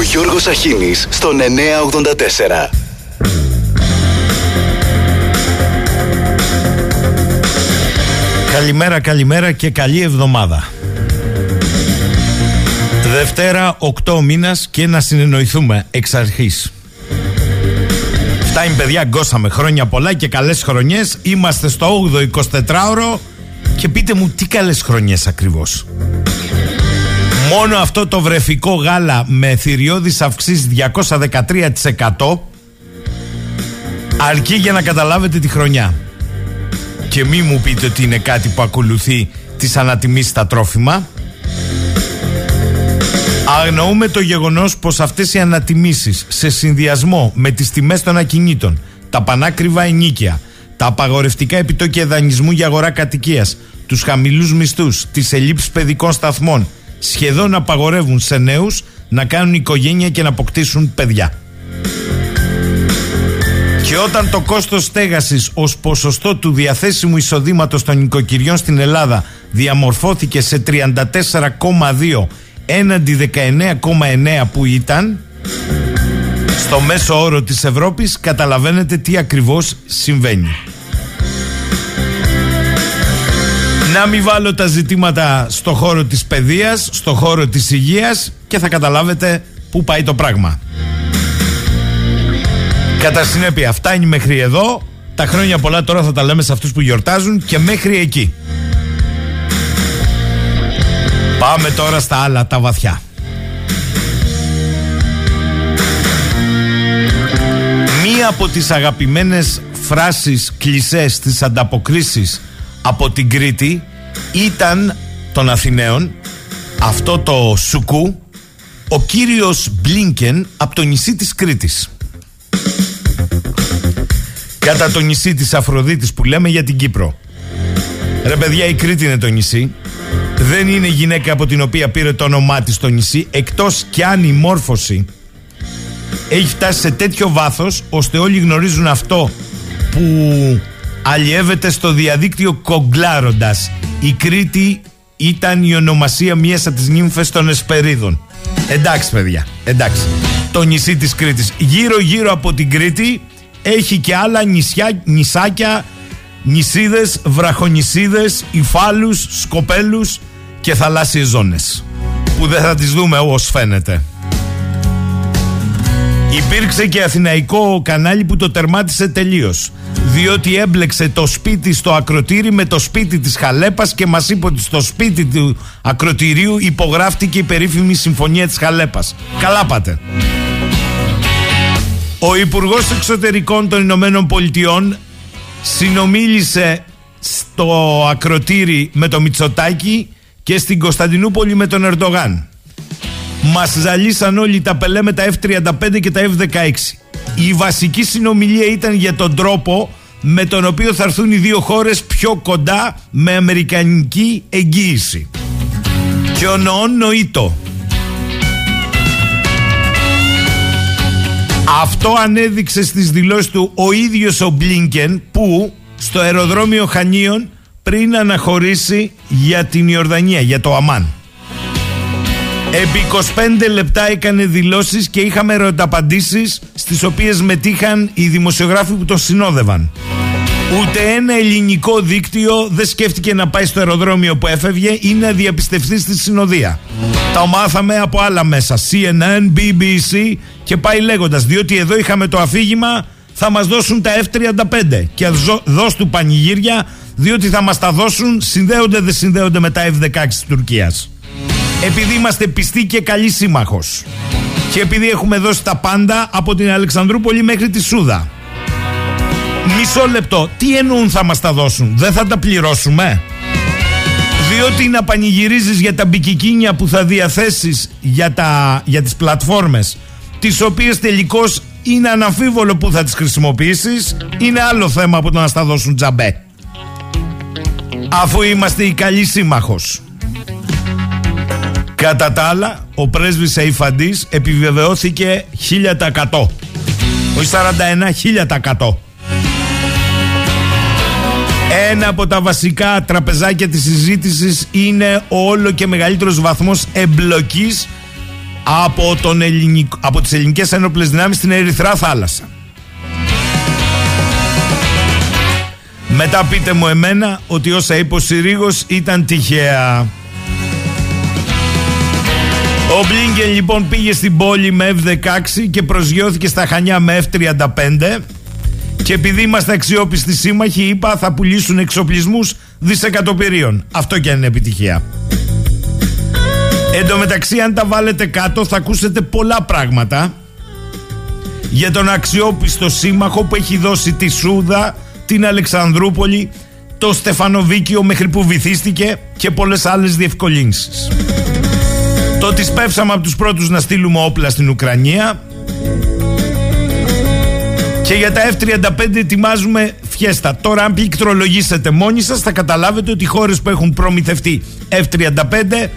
Ο Γιώργος Αχίνης στον 984. Καλημέρα, καλημέρα και καλή εβδομάδα. Δευτέρα, 8 μήνας και να συνεννοηθούμε εξ αρχής. Φτάνει, παιδιά, γκώσαμε χρόνια πολλά και καλές χρονιές. Είμαστε στο 8ο 24ωρο και πείτε μου τι καλές χρονιές ακριβώς. Μόνο αυτό το βρεφικό γάλα με θηριώδεις αυξήσεις 213% αρκεί για να καταλάβετε τη χρονιά. Και μη μου πείτε ότι είναι κάτι που ακολουθεί τις ανατιμήσεις στα τρόφιμα. Αγνοούμε το γεγονός πως αυτές οι ανατιμήσεις σε συνδυασμό με τις τιμές των ακινήτων, τα πανάκριβα ενίκια, τα απαγορευτικά επιτόκια δανεισμού για αγορά κατοικίας, τους χαμηλούς μισθούς, τις ελλείψεις παιδικών σταθμών, σχεδόν απαγορεύουν σε νέους να κάνουν οικογένεια και να αποκτήσουν παιδιά. Και όταν το κόστος στέγασης ως ποσοστό του διαθέσιμου εισοδήματος των νοικοκυριών στην Ελλάδα διαμορφώθηκε σε 34,2 έναντι 19,9 που ήταν στο μέσο όρο της Ευρώπης καταλαβαίνετε τι ακριβώς συμβαίνει. Να μην βάλω τα ζητήματα στο χώρο της παιδείας, στο χώρο της υγείας και θα καταλάβετε πού πάει το πράγμα. Κατά συνέπεια, φτάνει μέχρι εδώ. Τα χρόνια πολλά τώρα θα τα λέμε σε αυτούς που γιορτάζουν και μέχρι εκεί. Πάμε τώρα στα άλλα, τα βαθιά. Μία από τις αγαπημένες φράσεις κλισές της ανταποκρίσεις από την Κρήτη ήταν των Αθηναίων. Αυτό το σουκού ο κύριος Μπλίνκεν από το νησί της Κρήτης. Κατά το νησί της Αφροδίτης που λέμε για την Κύπρο. Ρε παιδιά η Κρήτη είναι το νησί. Δεν είναι γυναίκα από την οποία πήρε το όνομά της το νησί εκτός κι αν η μόρφωση έχει φτάσει σε τέτοιο βάθος ώστε όλοι γνωρίζουν αυτό που αλλιεύεται στο διαδίκτυο κογκλάροντας. Η Κρήτη ήταν η ονομασία μιας από τις νύμφες των Εσπερίδων. Εντάξει παιδιά, εντάξει. Το νησί της Κρήτης. Γύρω γύρω από την Κρήτη έχει και άλλα νησιά, νησάκια, νησίδες, βραχονησίδες, υφάλους, σκοπέλους και θαλάσσιες ζώνες. Που δεν θα τις δούμε όπως φαίνεται. Υπήρξε και αθηναϊκό κανάλι που το τερμάτισε τελείως διότι έμπλεξε το σπίτι στο ακροτήρι με το σπίτι της Χαλέπας και μας είπε ότι στο σπίτι του ακροτηρίου υπογράφτηκε η περίφημη συμφωνία της Χαλέπας. Καλά πάτε. Ο Υπουργός Εξωτερικών των Ηνωμένων Πολιτειών συνομίλησε στο ακροτήρι με το Μητσοτάκι και στην Κωνσταντινούπολη με τον Ερντογάν. Μας ζαλίσαν όλοι τα πελέ με τα F-35 και τα F-16. Η βασική συνομιλία ήταν για τον τρόπο με τον οποίο θα έρθουν οι δύο χώρες πιο κοντά με αμερικανική εγγύηση. Και ο νοόν νοήτο. Αυτό ανέδειξε στις δηλώσεις του ο ίδιος ο Μπλίνκεν που στο αεροδρόμιο Χανίων πριν αναχωρήσει για την Ιορδανία, για το Αμάν. Επί 25 λεπτά έκανε δηλώσεις και είχαμε ερωταπαντήσεις στις οποίες μετήχαν οι δημοσιογράφοι που το συνόδευαν. Ούτε ένα ελληνικό δίκτυο δεν σκέφτηκε να πάει στο αεροδρόμιο που έφευγε ή να διαπιστευτεί στη συνοδεία. Τα μάθαμε από άλλα μέσα. CNN, BBC και πάει λέγοντας. Διότι εδώ είχαμε το αφήγημα θα μας δώσουν τα F-35 και δώσ' του πανηγύρια διότι θα μας τα δώσουν συνδέονται δεν συνδέονται με τα F-16 της Τουρκίας επειδή είμαστε πιστοί και καλοί σύμμαχος και επειδή έχουμε δώσει τα πάντα από την Αλεξανδρούπολη μέχρι τη Σούδα. Μισό λεπτό, τι εννοούν θα μας τα δώσουν, δεν θα τα πληρώσουμε; Διότι να πανηγυρίζεις για τα μπικικίνια που θα διαθέσεις για, τα, για τις πλατφόρμες τις οποίες τελικώς είναι αναμφίβολο που θα τις χρησιμοποιήσεις είναι άλλο θέμα από το να στα δώσουν τζαμπέ. Αφού είμαστε οι καλοί σύμμαχος. Κατά τα άλλα, ο πρέσβης Αϊφαντής επιβεβαιώθηκε 1000%. Όχι 41, 1000%. Ένα από τα βασικά τραπεζάκια της συζήτησης είναι ο όλο και μεγαλύτερος βαθμός εμπλοκής από, τον ελληνικ... από τις ελληνικές ένοπλες δυνάμεις στην Ερυθρά θάλασσα. Μετά πείτε μου εμένα ότι όσα είπε ο Συρίγος ήταν τυχαία. Ο Μπλίνκεν λοιπόν πήγε στην πόλη με F-16 και προσγειώθηκε στα Χανιά με F-35 και επειδή είμαστε αξιόπιστοι σύμμαχοι είπα θα πουλήσουν εξοπλισμούς δισεκατομμυρίων. Αυτό και αν είναι επιτυχία. Εν τω μεταξύ αν τα βάλετε κάτω θα ακούσετε πολλά πράγματα για τον αξιόπιστο σύμμαχο που έχει δώσει τη Σούδα, την Αλεξανδρούπολη, το Στεφανοβίκιο μέχρι που βυθίστηκε και πολλές άλλες διευκολύνσεις. Το ότι σπεύσαμε από τους πρώτους να στείλουμε όπλα στην Ουκρανία και για τα F-35 ετοιμάζουμε φιέστα. Τώρα αν πληκτρολογήσετε μόνοι σας θα καταλάβετε ότι οι χώρες που έχουν προμηθευτεί F-35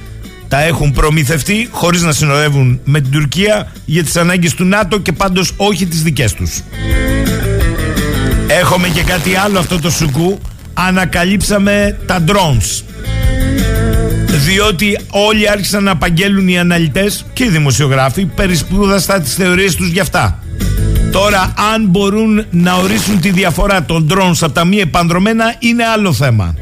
τα έχουν προμηθευτεί χωρίς να συνοδεύουν με την Τουρκία για τις ανάγκες του ΝΑΤΟ και πάντως όχι τις δικές τους. Έχουμε και κάτι άλλο αυτό το σουκού. Ανακαλύψαμε τα drones. Διότι όλοι άρχισαν να απαγγέλουν οι αναλυτές και οι δημοσιογράφοι περισπούδαστα τις θεωρίες τους γι' αυτά. Τώρα αν μπορούν να ορίσουν τη διαφορά των drones από τα μη επανδρομένα είναι άλλο θέμα.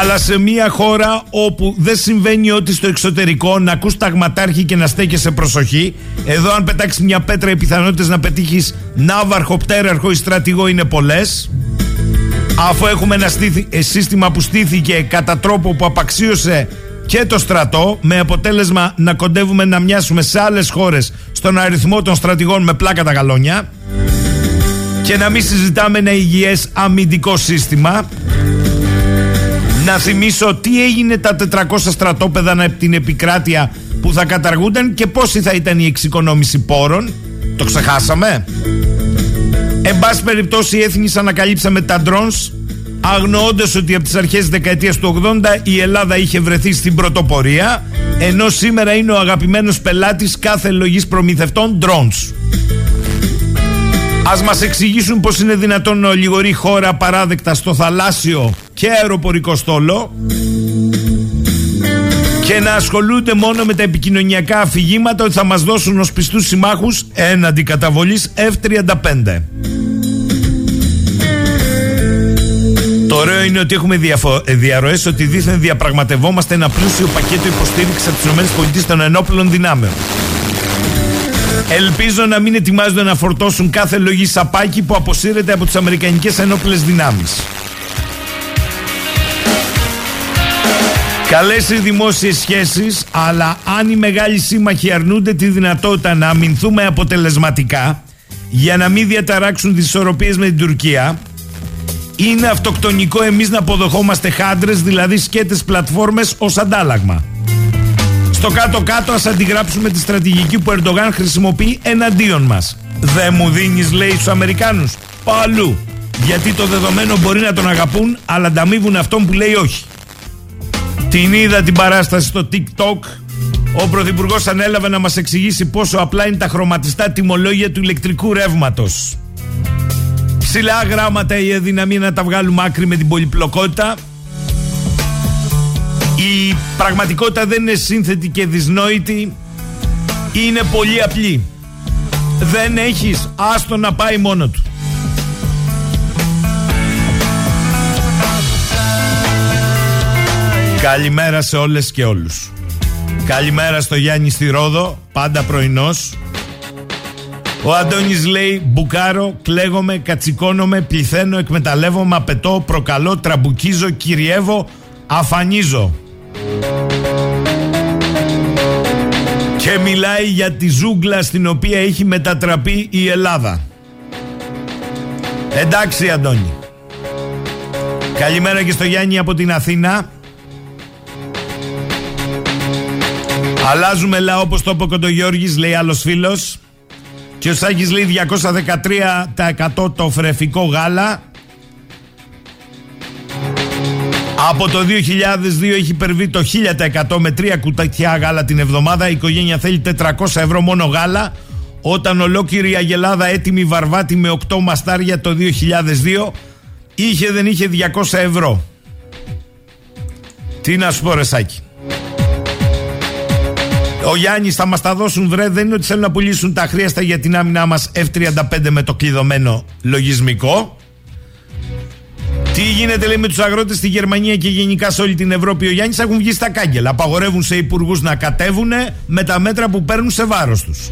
Αλλά σε μια χώρα όπου δεν συμβαίνει ότι στο εξωτερικό να ακούς ταγματάρχη και να στέκεσαι προσοχή, εδώ αν πετάξεις μια πέτρα οι πιθανότητες να πετύχεις ναύαρχο, πτέραρχο ή στρατηγό είναι πολλές. Αφού έχουμε ένα ε, σύστημα που στήθηκε κατά τρόπο που απαξίωσε και το στρατό με αποτέλεσμα να κοντεύουμε να μοιάσουμε σε άλλες χώρες στον αριθμό των στρατηγών με πλάκα τα γαλόνια και να μην συζητάμε ένα υγιές αμυντικό σύστημα να θυμίσω τι έγινε τα 400 στρατόπεδα από την επικράτεια που θα καταργούνταν και πόση θα ήταν η εξοικονόμηση πόρων. Το ξεχάσαμε. Εν πάση περιπτώσει, έθνη ανακαλύψαμε τα drones, αγνοώντας ότι από τις αρχές δεκαετίας του 80 η Ελλάδα είχε βρεθεί στην πρωτοπορία, ενώ σήμερα είναι ο αγαπημένος πελάτης κάθε λογής προμηθευτών drones. Ας μας εξηγήσουν πως είναι δυνατόν να ολιγορεί χώρα παράδεκτα στο θαλάσσιο και αεροπορικό στόλο και να ασχολούνται μόνο με τα επικοινωνιακά αφηγήματα ότι θα μας δώσουν ως πιστούς συμμάχους έναντι καταβολής F-35. Το ωραίο είναι ότι έχουμε διαφο- διαρροές ότι δίθεν διαπραγματευόμαστε ένα πλούσιο πακέτο υποστήριξης από τις ΗΠΑ των ενόπλων δυνάμεων. Ελπίζω να μην ετοιμάζονται να φορτώσουν κάθε λογή σαπάκι που αποσύρεται από τις Αμερικανικές ενόπλες δυνάμεις. Καλές οι δημόσιες σχέσεις, αλλά αν οι μεγάλοι σύμμαχοι αρνούνται τη δυνατότητα να αμυνθούμε αποτελεσματικά για να μην διαταράξουν τις ισορροπίες με την Τουρκία, είναι αυτοκτονικό εμείς να αποδοχόμαστε χάντρες, δηλαδή σκέτες πλατφόρμες ως αντάλλαγμα. Στο κάτω-κάτω ας αντιγράψουμε τη στρατηγική που ο Ερντογάν χρησιμοποιεί εναντίον μας. Δεν μου δίνεις λέει στους Αμερικάνους. Παλού. Γιατί το δεδομένο μπορεί να τον αγαπούν αλλά ανταμείβουν αυτόν που λέει όχι. Την είδα την παράσταση στο TikTok. Ο Πρωθυπουργός ανέλαβε να μας εξηγήσει πόσο απλά είναι τα χρωματιστά τιμολόγια του ηλεκτρικού ρεύματος. Ψηλά γράμματα η αδυναμία να τα βγάλουμε άκρη με την πολυπλοκότητα η πραγματικότητα δεν είναι σύνθετη και δυσνόητη Είναι πολύ απλή Δεν έχεις Άστο να πάει μόνο του Καλημέρα σε όλες και όλους Καλημέρα στο Γιάννη στη Ρόδο Πάντα πρωινός ο Αντώνης λέει μπουκάρω, κλαίγομαι, κατσικώνομαι, πληθαίνω, εκμεταλλεύομαι, απαιτώ, προκαλώ, τραμπουκίζω, κυριεύω, αφανίζω. Και μιλάει για τη ζούγκλα στην οποία έχει μετατραπεί η Ελλάδα. Εντάξει Αντώνη. Καλημέρα και στο Γιάννη από την Αθήνα. Αλλάζουμε λαό όπως το είπε ο Κοντογιώργης, λέει άλλος φίλος. Και ο Σάκης λέει 213% το φρεφικό γάλα. Από το 2002 έχει υπερβεί το 1000% με τρία κουτακιά γάλα την εβδομάδα. Η οικογένεια θέλει 400 ευρώ μόνο γάλα. Όταν ολόκληρη η Αγελάδα έτοιμη βαρβάτη με 8 μαστάρια το 2002 είχε δεν είχε 200 ευρώ. Τι να σου πω, Ρεσάκη. Ο Γιάννης θα μας τα δώσουν βρε. Δεν είναι ότι θέλουν να πουλήσουν τα χρήματα για την άμυνά μας F35 με το κλειδωμένο λογισμικό. Τι γίνεται λέει με τους αγρότες στη Γερμανία και γενικά σε όλη την Ευρώπη; Ο Γιάννης έχουν βγει στα κάγκελα. Απαγορεύουν σε υπουργούς να κατέβουν με τα μέτρα που παίρνουν σε βάρος τους.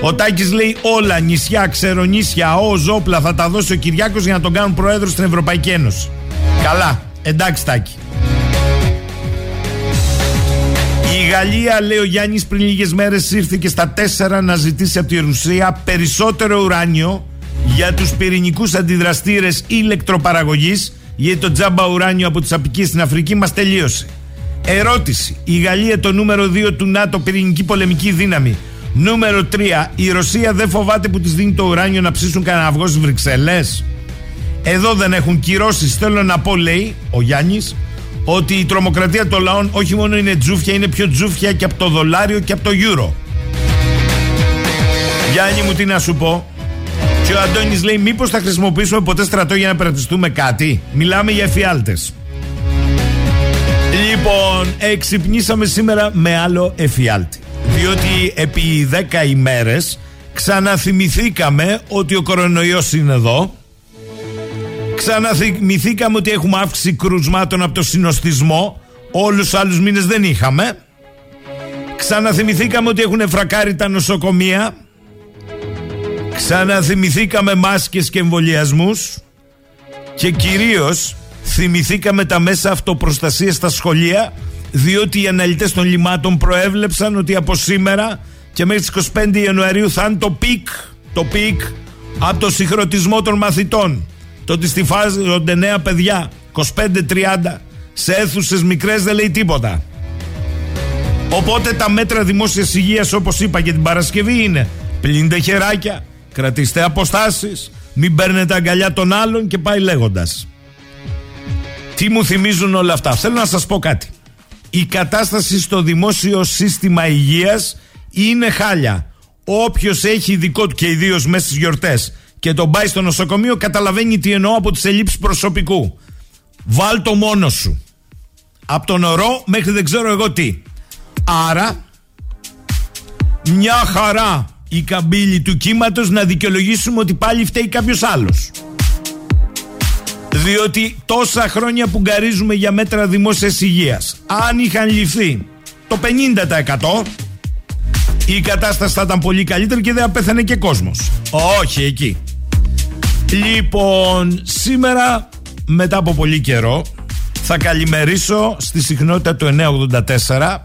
Ο Τάκης λέει όλα νησιά, ξερονίσια, ο Ζόπλα θα τα δώσει ο Κυριάκος για να τον κάνουν πρόεδρο στην Ευρωπαϊκή Ένωση. Καλά, εντάξει Τάκη. Γαλλία, λέει ο Γιάννης, πριν λίγες μέρες ήρθε και στα τέσσερα να ζητήσει από τη Ρουσία περισσότερο ουράνιο για τους πυρηνικούς αντιδραστήρες ηλεκτροπαραγωγής, γιατί το τζάμπα ουράνιο από τις αποικίες στην Αφρική μας τελείωσε. Ερώτηση. Η Γαλλία το νούμερο 2 του ΝΑΤΟ πυρηνική πολεμική δύναμη. Νούμερο 3. Η Ρωσία δεν φοβάται που της δίνει το ουράνιο να ψήσουν κανένα αυγό στις Βρυξέλλες; Εδώ δεν έχουν κυρώσεις. Θέλω να πω, λέει ο Γιάννης, ότι η τρομοκρατία των λαών όχι μόνο είναι τζούφια, είναι πιο τζούφια και από το δολάριο και από το γιούρο. Γιάννη μου, τι να σου πω. Και ο Αντώνης λέει: Μήπως θα χρησιμοποιήσουμε ποτέ στρατό για να περατιστούμε κάτι; Μιλάμε για εφιάλτες. Λοιπόν, εξυπνήσαμε σήμερα με άλλο εφιάλτη. Διότι επί 10 ημέρες ξαναθυμηθήκαμε ότι ο κορονοϊός είναι εδώ Ξαναθυμηθήκαμε ότι έχουμε αύξηση κρουσμάτων από το συνοστισμό. Όλους του άλλους μήνες δεν είχαμε. Ξαναθυμηθήκαμε ότι έχουν φρακάρει τα νοσοκομεία. Ξαναθυμηθήκαμε μάσκες και εμβολιασμούς. Και κυρίως θυμηθήκαμε τα μέσα αυτοπροστασίας στα σχολεία διότι οι αναλυτές των λυμάτων προέβλεψαν ότι από σήμερα και μέχρι τις 25 Ιανουαρίου θα είναι το peak, το peak από το συγχρονισμό των μαθητών. Το ότι στη φάση νέα παιδιά 25-30 σε αίθουσες μικρές δεν λέει τίποτα. Οπότε τα μέτρα δημόσιας υγείας, όπως είπα και την Παρασκευή, είναι πλύντε χεράκια, κρατήστε αποστάσεις, μην παίρνετε αγκαλιά των άλλων και πάει λέγοντας. Τι μου θυμίζουν όλα αυτά. Θέλω να σας πω κάτι. Η κατάσταση στο δημόσιο σύστημα υγείας είναι χάλια. Όποιος έχει δικό του και ιδίως μέσα στις γιορτές και τον πάει στο νοσοκομείο καταλαβαίνει τι εννοώ από τις ελλείψεις προσωπικού. Βάλ το μόνος σου. Από τον ορό μέχρι δεν ξέρω εγώ τι. Άρα μια χαρά η καμπύλη του κύματος να δικαιολογήσουμε ότι πάλι φταίει κάποιος άλλος. Διότι τόσα χρόνια που γκαρίζουμε για μέτρα δημόσιας υγείας αν είχαν ληφθεί το 50% η κατάσταση θα ήταν πολύ καλύτερη και δεν θα και κόσμος. Όχι εκεί. Λοιπόν, σήμερα μετά από πολύ καιρό θα καλημερίσω στη συχνότητα του 984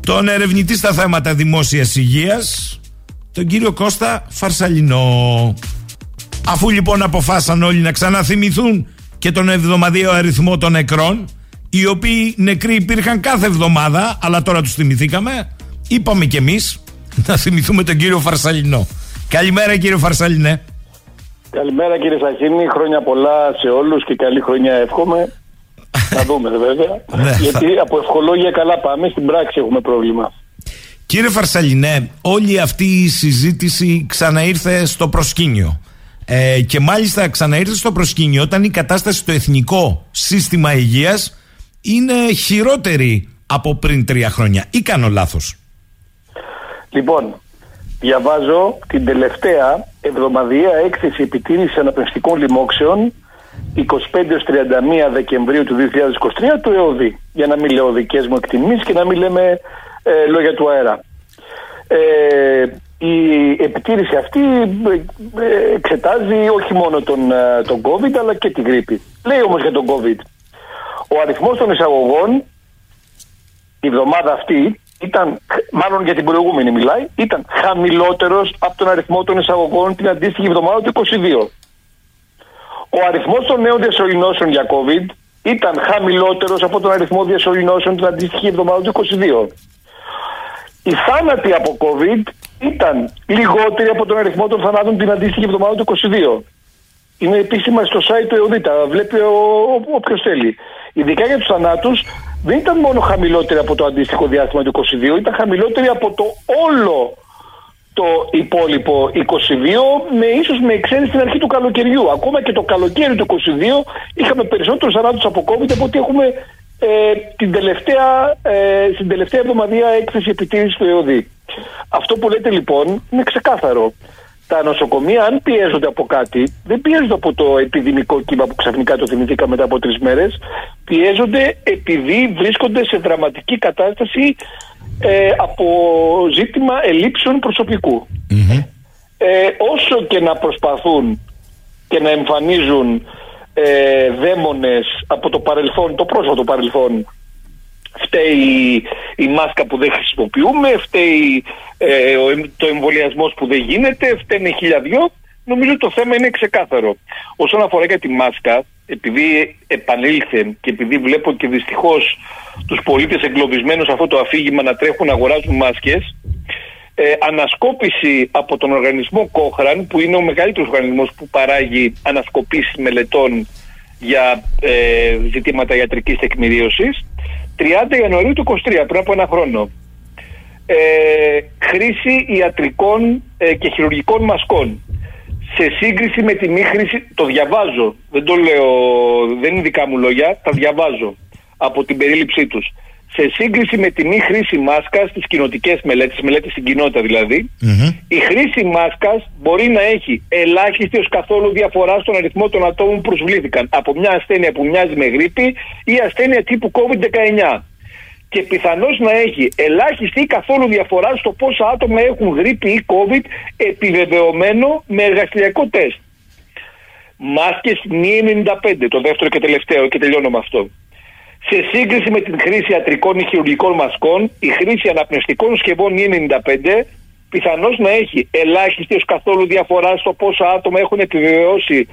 τον ερευνητή στα θέματα δημόσιας υγείας τον κύριο Κώστα Φαρσαλινό. Αφού λοιπόν αποφάσαν όλοι να ξαναθυμηθούν και τον εβδομαδιαίο αριθμό των νεκρών οι οποίοι νεκροί υπήρχαν κάθε εβδομάδα αλλά τώρα τους θυμηθήκαμε είπαμε κι εμείς να θυμηθούμε τον κύριο Φαρσαλινό. Καλημέρα κύριο Φαρσαλινέ. Καλημέρα κύριε Σαχίνη, χρόνια πολλά σε όλους και καλή χρονιά εύχομαι. Θα δούμε βέβαια. Ναι, Γιατί από ευχολόγια καλά πάμε, στην πράξη έχουμε πρόβλημα. Κύριε Φαρσαλινέ, όλη αυτή η συζήτηση ξαναήρθε στο προσκήνιο. Ε, και μάλιστα ξαναήρθε στο προσκήνιο όταν η κατάσταση στο εθνικό σύστημα υγείας είναι χειρότερη από πριν τρία χρόνια. Ή κάνω λάθος; Λοιπόν, διαβάζω την τελευταία εβδομαδιαία έκθεση επιτήρησης αναπνευστικών λοιμόξεων 25-31 Δεκεμβρίου του 2023 του ΕΟΔΗ. Για να μην λέω δικές μου εκτιμήσεις και να μην λέμε ε, λόγια του αέρα. Ε, η επιτήρηση αυτή ε, εξετάζει όχι μόνο τον, ε, τον COVID αλλά και την γρήπη. Λέει όμως για τον COVID. Ο αριθμός των εισαγωγών η εβδομάδα αυτή ήταν, μάλλον για την προηγούμενη μιλάει, ήταν χαμηλότερος από τον αριθμό των εισαγωγών την αντίστοιχη εβδομάδα του 22. Ο αριθμός των νέων διασωληνώσεων για COVID ήταν χαμηλότερος από τον αριθμό διασωληνώσεων την αντίστοιχη εβδομάδα του 22. Οι θάνατοι από COVID ήταν λιγότεροι από τον αριθμό των θανάτων την αντίστοιχη εβδομάδα του 22. Είναι επίσημα στο site του ΕΟΔΙΤΑ, βλέπει όποιος θέλει. Ειδικά για τους θανάτους, δεν ήταν μόνο χαμηλότερη από το αντίστοιχο διάστημα του 22, ήταν χαμηλότερη από το όλο το υπόλοιπο 22 με ίσως με εξαίρεση στην αρχή του καλοκαιριού. Ακόμα και το καλοκαίρι του 22 είχαμε περισσότερους θανάτους από COVID από ό,τι έχουμε ε, την τελευταία, ε, στην τελευταία εβδομαδία έκθεση επιτήρησης του ΕΟΔΗ. Αυτό που λέτε λοιπόν είναι ξεκάθαρο. Τα νοσοκομεία, αν πιέζονται από κάτι, δεν πιέζονται από το επιδημικό κύμα που ξαφνικά το θυμηθήκα μετά από τρεις μέρες. Πιέζονται επειδή βρίσκονται σε δραματική κατάσταση ε, από ζήτημα ελλείψεων Ε, όσο και να προσπαθούν και να εμφανίζουν ε, δαίμονες από το παρελθόν, το πρόσφατο παρελθόν φταίει η μάσκα που δεν χρησιμοποιούμε, φταίει ε, το εμβολιασμός που δεν γίνεται, φταίνε χίλια δυο. Νομίζω το θέμα είναι ξεκάθαρο. Όσον αφορά για τη μάσκα, επειδή επανήλθε και επειδή βλέπω και δυστυχώς τους πολίτες εγκλωβισμένους αυτό το αφήγημα να τρέχουν να αγοράζουν μάσκες, ε, ανασκόπηση από τον οργανισμό Κόχραν, που είναι ο μεγαλύτερος οργανισμός που παράγει ανασκοπήσεις μελετών για ε, ζητήματα ιατρικής τεκμηρίωσης, 30 Ιανουαρίου του 23, πριν από ένα χρόνο. Ε, χρήση ιατρικών ε, και χειρουργικών μασκών. Σε σύγκριση με τη μη χρήση, το διαβάζω, δεν το λέω, δεν είναι δικά μου λόγια, τα διαβάζω από την περίληψή τους σε σύγκριση με τη μη χρήση μάσκας στις κοινοτικές μελέτες, μελέτες στην κοινότητα δηλαδή, η χρήση μάσκας μπορεί να έχει ελάχιστη ως καθόλου διαφορά στον αριθμό των ατόμων που προσβλήθηκαν από μια ασθένεια που μοιάζει με γρήπη ή ασθένεια τύπου COVID-19. Και πιθανώς να έχει ελάχιστη ή καθόλου διαφορά στο πόσα άτομα έχουν γρήπη ή COVID επιβεβαιωμένο με εργαστηριακό τεστ. Μάσκες νη 95, το δεύτερο και τελευταίο και τελειώνω με αυτό. Σε σύγκριση με την χρήση ιατρικών ή χειρουργικών μασκών, η χρήση αναπνευστικών συσκευών E95 πιθανώς να έχει ελάχιστη ω καθόλου διαφοράς στο πόσα άτομα έχουν επιβεβαιώσει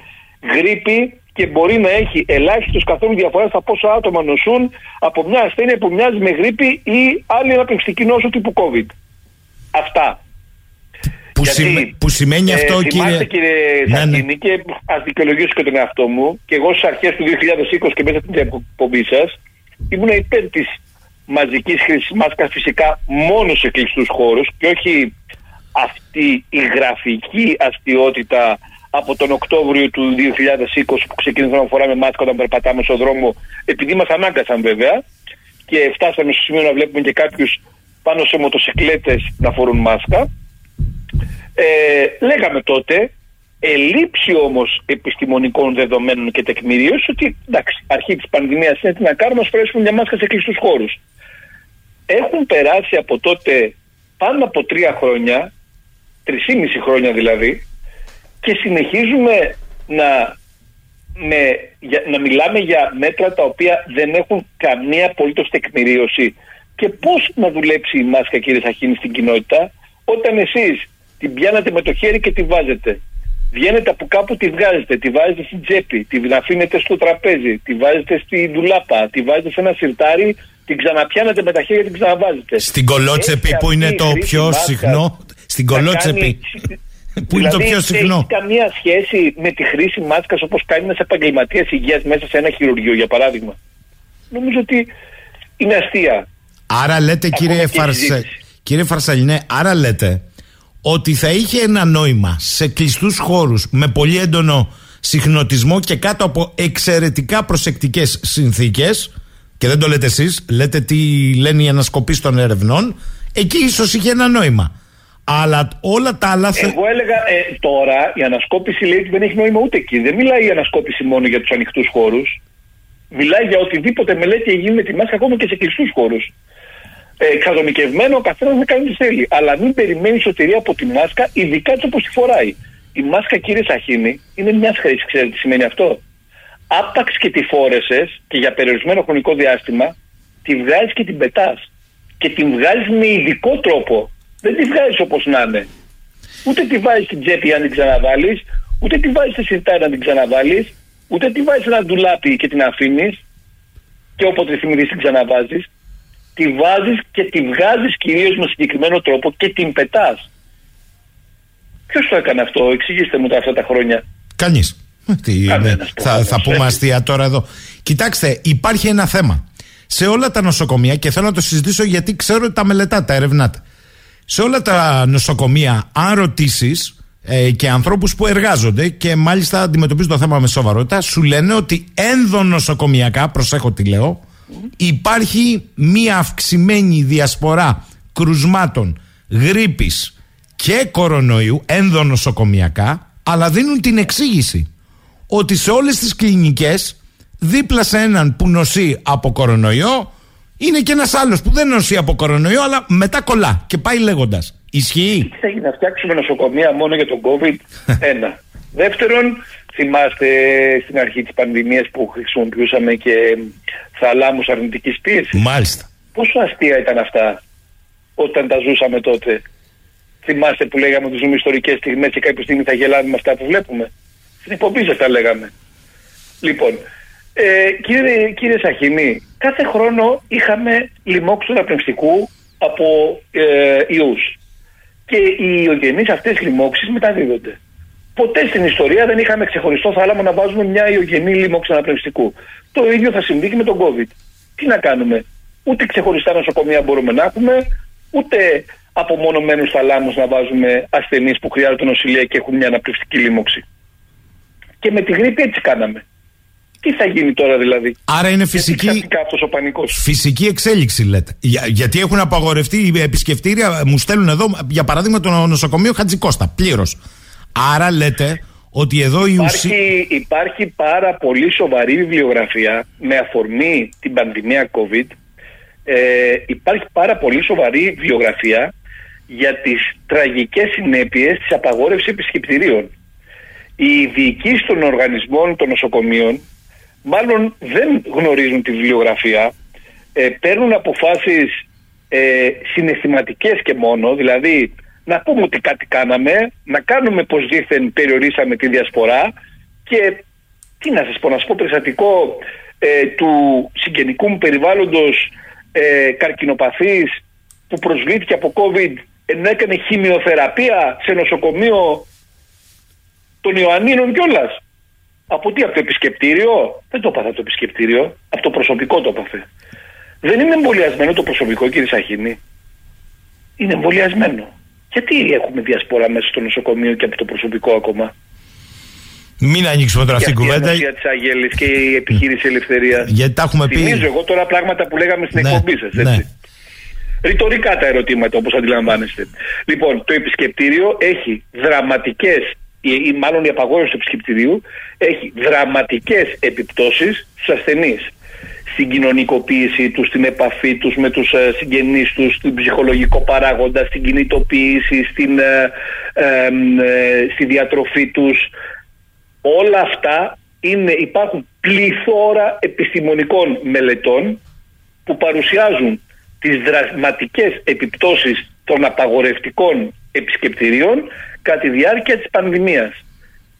γρήπη και μπορεί να έχει ελάχιστο καθόλου διαφοράς στα πόσα άτομα νοσούν από μια ασθένεια που μοιάζει με γρήπη ή άλλη αναπνευστική νόσο τύπου COVID. Αυτά. Που, Γιατί, που σημαίνει ε, αυτό, κύριε. κύριε ναι, ναι. και ας δικαιολογήσω και τον εαυτό μου, και εγώ στις αρχές του 2020 και μέσα στην εκπομπή σας, ήμουν υπέρ της μαζικής χρήσης μάσκας φυσικά μόνο σε κλειστούς χώρους και όχι αυτή η γραφική αστείωτητα από τον Οκτώβριο του 2020 που ξεκίνησε να φοράμε μάσκα όταν περπατάμε στον δρόμο, επειδή μας ανάγκασαν βέβαια και φτάσαμε στο σημείο να βλέπουμε και κάποιους πάνω σε μοτοσυκλέτες να φορούν μάσκα. Ε, λέγαμε τότε, ελήψη όμως επιστημονικών δεδομένων και τεκμηρίωσης ότι εντάξει, αρχή της πανδημίας είναι τι να κάνουμε, ας φορέσουμε μια μάσκα σε κλειστούς χώρους. Έχουν περάσει από τότε πάνω από τρία χρόνια, τρισήμιση χρόνια δηλαδή, και συνεχίζουμε να, με, για, να μιλάμε για μέτρα τα οποία δεν έχουν καμία απολύτως τεκμηρίωση. Και πώς να δουλέψει η μάσκα κύριε Σαχίνη στην κοινότητα, όταν εσείς την πιάνετε με το χέρι και τη βάζετε. Βγαίνετε από κάπου, τη βγάζετε, τη βάζετε στην τσέπη, τη αφήνετε στο τραπέζι, τη βάζετε στη δουλάπα, τη βάζετε σε ένα σιρτάρι, την ξαναπιάνετε με τα χέρια και την ξαναβάζετε. Στην κολότσεπη που είναι το πιο συχνό; Στην κολότσεπη. Που είναι το δηλαδή, πιο συχνό; Έχει καμία σχέση με τη χρήση μάσκας όπως κάνει ένας επαγγελματίας υγείας μέσα σε ένα χειρουργείο, για παράδειγμα; Νομίζω ότι είναι αστεία. Άρα λέτε, κύριε, Φαρσε... κύριε Φαρσαλινέ, άρα λέτε ότι θα είχε ένα νόημα σε κλειστούς χώρους με πολύ έντονο συχνοτισμό και κάτω από εξαιρετικά προσεκτικές συνθήκες και δεν το λέτε εσείς, λέτε τι λένε οι ανασκοπείς των ερευνών εκεί ίσως είχε ένα νόημα. Αλλά όλα τα άλλα. Εγώ έλεγα ε, τώρα η ανασκόπηση λέει ότι δεν έχει νόημα ούτε εκεί. Δεν μιλάει η ανασκόπηση μόνο για τους ανοιχτούς χώρους. Μιλάει για οτιδήποτε μελέτη έχει γίνει με τη μάσκα ακόμα και σε κλειστούς χώρους ε, εξατομικευμένο, ο καθένας να κάνει τι θέλει. Αλλά μην περιμένει σωτηρία από τη μάσκα, ειδικά έτσι όπως τη φοράει. Η μάσκα, κύριε Σαχίνη, είναι μιας χρήσης. Ξέρετε τι σημαίνει αυτό; Άπαξ και τη φόρεσες και για περιορισμένο χρονικό διάστημα, τη βγάζεις και την πετάς. Και την βγάζεις με ειδικό τρόπο. Δεν τη βγάζεις όπως να είναι. Ούτε τη βάζεις στην τσέπη αν την ξαναβάλεις, ούτε τη βάζεις στη σιρτάρι αν την ξαναβάλεις, ούτε τη βάζεις ένα ντουλάπι και την αφήνεις και όποτε θυμηθείς την ξαναβάζεις τη βάζεις και τη βγάζεις κυρίως με συγκεκριμένο τρόπο και την πετάς. Ποιος το έκανε αυτό, εξηγήστε μου τα αυτά τα χρόνια. Κανείς. Τι, θα, θα πούμε αστεία τώρα εδώ. Κοιτάξτε, υπάρχει ένα θέμα. Σε όλα τα νοσοκομεία, και θέλω να το συζητήσω γιατί ξέρω ότι τα μελετάτε, τα ερευνάτε. Σε όλα τα νοσοκομεία, αν ρωτήσεις ε, και ανθρώπους που εργάζονται και μάλιστα αντιμετωπίζουν το θέμα με σοβαρότητα, σου λένε ότι ενδονοσοκομιακά, προσέχω τι λέω, υπάρχει μία αυξημένη διασπορά κρουσμάτων γρήπης και κορονοϊού ενδονοσοκομιακά αλλά δίνουν την εξήγηση ότι σε όλες τις κλινικές δίπλα σε έναν που νοσεί από κορονοϊό είναι και ένας άλλος που δεν νοσεί από κορονοϊό αλλά μετά κολλά και πάει λέγοντας Ισχύει; Τι θα γίνει, να φτιάξουμε νοσοκομεία μόνο για τον COVID. Ένα. Δεύτερον, θυμάστε στην αρχή της πανδημίας που χρησιμοποιούσαμε και θαλάμους αρνητικής πίεσης; Μάλιστα. Πόσο αστεία ήταν αυτά όταν τα ζούσαμε τότε; Θυμάστε που λέγαμε ότι ζούμε ιστορικές στιγμές και κάποια στιγμή θα γελάμε με αυτά που βλέπουμε; Στην εκπομπή σας τα λέγαμε. Λοιπόν, ε, κύριε, κύριε Σαχινή, κάθε χρόνο είχαμε λοιμόξου πνευστικού από ε, ιούς και οι ιογενείς αυτές λοιμώξεις μεταδίδονται. Ποτέ στην ιστορία δεν είχαμε ξεχωριστό θάλαμο να βάζουμε μια ιογενή λοιμώξη αναπνευστικού. Το ίδιο θα συμβεί και με τον COVID. Τι να κάνουμε; Ούτε ξεχωριστά νοσοκομεία μπορούμε να έχουμε, ούτε απομονωμένους θαλάμους να βάζουμε ασθενείς που χρειάζονται νοσηλεία και έχουν μια αναπνευστική λίμωξη. Και με τη γρήπη έτσι κάναμε. Τι θα γίνει τώρα δηλαδή; Άρα είναι φυσική, ο πανικός; φυσική εξέλιξη λέτε. Για, γιατί έχουν απαγορευτεί οι επισκεφτήρια, μου στέλνουν εδώ για παράδειγμα το νοσοκομείο Χατζικώστα, πλήρως. Άρα λέτε ότι εδώ η υπάρχει, Υπάρχει πάρα πολύ σοβαρή βιβλιογραφία με αφορμή την πανδημία COVID. Ε, υπάρχει πάρα πολύ σοβαρή βιβλιογραφία για τις τραγικές συνέπειες της απαγόρευσης επισκεπτηρίων. Οι διοικήσεις των οργανισμών των νοσοκομείων μάλλον δεν γνωρίζουν τη βιβλιογραφία, ε, παίρνουν αποφάσεις ε, συναισθηματικές και μόνο, δηλαδή να πούμε ότι κάτι κάναμε, να κάνουμε πως δήθεν περιορίσαμε τη διασπορά και τι να σας πω, να σας πω περιστατικό ε, του συγγενικού μου περιβάλλοντος ε, καρκινοπαθής που προσβλήθηκε από COVID ενώ έκανε χημειοθεραπεία σε νοσοκομείο των Ιωαννίνων κιόλας. Από τι, από το επισκεπτήριο; Δεν το έπαθα το επισκεπτήριο. Από το προσωπικό το έπαθε. Δεν είναι εμβολιασμένο το προσωπικό, κύριε Σαχίνη. Είναι εμβολιασμένο. Γιατί έχουμε διασπορά μέσα στο νοσοκομείο και από το προσωπικό ακόμα; Μην ανοίξουμε τώρα αυτήν την κουβέντα. Η της Αγέλη και η επιχείρηση ελευθερίας. Γιατί τα έχουμε πει. Θυμίζω εγώ τώρα πράγματα που λέγαμε στην ναι, εκπομπή σας. Ναι. Ρητορικά τα ερωτήματα όπως αντιλαμβάνεστε. Λοιπόν, το επισκεπτήριο έχει δραματικές ή μάλλον η απαγόρευση του επισκεπτηρίου έχει δραματικές επιπτώσεις στους ασθενείς στην κοινωνικοποίηση τους, στην επαφή τους με τους ε, συγγενείς τους, στην ψυχολογικό παράγοντα, στην κινητοποίηση, στην, ε, ε, στη διατροφή τους. Όλα αυτά είναι, υπάρχουν πληθώρα επιστημονικών μελετών που παρουσιάζουν τις δραματικές επιπτώσεις των απαγορευτικών επισκεπτηρίων κατά τη διάρκεια της πανδημίας.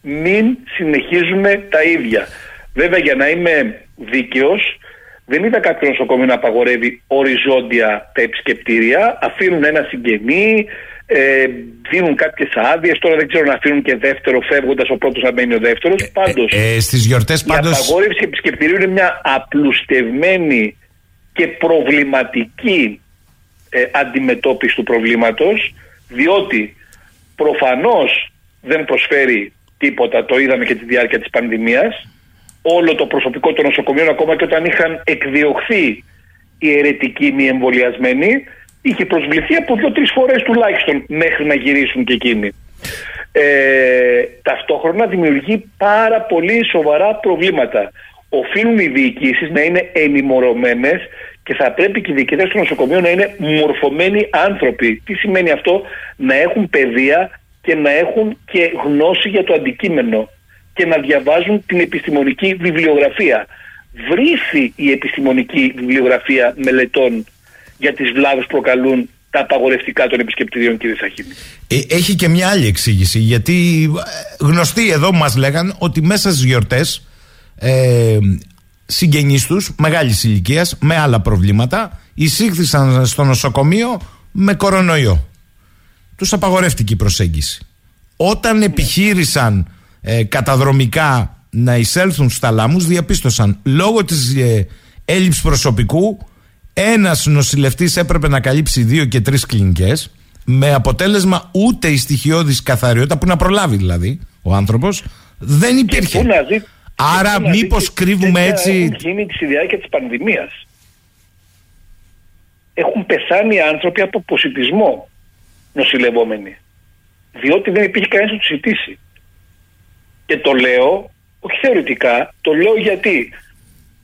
Μην συνεχίζουμε τα ίδια. Βέβαια για να είμαι δίκαιος δεν είδα κάποιο νοσοκομείο να απαγορεύει οριζόντια τα επισκεπτήρια. Αφήνουν ένα συγγενή, ε, δίνουν κάποιες άδειες. Τώρα δεν ξέρω να αφήνουν και δεύτερο, φεύγοντας ο πρώτος να μπαίνει ο δεύτερος. Ε, πάντως. Ε, ε, Στις γιορτές πάντω. Η απαγόρευση επισκεπτηρίου είναι μια απλουστευμένη και προβληματική ε, αντιμετώπιση του προβλήματος διότι προφανώς δεν προσφέρει τίποτα, το είδαμε και τη διάρκεια της πανδημίας, όλο το προσωπικό των νοσοκομείων ακόμα και όταν είχαν εκδιωχθεί οι αιρετικοί μη εμβολιασμένοι, είχε προσβληθεί από δύο-τρεις φορές τουλάχιστον μέχρι να γυρίσουν και εκείνοι. Ε, ταυτόχρονα δημιουργεί πάρα πολύ σοβαρά προβλήματα. Οφείλουν οι διοικήσεις να είναι ενημερωμένες και θα πρέπει και οι διοικητές του νοσοκομείου να είναι μορφωμένοι άνθρωποι. Τι σημαίνει αυτό, να έχουν παιδεία και να έχουν και γνώση για το αντικείμενο και να διαβάζουν την επιστημονική βιβλιογραφία. Βρήθη η επιστημονική βιβλιογραφία μελετών για τις βλάβες που προκαλούν τα απαγορευτικά των επισκεπτηρίων κύριε Σαχίνη. Ε, έχει και μια άλλη εξήγηση γιατί ε, γνωστοί εδώ μας λέγαν ότι μέσα στις γιορτές ε, συγγενείς τους μεγάλης ηλικίας με άλλα προβλήματα εισήχθησαν στο νοσοκομείο με κορονοϊό. Τους απαγορεύτηκε η προσέγγιση. Όταν επιχείρησαν ε, καταδρομικά να εισέλθουν στους θαλάμους διαπίστωσαν λόγω της ε, έλλειψης προσωπικού ένας νοσηλευτής έπρεπε να καλύψει δύο και τρεις κλινικές με αποτέλεσμα ούτε η στοιχειώδης καθαριότητα που να προλάβει δηλαδή ο άνθρωπος δεν υπήρχε. Και Άρα, μήπως κρύβουμε έτσι. Έχει γίνει στη διάρκεια της πανδημίας. έχουν πεθάνει άνθρωποι από ποσιτισμό νοσηλευόμενοι. Διότι δεν υπήρχε κανένας να τους ζητήσει. Και το λέω, όχι θεωρητικά, το λέω γιατί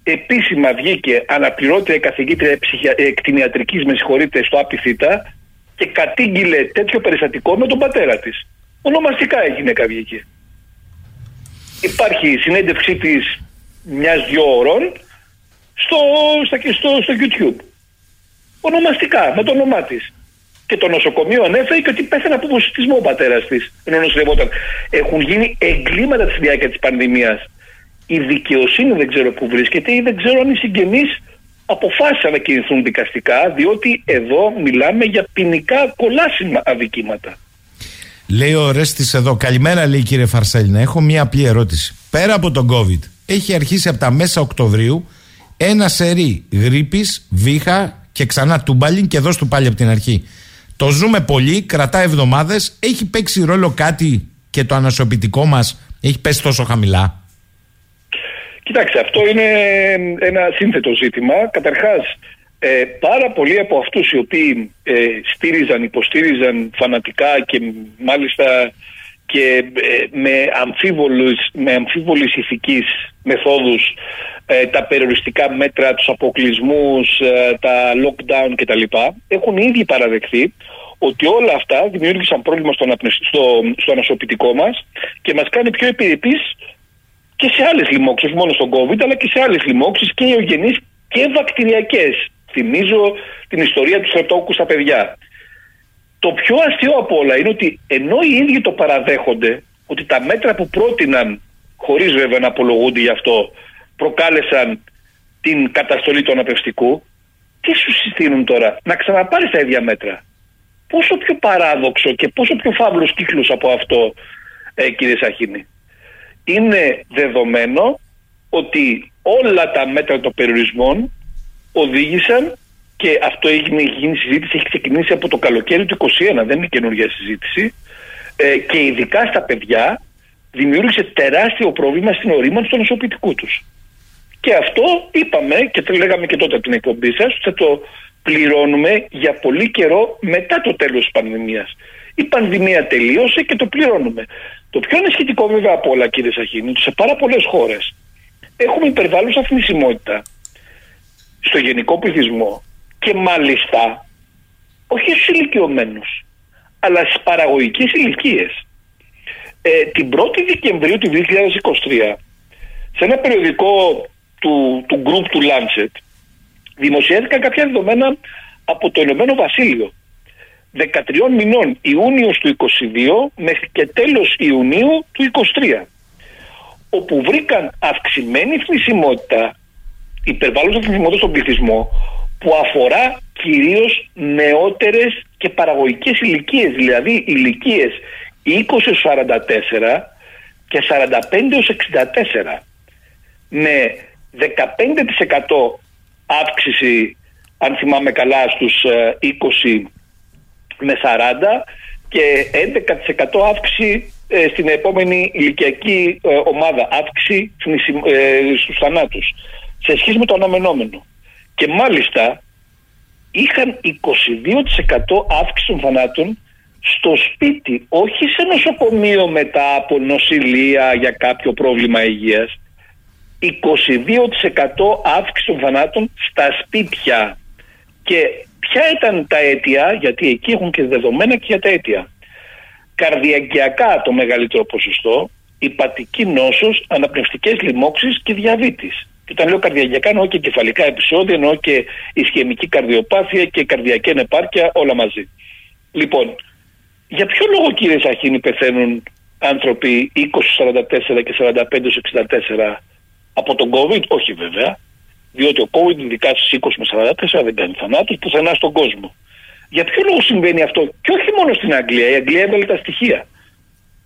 επίσημα βγήκε αναπληρώτρια καθηγήτρια εκτινιατρικής με συγχωρείτε στο ΑΠΙΘΙΤΑ και κατήγγειλε τέτοιο περιστατικό με τον πατέρα της. Ονομαστικά η γυναίκα βγήκε. Υπάρχει συνέντευξή της μιας-δυο ώρων στο, στο, στο YouTube. Ονομαστικά, με το όνομά της. Και το νοσοκομείο ανέφερε και ότι πέθανε από ποσοστισμό ο πατέρας της, ενώ νοσηλευόταν. Έχουν γίνει εγκλήματα τη διάρκεια της πανδημίας. Η δικαιοσύνη δεν ξέρω πού βρίσκεται ή δεν ξέρω αν οι συγγενείς αποφάσισαν να κινηθούν δικαστικά, διότι εδώ μιλάμε για ποινικά κολάσιμα αδικήματα. Λέει ο Ρέστης εδώ, καλημέρα λέει κύριε Φαρσέλινα. Έχω μία απλή ερώτηση. Πέρα από τον COVID, έχει αρχίσει από τα μέσα Οκτωβρίου ένα σερί γρήπης, βήχα και ξανά τούμπαλιν και δώσ' του πάλι από την αρχή. Το ζούμε πολύ, κρατά εβδομάδες. Έχει παίξει ρόλο κάτι και το ανασωπητικό μας; Έχει πέσει τόσο χαμηλά; Κοιτάξτε, αυτό είναι ένα σύνθετο ζήτημα. Καταρχάς, ε, πάρα πολλοί από αυτούς οι οποίοι ε, στήριζαν, υποστήριζαν φανατικά και μάλιστα και ε, με, αμφίβολους, με αμφίβολης ηθικής μεθόδους ε, τα περιοριστικά μέτρα, τους αποκλεισμούς, τα lockdown κτλ. έχουν ήδη παραδεχθεί ότι όλα αυτά δημιούργησαν πρόβλημα στο, στο, στο ανασωπητικό μας και μας κάνει πιο επιρρεπείς και σε άλλες λοιμώξεις, μόνο στον COVID, αλλά και σε άλλες λοιμώξεις και ιογενείς και βακτηριακές. Θυμίζω την ιστορία του στρατόκου στα παιδιά. Το πιο αστείο από όλα είναι ότι ενώ οι ίδιοι το παραδέχονται ότι τα μέτρα που πρότειναν, χωρίς βέβαια να απολογούνται γι' αυτό, προκάλεσαν την καταστολή του αναπευστικού, τι σου συστήνουν τώρα, να ξαναπάρεις τα ίδια μέτρα; Πόσο πιο παράδοξο και πόσο πιο φαύλος κύκλος από αυτό, ε, κύριε Σαχίνη; Είναι δεδομένο ότι όλα τα μέτρα των περιορισμών οδήγησαν και αυτό έγινε, γίνει συζήτηση, έχει ξεκινήσει από το καλοκαίρι του 2021, δεν είναι καινούργια συζήτηση ε, και ειδικά στα παιδιά δημιούργησε τεράστιο πρόβλημα στην ορίμανση του νοσοποιητικού τους. Και αυτό είπαμε και το λέγαμε και τότε από την εκπομπή σας, θα το πληρώνουμε για πολύ καιρό μετά το τέλος της πανδημίας. Η πανδημία τελείωσε και το πληρώνουμε. Το πιο ανησυχητικό βέβαια από όλα κύριε Σαχίνη, ότι σε πάρα πολλές χώρες έχουμε υπερβάλλουσα θνησιμότητα στο γενικό πληθυσμό και μάλιστα όχι στους ηλικιωμένους, αλλά στις παραγωγικές ηλικίες. Ε, την 1η Δεκεμβρίου του 2023 σε ένα περιοδικό του, του group του Lancet δημοσιεύτηκαν κάποια δεδομένα από το Ηνωμένο Βασίλειο 13 μηνών Ιούνιος του 22 μέχρι και τέλος Ιουνίου του 23 όπου βρήκαν αυξημένη θνησιμότητα υπερβάλλοντας θνησιμότητα στον πληθυσμό που αφορά κυρίως νεότερες και παραγωγικές ηλικίες δηλαδή ηλικίες 20-44 και 45-64 με 15% αύξηση αν θυμάμαι καλά στους 20 ε, με 40 και 11% αύξηση ε, στην επόμενη ηλικιακή ε, ομάδα, αύξηση ε, στους θανάτους. Σε σχέση με το αναμενόμενο. Και μάλιστα είχαν 22% αύξηση των θανάτων στο σπίτι, όχι σε νοσοκομείο μετά από νοσηλεία για κάποιο πρόβλημα υγείας. 22% αύξηση των θανάτων στα σπίτια και Ποια ήταν τα αίτια, γιατί εκεί έχουν και δεδομένα και για τα αίτια. Καρδιακιακά το μεγαλύτερο ποσοστό, υπατική νόσος, αναπνευστικές λοιμώξεις και διαβήτης. Και όταν λέω καρδιακιακά εννοώ και κεφαλικά επεισόδια, εννοώ και ισχυμική καρδιοπάθεια και καρδιακή ανεπάρκεια όλα μαζί. Λοιπόν, για ποιο λόγο κύριε Σαχίνη πεθαίνουν άνθρωποι 20-44 και 45-64 από τον COVID, όχι βέβαια, διότι ο COVID, ειδικά στι 20 με 44, δεν κάνει θανάτους πουθενά στον κόσμο. Για ποιο λόγο συμβαίνει αυτό, και όχι μόνο στην Αγγλία, η Αγγλία έβαλε τα στοιχεία.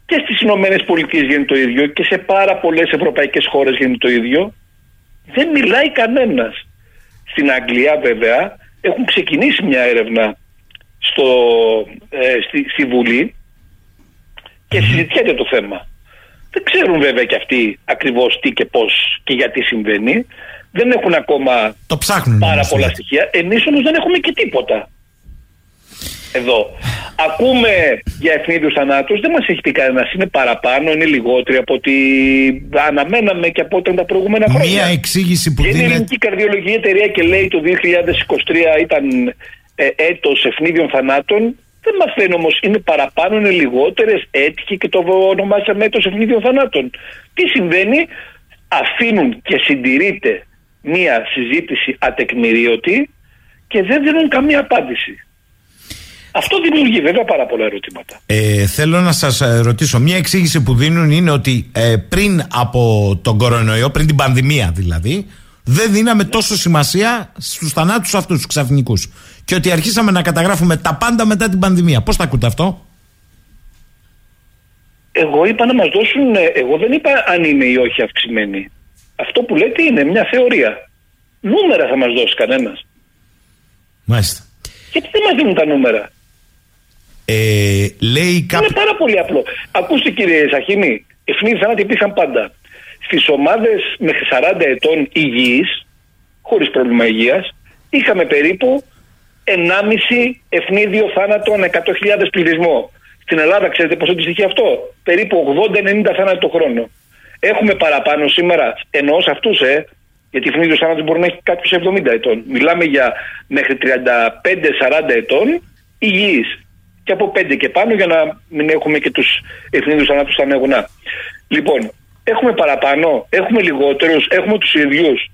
Και στις Ηνωμένες Πολιτείες γίνεται το ίδιο και σε πάρα πολλές ευρωπαϊκές χώρες γίνεται το ίδιο. Δεν μιλάει κανένας. Στην Αγγλία, βέβαια, έχουν ξεκινήσει μια έρευνα στο, ε, στη, στη Βουλή και συζητιέται το θέμα. Δεν ξέρουν βέβαια και αυτοί ακριβώς τι και πώς και γιατί συμβαίνει δεν έχουν ακόμα το ψάχνουν, πάρα πολλά στοιχεία. Εμείς όμως δεν έχουμε και τίποτα. Εδώ. Ακούμε για ευνίδιους θανάτους, δεν μας έχει πει κανένας. Είναι παραπάνω, είναι λιγότεροι από ότι αναμέναμε και από όταν τα προηγούμενα χρόνια. Μία εξήγηση που δίνει. Είναι η ελληνική καρδιολογική εταιρεία και λέει το 2023 ήταν ε, έτος ευνίδιων θανάτων. Δεν μα λένε όμως είναι παραπάνω, είναι λιγότερες, έτυχε και το ονομάσαμε έτος ευνίδιων θανάτων. Τι συμβαίνει, αφήνουν και συντηρείται μία συζήτηση ατεκμηρίωτη και δεν δίνουν καμία απάντηση. Αυτό δημιουργεί βέβαια πάρα πολλά ερωτήματα. Ε, θέλω να σας ε, ρωτήσω, μία εξήγηση που δίνουν είναι ότι ε, πριν από τον κορονοϊό, πριν την πανδημία δηλαδή, δεν δίναμε τόσο σημασία στους θανάτους αυτούς τους ξαφνικούς. Και ότι αρχίσαμε να καταγράφουμε τα πάντα μετά την πανδημία. Πώς τα ακούτε αυτό; Εγώ είπα να μας δώσουν, ε, εγώ δεν είπα αν είναι ή όχι αυξημένη. Αυτό που λέτε είναι μια θεωρία. Νούμερα θα μας δώσει κανένας. Μάλιστα. Γιατί δεν μας δίνουν τα νούμερα; Ε, λέει Είναι πάρα πολύ απλό. Ακούστε κύριε Σαχίνη, ευθύνη θανάτοι υπήρχαν πάντα. Στις ομάδες μέχρι 40 ετών υγιείς, χωρίς πρόβλημα υγείας, είχαμε περίπου 1,5 ευνίδιο θάνατο ανά 100.000 πληθυσμό. Στην Ελλάδα ξέρετε πόσο αντιστοιχεί αυτό; Περίπου 80-90 θάνατο το χρόνο. Έχουμε παραπάνω σήμερα, εννοώ σε αυτούς, ε, γιατί ευνίδιο θάνατο μπορεί να έχει κάποιος 70 ετών. Μιλάμε για μέχρι 35-40 ετών υγιείς. Και από 5 και πάνω για να μην έχουμε και τους ευνίδιους θανάτους στα νεγουνά. Λοιπόν, έχουμε παραπάνω, έχουμε λιγότερους, έχουμε τους ίδιους.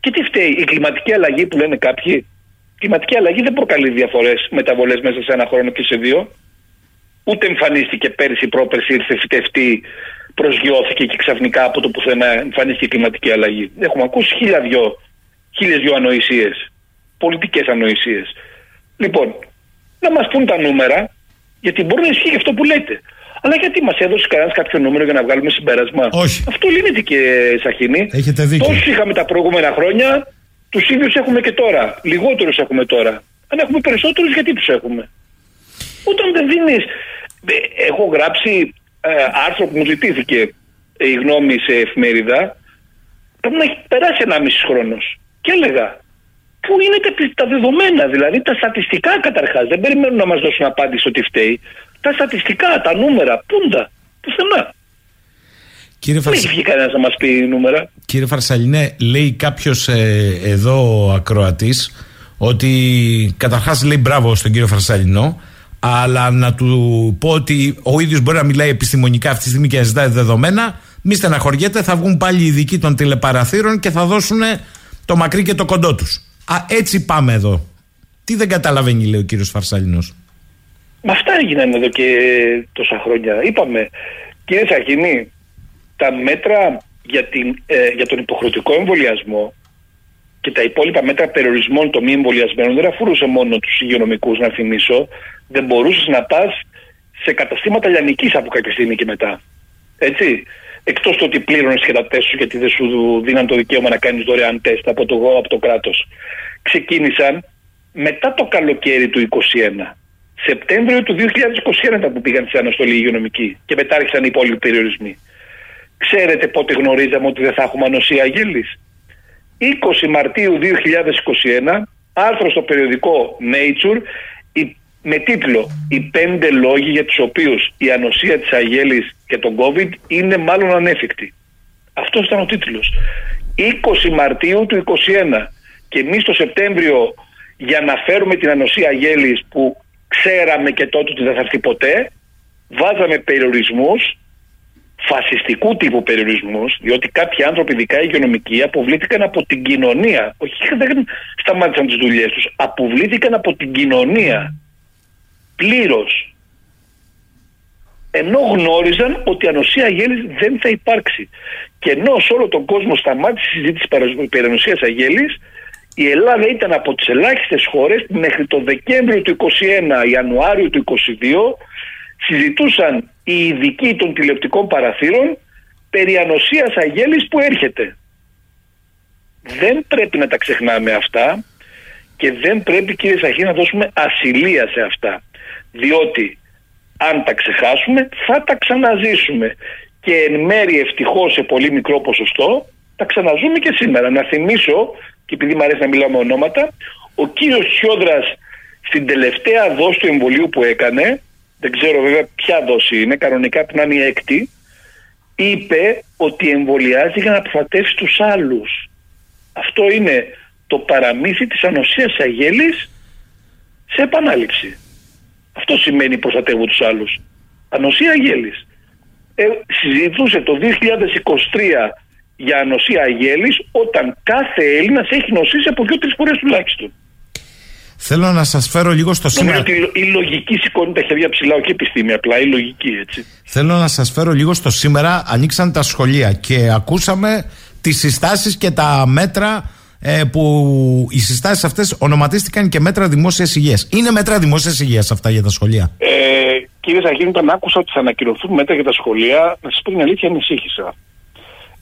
Και τι φταίει, η κλιματική αλλαγή που λένε κάποιοι. Η κλιματική αλλαγή δεν προκαλεί διαφορές μεταβολές μέσα σε ένα χρόνο και σε δύο. Ούτε εμφανίστηκε πέρυσι, πρόπερσι, ήρθε φυτευτή, προσγειώθηκε και ξαφνικά από το πουθενά εμφανίστηκε η κλιματική αλλαγή. Έχουμε ακούσει χίλια δυο, χίλιες δυο ανοησίες, πολιτικές ανοησίες. Λοιπόν, να μας πούν τα νούμερα, γιατί μπορεί να ισχύει και αυτό που λέτε. Αλλά γιατί μας έδωσε κανένας κάποιο νούμερο για να βγάλουμε συμπέρασμα; Όχι. Αυτό λύνεται και Σαχίνη. Έχετε δίκιο. Τόσου είχαμε τα προηγούμενα χρόνια, τους ίδιους έχουμε και τώρα. Λιγότερους έχουμε τώρα. Αν έχουμε περισσότερους, γιατί τους έχουμε; Όταν δεν δίνει. Έχω γράψει ε, άρθρο που μου ζητήθηκε ε, η γνώμη σε εφημερίδα. Πρέπει να έχει περάσει ένα μισή χρόνος. Και έλεγα, πού είναι τα δεδομένα, δηλαδή τα στατιστικά καταρχάς. Δεν περιμένουν να μας δώσουν απάντηση ότι φταίει. Τα στατιστικά, τα νούμερα, πούντα, πουθενά. Κύριε Δεν έχει βγει κανένας να μας πει νούμερα. Κύριε Φαρσαλινέ, λέει κάποιος ε, εδώ ακροατής ότι καταρχάς λέει μπράβο στον κύριο Φαρσαλινό, αλλά να του πω ότι ο ίδιος μπορεί να μιλάει επιστημονικά αυτή τη στιγμή και να ζητάει δεδομένα. Μη στεναχωριέται, θα βγουν πάλι οι ειδικοί των τηλεπαραθύρων και θα δώσουν το μακρύ και το κοντό τους. Α, έτσι πάμε εδώ. Τι δεν καταλαβαίνει, λέει ο κύριος Φαρσαλινός; Με αυτά έγιναν εδώ και τόσα χρόνια. Είπαμε, κύριε Σαχίνη, τα μέτρα για, την, ε, για τον υποχρεωτικό εμβολιασμό και τα υπόλοιπα μέτρα περιορισμών των μη εμβολιασμένων δεν αφορούσε μόνο τους υγειονομικούς, να θυμίσω. Δεν μπορούσες να πας σε καταστήματα λιανικής από κάποια στιγμή και μετά. Έτσι. Εκτός το ότι πλήρωνες και τα τεστ σου γιατί δεν σου δίναν το δικαίωμα να κάνεις δωρεάν τεστ από το, από το κράτος. Ξεκίνησαν μετά το καλοκαίρι του 2021. Σεπτέμβριο του 2021 ήταν που πήγαν σε αναστολή υγειονομική και μετά άρχισαν οι υπόλοιποι περιορισμοί. Ξέρετε πότε γνωρίζαμε ότι δεν θα έχουμε ανοσία γέλης. 20 Μαρτίου 2021, άρθρο στο περιοδικό Nature, με τίτλο «Οι πέντε λόγοι για τους οποίους η ανοσία της αγέλης και τον COVID είναι μάλλον ανέφικτη». Αυτός ήταν ο τίτλος. 20 Μαρτίου του 2021 και εμείς το Σεπτέμβριο για να φέρουμε την ανοσία αγέλης που ξέραμε και τότε ότι δεν θα έρθει ποτέ, βάζαμε περιορισμούς φασιστικού τύπου περιορισμούς, διότι κάποιοι άνθρωποι, ειδικά οι υγειονομικοί, αποβλήθηκαν από την κοινωνία. Όχι, δεν σταμάτησαν τις δουλειές τους. Αποβλήθηκαν από την κοινωνία. Πλήρως. Ενώ γνώριζαν ότι η ανοσία αγέλης δεν θα υπάρξει. Και ενώ σε όλο τον κόσμο σταμάτησε η συζήτηση περί ανοσίας αγέλης, η Ελλάδα ήταν από τις ελάχιστες χώρες μέχρι το Δεκέμβριο του 2021, Ιανουάριο του 2022 συζητούσαν οι ειδικοί των τηλεοπτικών παραθύρων περί ανοσίας αγέλης που έρχεται. Δεν πρέπει να τα ξεχνάμε αυτά και δεν πρέπει κύριε Σαχή να δώσουμε ασυλία σε αυτά. Διότι αν τα ξεχάσουμε θα τα ξαναζήσουμε και εν μέρει ευτυχώς σε πολύ μικρό ποσοστό τα ξαναζούμε και σήμερα. Να θυμίσω, και επειδή μου αρέσει να μιλάω με ονόματα, ο κύριος Σιόδρας στην τελευταία δόση του εμβολίου που έκανε, δεν ξέρω βέβαια ποια δόση είναι, κανονικά που να είναι η έκτη, είπε ότι εμβολιάζει για να προστατεύσει τους άλλους. Αυτό είναι το παραμύθι της ανοσίας αγέλης σε επανάληψη. Αυτό σημαίνει προστατεύω τους άλλους. Ανοσία αγέλης. Ε, συζητούσε το 2023 για ανοσία αγέλης όταν κάθε Έλληνας έχει νοσήσει από δύο-τρεις φορές τουλάχιστον. Θέλω να σας φέρω λίγο στο σήμερα. Νομίζω ότι η λογική σηκώνει τα χέρια ψηλά, όχι η επιστήμη, απλά η λογική, έτσι. Θέλω να σας φέρω λίγο στο σήμερα. Ανοίξαν τα σχολεία και ακούσαμε τις συστάσεις και τα μέτρα ε, που οι συστάσεις αυτές ονοματίστηκαν και μέτρα δημόσιας υγείας. Είναι μέτρα δημόσιας υγείας αυτά για τα σχολεία. Ε, κύριε Σαγίνη, όταν άκουσα ότι θα ανακοινωθούν μέτρα για τα σχολεία, να σας πω την αλήθεια, ανησύχησα.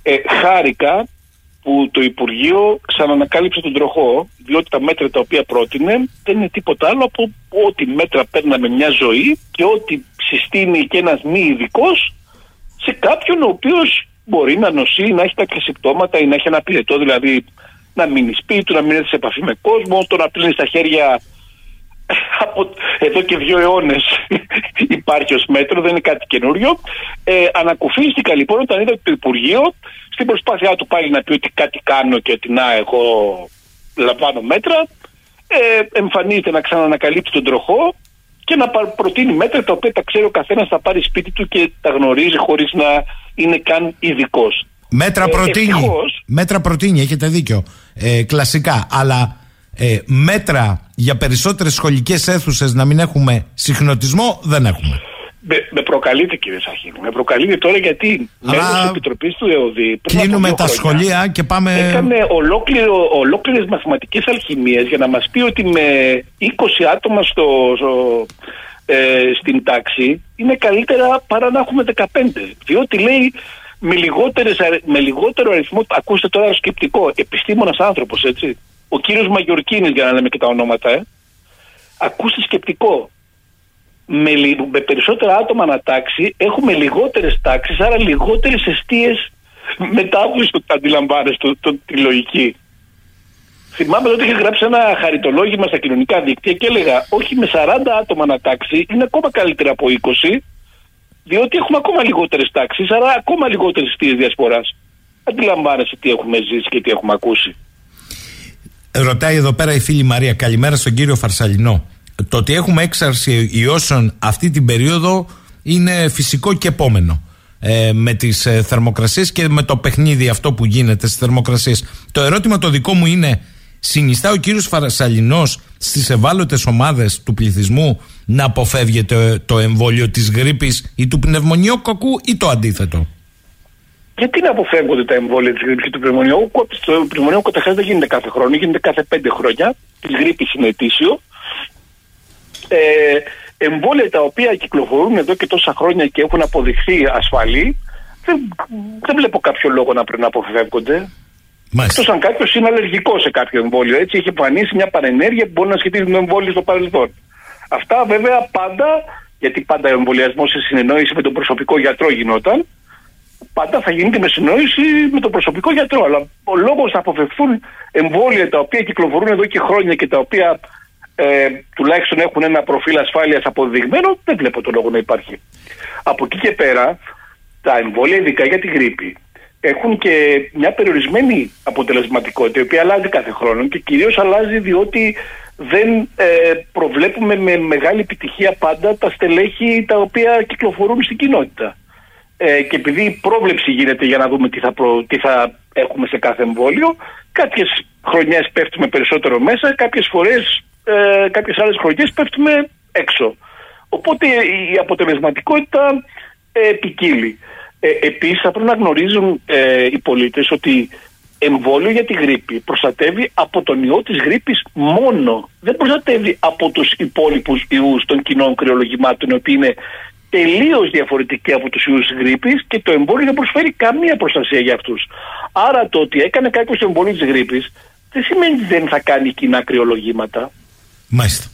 Ε, χάρηκα που το Υπουργείο ξανανακάλυψε τον τροχό, διότι τα μέτρα τα οποία πρότεινε δεν είναι τίποτα άλλο από ό,τι μέτρα παίρναμε μια ζωή και ό,τι συστήνει και ένας μη ειδικός σε κάποιον ο οποίος μπορεί να νοσεί, να έχει κάποια συμπτώματα ή να έχει ένα πυρετό, δηλαδή να μείνει σπίτι να μην έρθει σε επαφή με κόσμο, το να πλύνει στα χέρια από εδώ και δύο αιώνες υπάρχει ως μέτρο, δεν είναι κάτι καινούριο. Ε, ανακουφίστηκα λοιπόν όταν είδα το Υπουργείο στην προσπάθειά του πάλι να πει ότι κάτι κάνω και ότι να εγώ λαμβάνω μέτρα, ε, εμφανίζεται να ξανανακαλύψει τον τροχό και να προτείνει μέτρα τα οποία τα ξέρει ο καθένας θα πάρει σπίτι του και τα γνωρίζει χωρίς να είναι καν ειδικός. Μέτρα ε, προτείνει. μέτρα προτείνει, έχετε δίκιο. Ε, κλασικά. Αλλά ε, μέτρα για περισσότερες σχολικές αίθουσες να μην έχουμε συχνοτισμό δεν έχουμε. Με, με προκαλείτε κύριε Σαχίνη, με προκαλείτε τώρα γιατί Αλλά... μέλος της Επιτροπής του ΕΟΔΗ Κλείνουμε τα σχολεία και πάμε... Έκανε ολόκληρο, ολόκληρες μαθηματικές αλχημίες για να μας πει ότι με 20 άτομα στο, ε, στην τάξη είναι καλύτερα παρά να έχουμε 15. Διότι λέει με, με λιγότερο αριθμό, ακούστε τώρα σκεπτικό, επιστήμονας άνθρωπος έτσι, ο κύριος Μαγιορκίνης για να λέμε και τα ονόματα, ε, ακούστε σκεπτικό. Με, με περισσότερα άτομα ανατάξει έχουμε λιγότερες τάξεις, άρα λιγότερες αιστείες μετάβολης του αντιλαμβάνεστε το, το, τη λογική. Θυμάμαι ότι είχε γράψει ένα χαριτολόγημα στα κοινωνικά δίκτυα και έλεγα όχι με 40 άτομα ανατάξει είναι ακόμα καλύτερα από 20 διότι έχουμε ακόμα λιγότερες τάξεις, άρα ακόμα λιγότερες αιστείες διασποράς. Αντιλαμβάνεσαι τι έχουμε ζήσει και τι έχουμε ακούσει. Ρωτάει εδώ πέρα η φίλη Μαρία, καλημέρα στον κύριο Φαρσαλινό. Το ότι έχουμε έξαρση ιώσεων αυτή την περίοδο είναι φυσικό και επόμενο. Ε, με τις ε, θερμοκρασίες και με το παιχνίδι αυτό που γίνεται στις θερμοκρασίες. Το ερώτημα το δικό μου είναι συνιστά ο κύριος Φαρσαλινός στις ευάλωτες ομάδες του πληθυσμού να αποφεύγεται το εμβόλιο της γρήπης ή του κακού ή το αντίθετο; Γιατί να αποφεύγονται τα εμβόλια της γρήπης και του πνευμονίου. Το πνευμονίου καταρχά δεν γίνεται κάθε χρόνο, γίνεται κάθε πέντε χρόνια. Τη γρήπη είναι ετήσιο. Ε, εμβόλια τα οποία κυκλοφορούν εδώ και τόσα χρόνια και έχουν αποδειχθεί ασφαλή, δεν, δεν βλέπω κάποιο λόγο να πρέπει να αποφεύγονται. Εκτό αν κάποιος είναι αλλεργικός σε κάποιο εμβόλιο. Έτσι έχει εμφανίσει μια παρενέργεια που μπορεί να σχετίζεται με εμβόλιο στο παρελθόν. Αυτά βέβαια πάντα, γιατί πάντα ο εμβολιασμός σε συνεννόηση με τον προσωπικό γιατρό γινόταν, πάντα θα γίνεται με συνόηση με τον προσωπικό γιατρό. Αλλά ο λόγος να αποφευθούν εμβόλια τα οποία κυκλοφορούν εδώ και χρόνια και τα οποία ε, τουλάχιστον έχουν ένα προφίλ ασφάλειας αποδειγμένο, δεν βλέπω τον λόγο να υπάρχει. Από εκεί και πέρα, τα εμβόλια, ειδικά για τη γρήπη, έχουν και μια περιορισμένη αποτελεσματικότητα, η οποία αλλάζει κάθε χρόνο και κυρίως αλλάζει διότι δεν ε, προβλέπουμε με μεγάλη επιτυχία πάντα τα στελέχη τα οποία κυκλοφορούν στην κοινότητα ε, και επειδή η πρόβλεψη γίνεται για να δούμε τι θα, τι θα έχουμε σε κάθε εμβόλιο, κάποιες χρονιές πέφτουμε περισσότερο μέσα, κάποιες φορές, ε, κάποιες άλλες χρονιές πέφτουμε έξω. Οπότε η αποτελεσματικότητα ε, ποικίλει. Ε, Επίσης θα πρέπει να γνωρίζουν ε, οι πολίτες ότι εμβόλιο για τη γρήπη προστατεύει από τον ιό της γρήπης μόνο. Δεν προστατεύει από τους υπόλοιπους ιούς των κοινών κρυολογημάτων, οι οποίοι είναι τελείως διαφορετική από τους ιούς της γρήπης και το εμβόλιο δεν προσφέρει καμία προστασία για αυτούς. Άρα το ότι έκανε κάποιος το εμβόλιο της γρήπης δεν σημαίνει ότι δεν θα κάνει κοινά κρυολογήματα. Μάλιστα.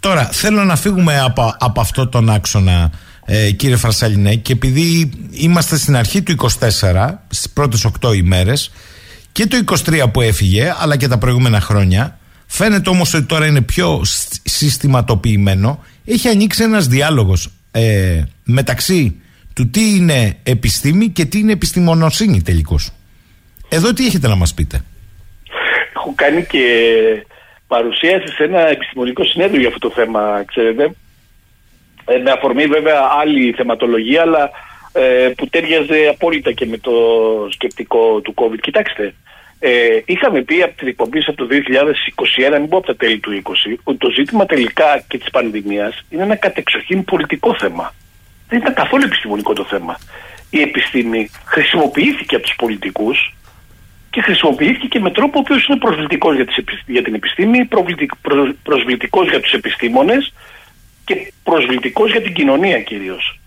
Τώρα θέλω να φύγουμε από, από αυτό τον άξονα ε, κύριε Φαρσαλινέ, και επειδή είμαστε στην αρχή του 24, στις πρώτες 8 ημέρες, και το 23 που έφυγε, αλλά και τα προηγούμενα χρόνια, φαίνεται όμως ότι τώρα είναι πιο συστηματοποιημένο. Έχει ανοίξει ένας διάλογος ε, μεταξύ του τι είναι επιστήμη και τι είναι επιστημονοσύνη τελικώς. Εδώ τι έχετε να μας πείτε; Έχω κάνει και παρουσίαση σε ένα επιστημονικό συνέδριο για αυτό το θέμα, ξέρετε. Ε, με αφορμή βέβαια άλλη θεματολογία, αλλά ε, που τέριαζε απόλυτα και με το σκεπτικό του COVID. Κοιτάξτε, ε, είχαμε πει από την εκπομπή από το 2021, μην πω από τα τέλη του 2020, ότι το ζήτημα τελικά και της πανδημίας είναι ένα κατεξοχήν πολιτικό θέμα. Δεν ήταν καθόλου επιστημονικό το θέμα. Η επιστήμη χρησιμοποιήθηκε από τους πολιτικούς και χρησιμοποιήθηκε και με τρόπο ο οποίος είναι προσβλητικός για, για την επιστήμη, προσβλητικός για τους επιστήμονες και προσβλητικός για την κοινωνία κυρίως.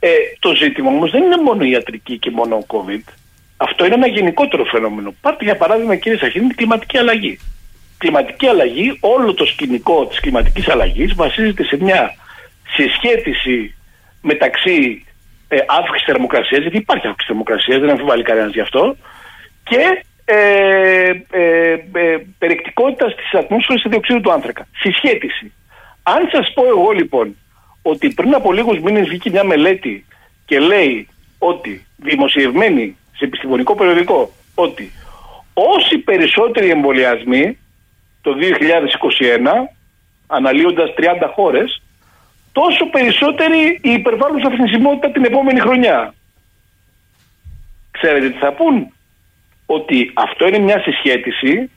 Ε, το ζήτημα όμως δεν είναι μόνο η ιατρική και μόνο ο COVID. Αυτό είναι ένα γενικότερο φαινόμενο. Πάρτε για παράδειγμα, κύριε Σαχίνη, την κλιματική αλλαγή. Κλιματική αλλαγή, όλο το σκηνικό της κλιματικής αλλαγής βασίζεται σε μια συσχέτιση μεταξύ ε, αύξηση θερμοκρασίας, γιατί υπάρχει αύξηση θερμοκρασίας, δεν αμφιβάλλει κανένας γι' αυτό, και ε, ε, ε, περιεκτικότητας της ατμόσφαιρας διοξείδου του άνθρακα. Συσχέτιση. Αν σας πω εγώ λοιπόν ότι πριν από λίγους μήνες βγήκε μια μελέτη και λέει ότι δημοσιευμένη σε επιστημονικό περιοδικό ότι όσοι περισσότεροι εμβολιασμοί το 2021 αναλύοντας 30 χώρες τόσο περισσότερη η υπερβάλλουσα θνησιμότητα την επόμενη χρονιά. Ξέρετε τι θα πούν; Ότι αυτό είναι μια συσχέτιση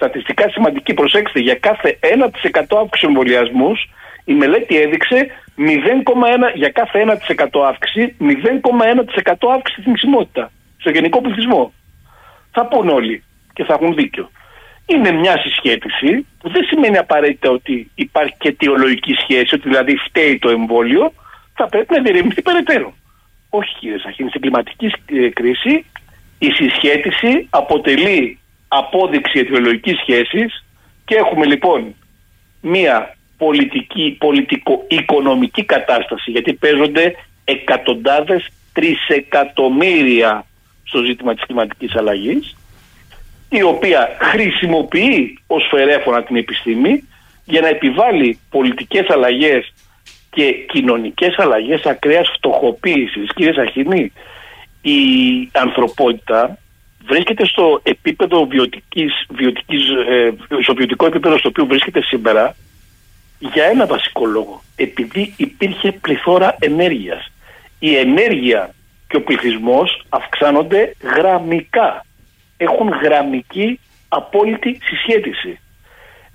στατιστικά σημαντική. Προσέξτε, για κάθε 1% αύξησης εμβολιασμούς, η μελέτη έδειξε 0,1 για κάθε 1% αύξηση, 0,1% αύξηση στην ξημότητα στο γενικό πληθυσμό. Θα πούν όλοι και θα έχουν δίκιο. Είναι μια συσχέτιση που δεν σημαίνει απαραίτητα ότι υπάρχει και αιτιολογική σχέση, ότι δηλαδή φταίει το εμβόλιο, θα πρέπει να διερευνηθεί περαιτέρω. Όχι κύριε Σαχίνη, στην κλιματική ε, κρίση η συσχέτιση αποτελεί απόδειξη αιτιολογικής σχέσης και έχουμε λοιπόν μία πολιτική, πολιτικο-οικονομική κατάσταση γιατί παίζονται εκατοντάδες τρισεκατομμύρια στο ζήτημα της κλιματικής αλλαγής η οποία χρησιμοποιεί ως φερέφωνα την επιστήμη για να επιβάλλει πολιτικές αλλαγές και κοινωνικές αλλαγές ακραίας φτωχοποίησης. Κύριε Σαχίνη, η ανθρωπότητα βρίσκεται στο επίπεδο βιωτικής, βιωτικής, ε, στο βιωτικό επίπεδο στο οποίο βρίσκεται σήμερα για ένα βασικό λόγο. Επειδή υπήρχε πληθώρα ενέργειας. Η ενέργεια και ο πληθυσμός αυξάνονται γραμμικά. Έχουν γραμμική απόλυτη συσχέτιση.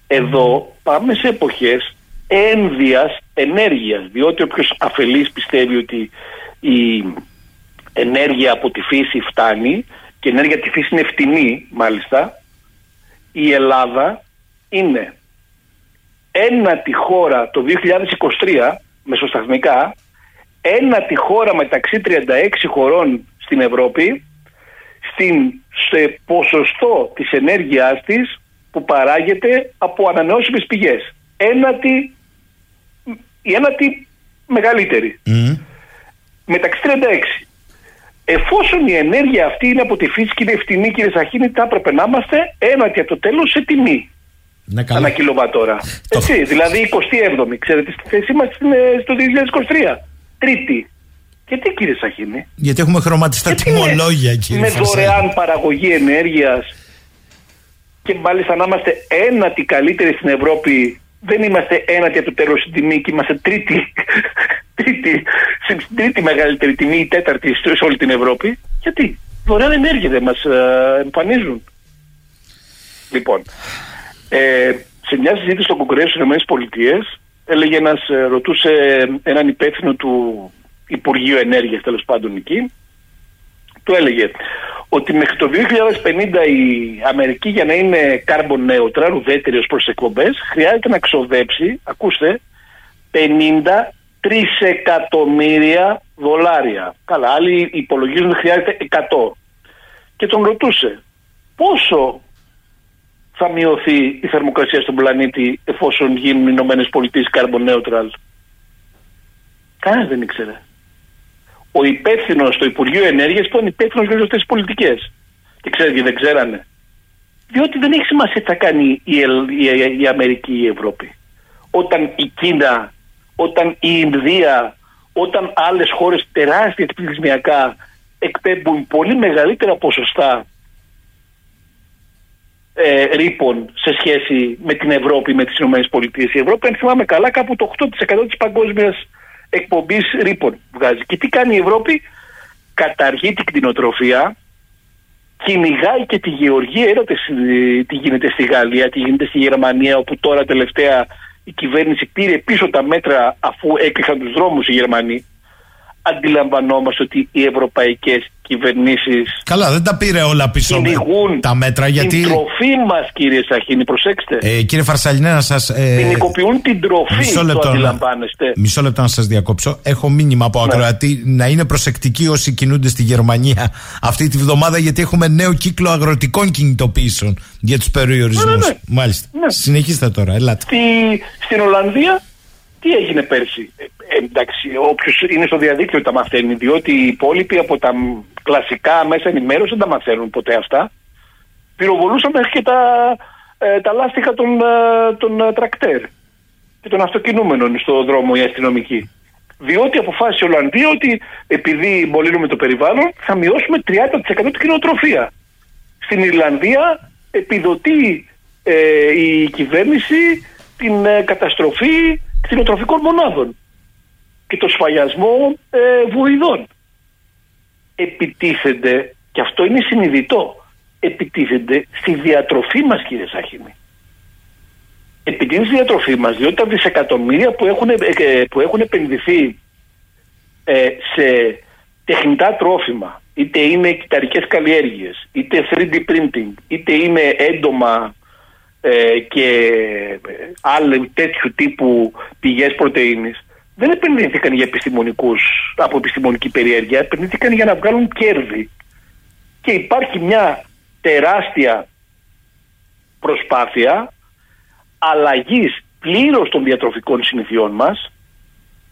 Εδώ πάμε σε εποχές ένδυας ενέργειας, διότι όποιος αφελής πιστεύει ότι η ενέργεια από τη φύση φτάνει και ενέργεια από τη φύση είναι φτηνή μάλιστα η Ελλάδα είναι ένατη χώρα το 2023 μεσοσταθμικά ένατη χώρα μεταξύ 36 χωρών στην Ευρώπη στην, σε ποσοστό της ενέργειάς της που παράγεται από ανανεώσιμες πηγές. Ένατη, η ένατη μεγαλύτερη. Μεταξύ 36. Εφόσον η ενέργεια αυτή είναι από τη φύση και είναι φτηνή, κύριε Σαχίνη, θα έπρεπε να είμαστε; Ένατη από το τέλος σε τιμή. Ναι, Ανά κιλοβατόρα. Έτσι, δηλαδή 27η. Ξέρετε, στη θέση μας στο 2023. Τρίτη. Γιατί κύριε Σαχίνη; Γιατί έχουμε χρωματιστά τιμολόγια, κύριε Με δωρεάν παραγωγή ενέργειας και μάλιστα να είμαστε ένατη καλύτεροι στην Ευρώπη. Δεν είμαστε ένατη από το τέλος στην τιμή και είμαστε τρίτη τρίτη, στην τρίτη μεγαλύτερη τιμή, η τέταρτη σε όλη την Ευρώπη. Γιατί; Δωρεάν ενέργεια δεν μας ε, εμφανίζουν. Λοιπόν, ε, σε μια συζήτηση στο Κογκρέσο στις ΗΠΑ έλεγε ένας, ε, ρωτούσε έναν υπεύθυνο του Υπουργείου Ενέργειας τέλος πάντων εκεί, του έλεγε ότι μέχρι το 2050 η Αμερική για να είναι carbon neutral, ουδέτερη ως προς εκπομπές, χρειάζεται να ξοδέψει, ακούστε, 50 τρισεκατομμύρια δολάρια. Καλά, άλλοι υπολογίζουν ότι χρειάζεται 100. Και τον ρωτούσε πόσο θα μειωθεί η θερμοκρασία στον πλανήτη εφόσον γίνουν οι Ηνωμένες Πολιτείες carbon neutral; Κανένας δεν ήξερε. Ο υπεύθυνος στο Υπουργείο Ενέργειας ήταν υπεύθυνος για αυτές τις πολιτικές. Και ξέρετε, δεν ξέρανε. Διότι δεν έχει σημασία τι θα κάνει η, η, η Αμερική ή η Ευρώπη. Όταν η Κίνα, όταν η Ινδία, όταν άλλες χώρες τεράστια πληθυσμιακά εκπέμπουν πολύ μεγαλύτερα ποσοστά ε, ρήπων σε σχέση με την Ευρώπη, με τις ΗΠΑ. Η Ευρώπη, αν θυμάμαι καλά, κάπου το 8% της παγκόσμιας εκπομπής ρήπων βγάζει. Και τι κάνει η Ευρώπη, καταργεί την κτηνοτροφία, κυνηγάει και τη γεωργία. Είδατε τι γίνεται στη Γαλλία, τι γίνεται στη Γερμανία, όπου τώρα τελευταία η κυβέρνηση πήρε πίσω τα μέτρα αφού έκλεισαν τους δρόμους οι Γερμανοί αντιλαμβανόμαστε ότι οι ευρωπαϊκές κυβερνήσεις Καλά, δεν τα πήρε όλα πίσω τα μέτρα γιατί. Την τροφή μας, κύριε Σαχίνη, προσέξτε. Ε, κύριε Φαρσαλινέ, να σας. Ε... Ποινικοποιούν την τροφή, μισό λεπτό, το αντιλαμβάνεστε. Μισό λεπτό να σας διακόψω. Έχω μήνυμα από ναι. ακροατή να είναι προσεκτικοί όσοι κινούνται στη Γερμανία αυτή τη βδομάδα, γιατί έχουμε νέο κύκλο αγροτικών κινητοποιήσεων για τους περιορισμούς. Ναι, ναι, ναι. Μάλιστα. Ναι. Συνεχίστε τώρα, ελάτε. Στη, στην Ολλανδία τι έγινε πέρσι; Ε, εντάξει, όποιος είναι στο διαδίκτυο τα μαθαίνει, διότι οι υπόλοιποι από τα κλασικά μέσα ενημέρωση δεν τα μαθαίνουν ποτέ αυτά. Πυροβολούσαν μέχρι και τα, ε, τα λάστιχα των, ε, των ε, τρακτέρ και των αυτοκινούμενων στο δρόμο οι αστυνομικοί. Διότι αποφάσισε η Ολλανδία ότι επειδή μολύνουμε το περιβάλλον θα μειώσουμε 30% την κοινοτροφία. Στην Ιρλανδία επιδοτεί η κυβέρνηση την καταστροφή κτηνοτροφικών μονάδων και το σφαγιασμό ε, βουηδών. Επιτίθενται, και αυτό είναι συνειδητό, επιτίθενται στη διατροφή μας κύριε Σάχημη. Επιτίθενται στη διατροφή μας, διότι τα δισεκατομμύρια που έχουν, ε, ε, που έχουν επενδυθεί ε, σε τεχνητά τρόφιμα, είτε είναι κυταρικές καλλιέργειες, είτε 3D printing, είτε είναι έντομα ε, και άλλου τέτοιου τύπου πηγές πρωτεΐνης δεν επενδύθηκαν για επιστημονικούς, από επιστημονική περιέργεια, επενδύθηκαν για να βγάλουν κέρδη. Και υπάρχει μια τεράστια προσπάθεια αλλαγής πλήρως των διατροφικών συνηθιών μας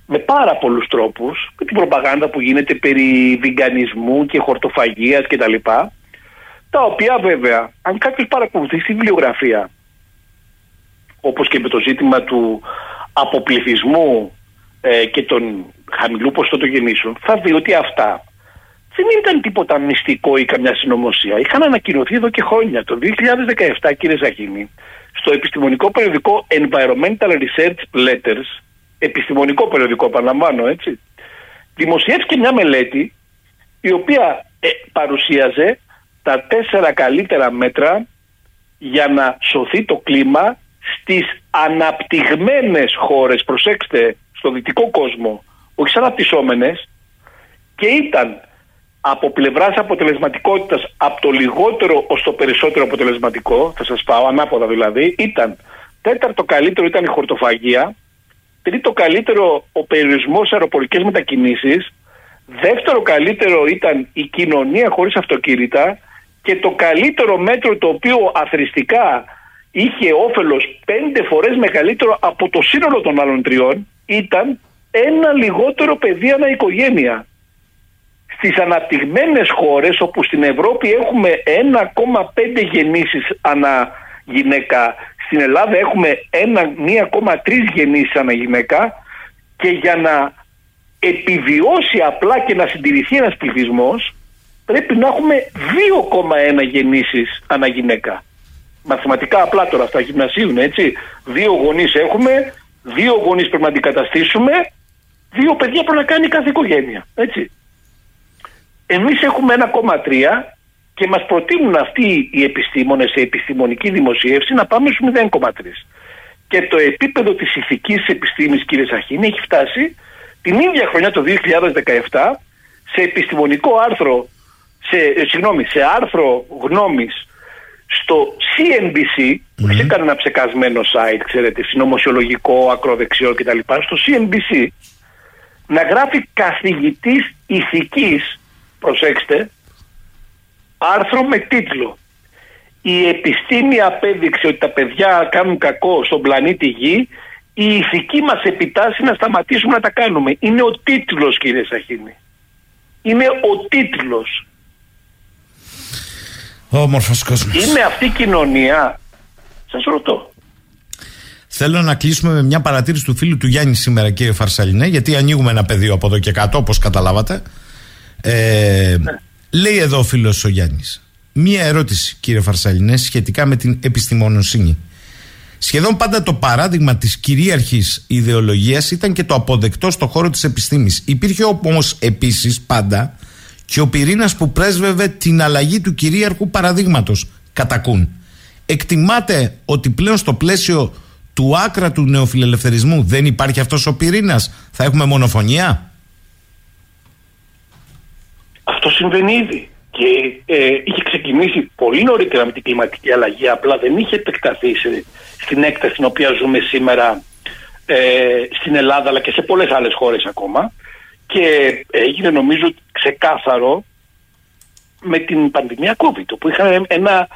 με πάρα πολλούς τρόπους, με την προπαγάνδα που γίνεται περί βιγκανισμού και χορτοφαγίας κτλ. Τα, τα οποία βέβαια, αν κάποιος παρακολουθήσει τη βιβλιογραφία όπως και με το ζήτημα του αποπληθισμού ε, και των χαμηλού γεννήσεων θα δει ότι αυτά δεν ήταν τίποτα μυστικό ή καμιά συνωμοσία. Είχαν ανακοινωθεί εδώ και χρόνια. Το 2017, κύριε Ζαχίνη, στο επιστημονικό περιοδικό Environmental Research Letters, επιστημονικό περιοδικό, παραλαμβάνω, έτσι, δημοσιεύτηκε μια μελέτη η οποία ε, παρουσίαζε τα τέσσερα καλύτερα μέτρα για να σωθεί το κλίμα στις αναπτυγμένες χώρες, προσέξτε, στο δυτικό κόσμο, όχι σαν αναπτυσσόμενες και ήταν από πλευράς αποτελεσματικότητας από το λιγότερο ως το περισσότερο αποτελεσματικό, θα σας πάω ανάποδα δηλαδή, ήταν τέταρτο καλύτερο ήταν η χορτοφαγία, τρίτο καλύτερο ο περιορισμός σε αεροπορικές μετακινήσεις, δεύτερο καλύτερο ήταν η κοινωνία χωρίς αυτοκίνητα και το καλύτερο μέτρο το οποίο αθρηστικά είχε όφελος πέντε φορές μεγαλύτερο από το σύνολο των άλλων τριών ήταν ένα λιγότερο παιδί ανά οικογένεια. Στις αναπτυγμένες χώρες όπου στην Ευρώπη έχουμε 1,5 γεννήσεις ανά γυναίκα, στην Ελλάδα έχουμε 1,3 γεννήσεις ανά γυναίκα και για να επιβιώσει απλά και να συντηρηθεί ένας πληθυσμός πρέπει να έχουμε 2,1 γεννήσεις ανά γυναίκα μαθηματικά απλά τώρα αυτά γυμνασίουν έτσι. Δύο γονείς έχουμε, δύο γονείς πρέπει να αντικαταστήσουμε, δύο παιδιά πρέπει να κάνει κάθε οικογένεια. Έτσι. Εμείς έχουμε 1,3 και μας προτείνουν αυτοί οι επιστήμονες σε επιστημονική δημοσίευση να πάμε στους 0,3. Και το επίπεδο της ηθικής επιστήμης κύριε Σαχίνη έχει φτάσει την ίδια χρονιά το 2017 σε επιστημονικό άρθρο, σε, ε, συγγνώμη, σε άρθρο γνώμης στο CNBC, που έχει κανένα ψεκασμένο site, ξέρετε, συνωμοσιολογικό, ακροδεξιό κτλ. Στο CNBC να γράφει καθηγητής ηθικής, προσέξτε, άρθρο με τίτλο «Η επιστήμη απέδειξε ότι τα παιδιά κάνουν κακό στον πλανήτη Γη η ηθική μας επιτάσσει να σταματήσουμε να τα κάνουμε. Είναι ο τίτλος κύριε Σαχίνη. Είναι ο τίτλος. Όμορφος κόσμος. Είναι αυτή η κοινωνία. Σας ρωτώ. Θέλω να κλείσουμε με μια παρατήρηση του φίλου του Γιάννη σήμερα, κύριε Φαρσαλινέ, γιατί ανοίγουμε ένα πεδίο από εδώ και κάτω, όπως καταλάβατε. Ε, ναι. Λέει εδώ ο φίλος ο Γιάννης. Μία ερώτηση, κύριε Φαρσαλινέ, σχετικά με την επιστημονοσύνη. Σχεδόν πάντα το παράδειγμα της κυρίαρχης ιδεολογίας ήταν και το αποδεκτό στο χώρο της επιστήμης. Υπήρχε όμως επίσης πάντα και ο πυρήνας που πρέσβευε την αλλαγή του κυρίαρχου παραδείγματος. Κατακούν. Εκτιμάτε ότι πλέον στο πλαίσιο του άκρα του νεοφιλελευθερισμού δεν υπάρχει αυτός ο πυρήνας; Θα έχουμε μονοφωνία; Αυτό συμβαίνει ήδη και ε, είχε ξεκινήσει πολύ νωρίτερα με την κλιματική αλλαγή απλά δεν είχε επεκταθεί στην έκταση στην οποία ζούμε σήμερα ε, στην Ελλάδα αλλά και σε πολλές άλλες χώρες ακόμα και έγινε νομίζω ξεκάθαρο με την πανδημία COVID που είχαμε ένα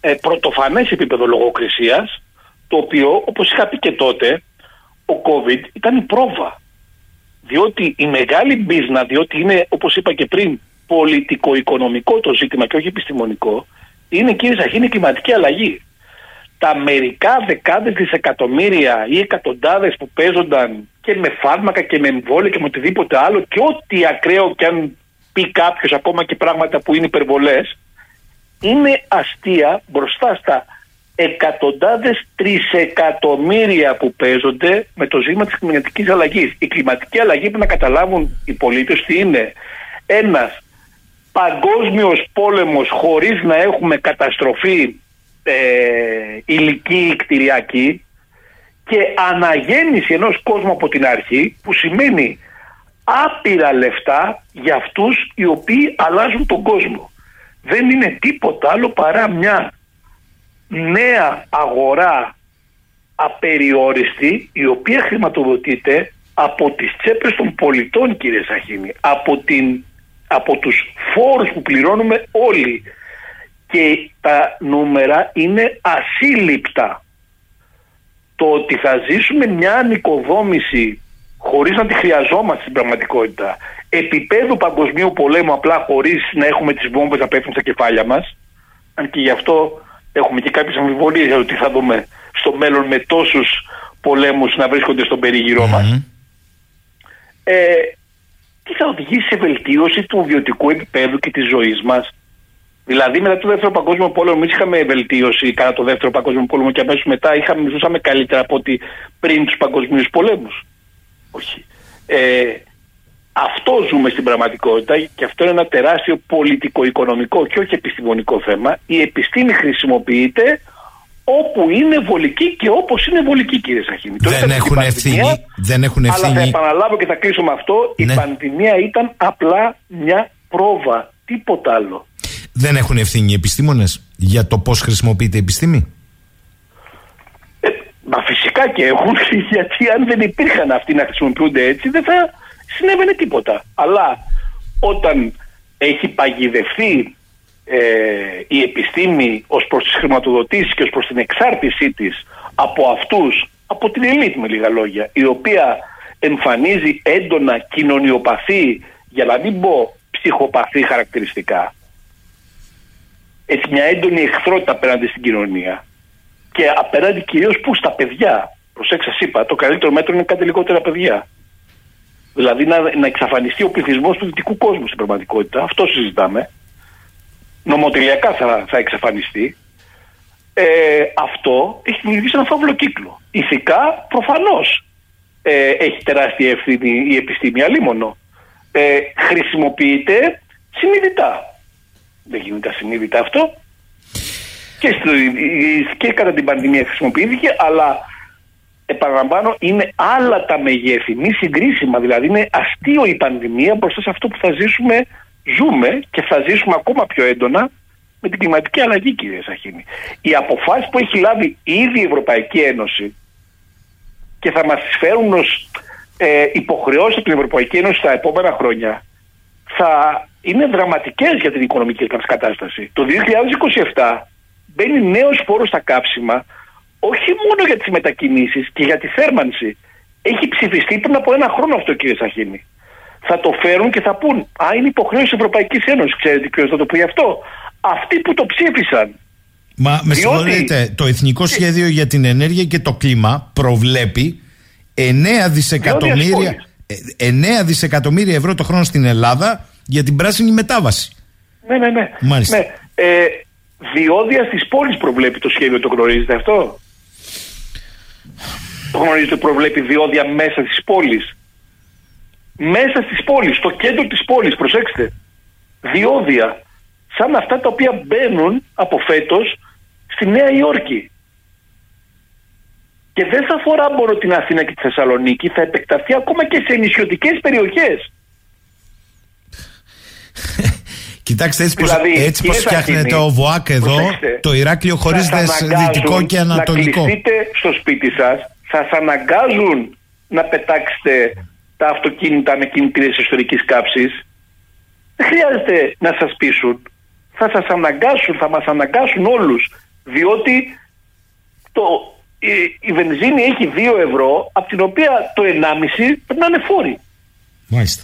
ε, πρωτοφανές επίπεδο λογοκρισίας το οποίο όπως είχα πει και τότε ο COVID ήταν η πρόβα. Διότι η μεγάλη μπίζνα διότι είναι όπως είπα και πριν πολιτικο-οικονομικό το ζήτημα και όχι επιστημονικό είναι κύριε Σαχίνη κλιματική αλλαγή. Τα μερικά δεκάδες δισεκατομμύρια ή εκατοντάδες που παίζονταν και με φάρμακα και με εμβόλια και με οτιδήποτε άλλο και ό,τι ακραίο και αν πει κάποιος ακόμα και πράγματα που είναι υπερβολές είναι αστεία μπροστά στα εκατοντάδες τρισεκατομμύρια που παίζονται με το ζήτημα της κλιματικής αλλαγής. Η κλιματική αλλαγή που να καταλάβουν οι πολίτες τι είναι ένας παγκόσμιος πόλεμος χωρίς να έχουμε καταστροφή ε, ηλική κτηριακή και αναγέννηση ενός κόσμου από την αρχή που σημαίνει άπειρα λεφτά για αυτούς οι οποίοι αλλάζουν τον κόσμο. Δεν είναι τίποτα άλλο παρά μια νέα αγορά απεριόριστη η οποία χρηματοδοτείται από τις τσέπες των πολιτών κύριε Σαχίνη από, την, από τους φόρους που πληρώνουμε όλοι και τα νούμερα είναι ασύλληπτα το ότι θα ζήσουμε μια ανοικοδόμηση χωρίς να τη χρειαζόμαστε στην πραγματικότητα επίπεδου παγκοσμίου πολέμου απλά χωρίς να έχουμε τις βόμβες να πέφτουν στα κεφάλια μας αν και γι' αυτό έχουμε και κάποιες αμφιβολίες για το τι θα δούμε στο μέλλον με τόσους πολέμους να βρίσκονται στον περίγυρό μας. Ε, τι θα οδηγήσει σε βελτίωση του βιωτικού επίπεδου και της ζωής μας; Δηλαδή μετά το δεύτερο παγκόσμιο πόλεμο εμείς είχαμε βελτίωση κατά το δεύτερο παγκόσμιο πόλεμο και αμέσως μετά είχαμε, ζούσαμε καλύτερα από ότι πριν τους παγκοσμίους πολέμους. Όχι. Ε, αυτό ζούμε στην πραγματικότητα και αυτό είναι ένα τεράστιο πολιτικο-οικονομικό και όχι επιστημονικό θέμα. Η επιστήμη χρησιμοποιείται όπου είναι βολική και όπως είναι βολική κύριε Σαχίνη. Δεν έχουν, ευθύνη, δεν έχουν ευθύνη. Αλλά θα επαναλάβω και θα κλείσω με αυτό. Η ναι. πανδημία ήταν απλά μια πρόβα. Τίποτα άλλο. Δεν έχουν ευθύνη οι επιστήμονες για το πώς χρησιμοποιείται η επιστήμη; Ε, μα φυσικά και έχουν γιατί αν δεν υπήρχαν αυτοί να χρησιμοποιούνται έτσι δεν θα συνέβαινε τίποτα. Αλλά όταν έχει παγιδευτεί ε, η επιστήμη ως προς τις χρηματοδοτήσεις και ως προς την εξάρτησή της από αυτούς, από την ελίτ με λίγα λόγια, η οποία εμφανίζει έντονα κοινωνιοπαθή, για να μην πω ψυχοπαθή χαρακτηριστικά, έτσι μια έντονη εχθρότητα απέναντι στην κοινωνία και απέναντι κυρίως που στα παιδιά. Προσέξτε, είπα, το καλύτερο μέτρο είναι κάτι λιγότερα παιδιά. Δηλαδή να, να εξαφανιστεί ο πληθυσμός του δυτικού κόσμου στην πραγματικότητα. Αυτό συζητάμε. Νομοτελειακά θα, θα εξαφανιστεί. Ε, αυτό έχει δημιουργήσει ένα φαύλο κύκλο. Ηθικά προφανώς ε, έχει τεράστια ευθύνη η επιστήμη, αλίμονο. Ε, χρησιμοποιείται συνειδητά. Δεν γίνεται ασυνείδητα αυτό. Και, στο, και κατά την πανδημία χρησιμοποιήθηκε, αλλά επαναλαμβάνω, είναι άλλα τα μεγέθη, μη συγκρίσιμα. Δηλαδή, είναι αστείο η πανδημία μπροστά σε αυτό που θα ζήσουμε, ζούμε και θα ζήσουμε ακόμα πιο έντονα με την κλιματική αλλαγή, κύριε Σαχίνη. Οι αποφάσεις που έχει λάβει ήδη η Ευρωπαϊκή Ένωση και θα μας φέρουν ως ε, υποχρεώσεις από την Ευρωπαϊκή Ένωση τα επόμενα χρόνια θα είναι δραματικές για την οικονομική μα κατάσταση. Το 2027 μπαίνει νέος φόρος στα κάψιμα όχι μόνο για τις μετακινήσεις και για τη θέρμανση. Έχει ψηφιστεί πριν από ένα χρόνο αυτό κύριε Σαχίνη. Θα το φέρουν και θα πούν «Α, είναι υποχρέωση της Ευρωπαϊκής Ένωσης». Ξέρετε ποιος θα το πει αυτό; Αυτοί που το ψήφισαν. Μα με συγχωρείτε, το Εθνικό Σχέδιο για την Ενέργεια και το Κλίμα προβλέπει 9 δισεκατομμύρια, 9 δισεκατομμύρια ευρώ το χρόνο στην Ελλάδα για την πράσινη μετάβαση. Ναι, ναι, ναι. Μάλιστα. ναι. Ε, διόδια στις πόλεις προβλέπει το σχέδιο, το γνωρίζετε αυτό; Το γνωρίζετε προβλέπει διόδια μέσα στις πόλεις; Μέσα στις πόλεις, στο κέντρο της πόλης, προσέξτε. Διόδια. Σαν αυτά τα οποία μπαίνουν από φέτος στη Νέα Υόρκη. Και δεν θα αφορά μόνο την Αθήνα και τη Θεσσαλονίκη, θα επεκταθεί ακόμα και σε νησιωτικές περιοχές. Κοιτάξτε, έτσι πως, Δηλαδή, έτσι πως κύριε φτιάχνεται Σαχίνη, ο ΒΟΑΚ εδώ, προσέξτε, το Ηράκλειο χωρίζεται σας σε αναγκάζουν δυτικό και ανατολικό. Να κλειστείτε στο σπίτι σας, σας αναγκάζουν να πετάξετε τα αυτοκίνητα με κινητήρες ιστορικής κάψης. Δεν χρειάζεται να σας πείσουν. Θα σας αναγκάσουν, θα μας αναγκάσουν όλους. Διότι το, η, η βενζίνη έχει 2 ευρώ, από την οποία το 1,5 πρέπει να είναι φόροι. Μάλιστα.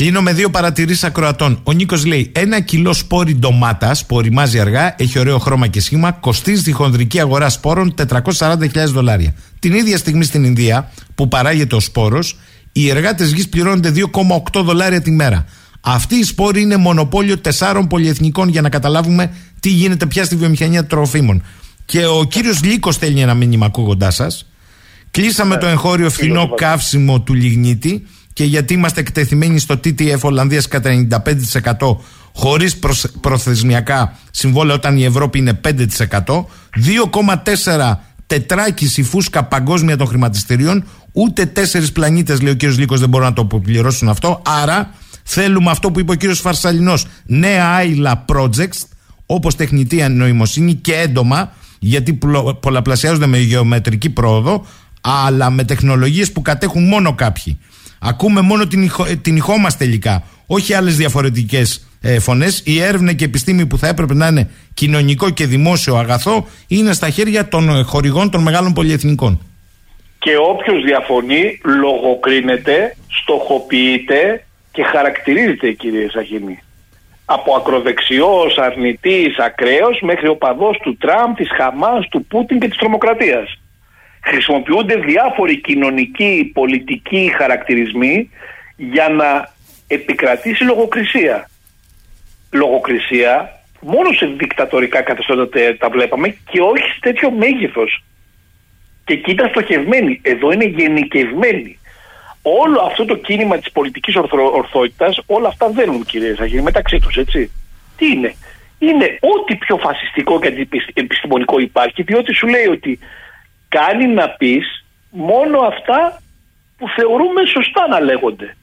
Κλείνω με δύο παρατηρήσεις ακροατών. Ο Νίκος λέει: Ένα κιλό σπόρι ντομάτας που οριμάζει αργά, έχει ωραίο χρώμα και σχήμα, κοστίζει στη χονδρική αγορά σπόρων 440.000 δολάρια. Την ίδια στιγμή στην Ινδία, που παράγεται ο σπόρος, οι εργάτες γης πληρώνονται 2,8 δολάρια τη μέρα. Αυτή η σπόρη είναι μονοπόλιο τεσσάρων πολυεθνικών για να καταλάβουμε τι γίνεται πια στη βιομηχανία τροφίμων. Και ο κύριος Λίκο στέλνει ένα μήνυμα ακούγοντάς σας. Κλείσαμε το εγχώριο φθηνό καύσιμο του λιγνίτη και γιατί είμαστε εκτεθειμένοι στο TTF Ολλανδίας κατά 95% χωρίς προθεσμιακά συμβόλαια όταν η Ευρώπη είναι 5%, 2,4 τετράκιση φούσκα παγκόσμια των χρηματιστηρίων, ούτε τέσσερις πλανήτες λέει ο κύριος Λίκος δεν μπορούν να το αποπληρώσουν αυτό, άρα θέλουμε αυτό που είπε ο κύριος Φαρσαλινός, νέα άειλα projects, όπως τεχνητή νοημοσύνη και έντομα, γιατί πολλαπλασιάζονται με γεωμετρική πρόοδο, αλλά με τεχνολογίες που κατέχουν μόνο κάποιοι. Ακούμε μόνο την, ηχο, την ηχό μας τελικά, όχι άλλες διαφορετικές ε, φωνές. Η έρευνα και η επιστήμη που θα έπρεπε να είναι κοινωνικό και δημόσιο αγαθό είναι στα χέρια των χορηγών των μεγάλων πολυεθνικών. Και όποιος διαφωνεί λογοκρίνεται, στοχοποιείται και χαρακτηρίζεται κύριε Σαχίνη. Από ακροδεξιός, αρνητής, ακραίος μέχρι οπαδός του Τραμπ, της Χαμάς, του Πούτιν και της τρομοκρατίας χρησιμοποιούνται διάφοροι κοινωνικοί, πολιτικοί χαρακτηρισμοί για να επικρατήσει λογοκρισία. Λογοκρισία μόνο σε δικτατορικά καθεστώτα τα βλέπαμε και όχι σε τέτοιο μέγεθος. Και εκεί ήταν στοχευμένη. Εδώ είναι γενικευμένη. Όλο αυτό το κίνημα της πολιτικής ορθο, ορθότητας, όλα αυτά δένουν κύριε Σαγίνη μεταξύ τους, έτσι. Τι είναι; Είναι ό,τι πιο φασιστικό και επιστημονικό υπάρχει, διότι σου λέει ότι κάνει να πεις μόνο αυτά που θεωρούμε σωστά να λέγονται.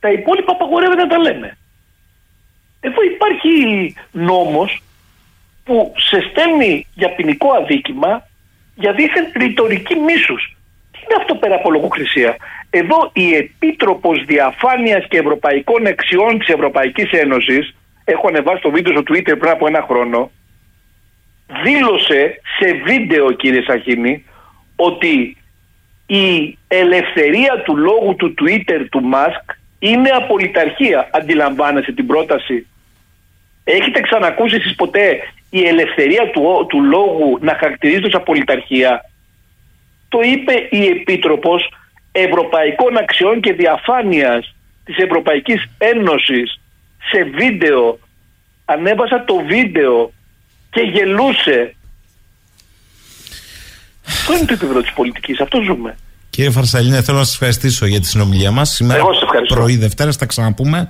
Τα υπόλοιπα απαγορεύεται να τα λέμε. Εδώ υπάρχει νόμος που σε στέλνει για ποινικό αδίκημα για δίθεν ρητορική μίσους. Τι είναι αυτό πέρα από λογοκρισία; Εδώ η Επίτροπος Διαφάνειας και Ευρωπαϊκών Εξιών της Ευρωπαϊκής Ένωσης έχω ανεβάσει το βίντεο στο Twitter πριν από ένα χρόνο δήλωσε σε βίντεο κύριε Σαχίνη ότι η ελευθερία του λόγου του Twitter του Μάσκ είναι απολυταρχία. Αντιλαμβάνεσαι την πρόταση. Έχετε ξανακούσει εσείς ποτέ η ελευθερία του, του λόγου να χαρακτηρίζεται ως απολυταρχία; Το είπε η Επίτροπος Ευρωπαϊκών Αξιών και Διαφάνειας της Ευρωπαϊκής Ένωσης σε βίντεο. Ανέβασα το βίντεο και γελούσε αυτό είναι το επίπεδο της πολιτικής; Αυτό ζούμε. Κύριε Φαρσαλίνε, θέλω να σας ευχαριστήσω για τη συνομιλία μας. Σήμερα Εγώ ευχαριστώ. πρωί Δευτέρα θα ξαναπούμε.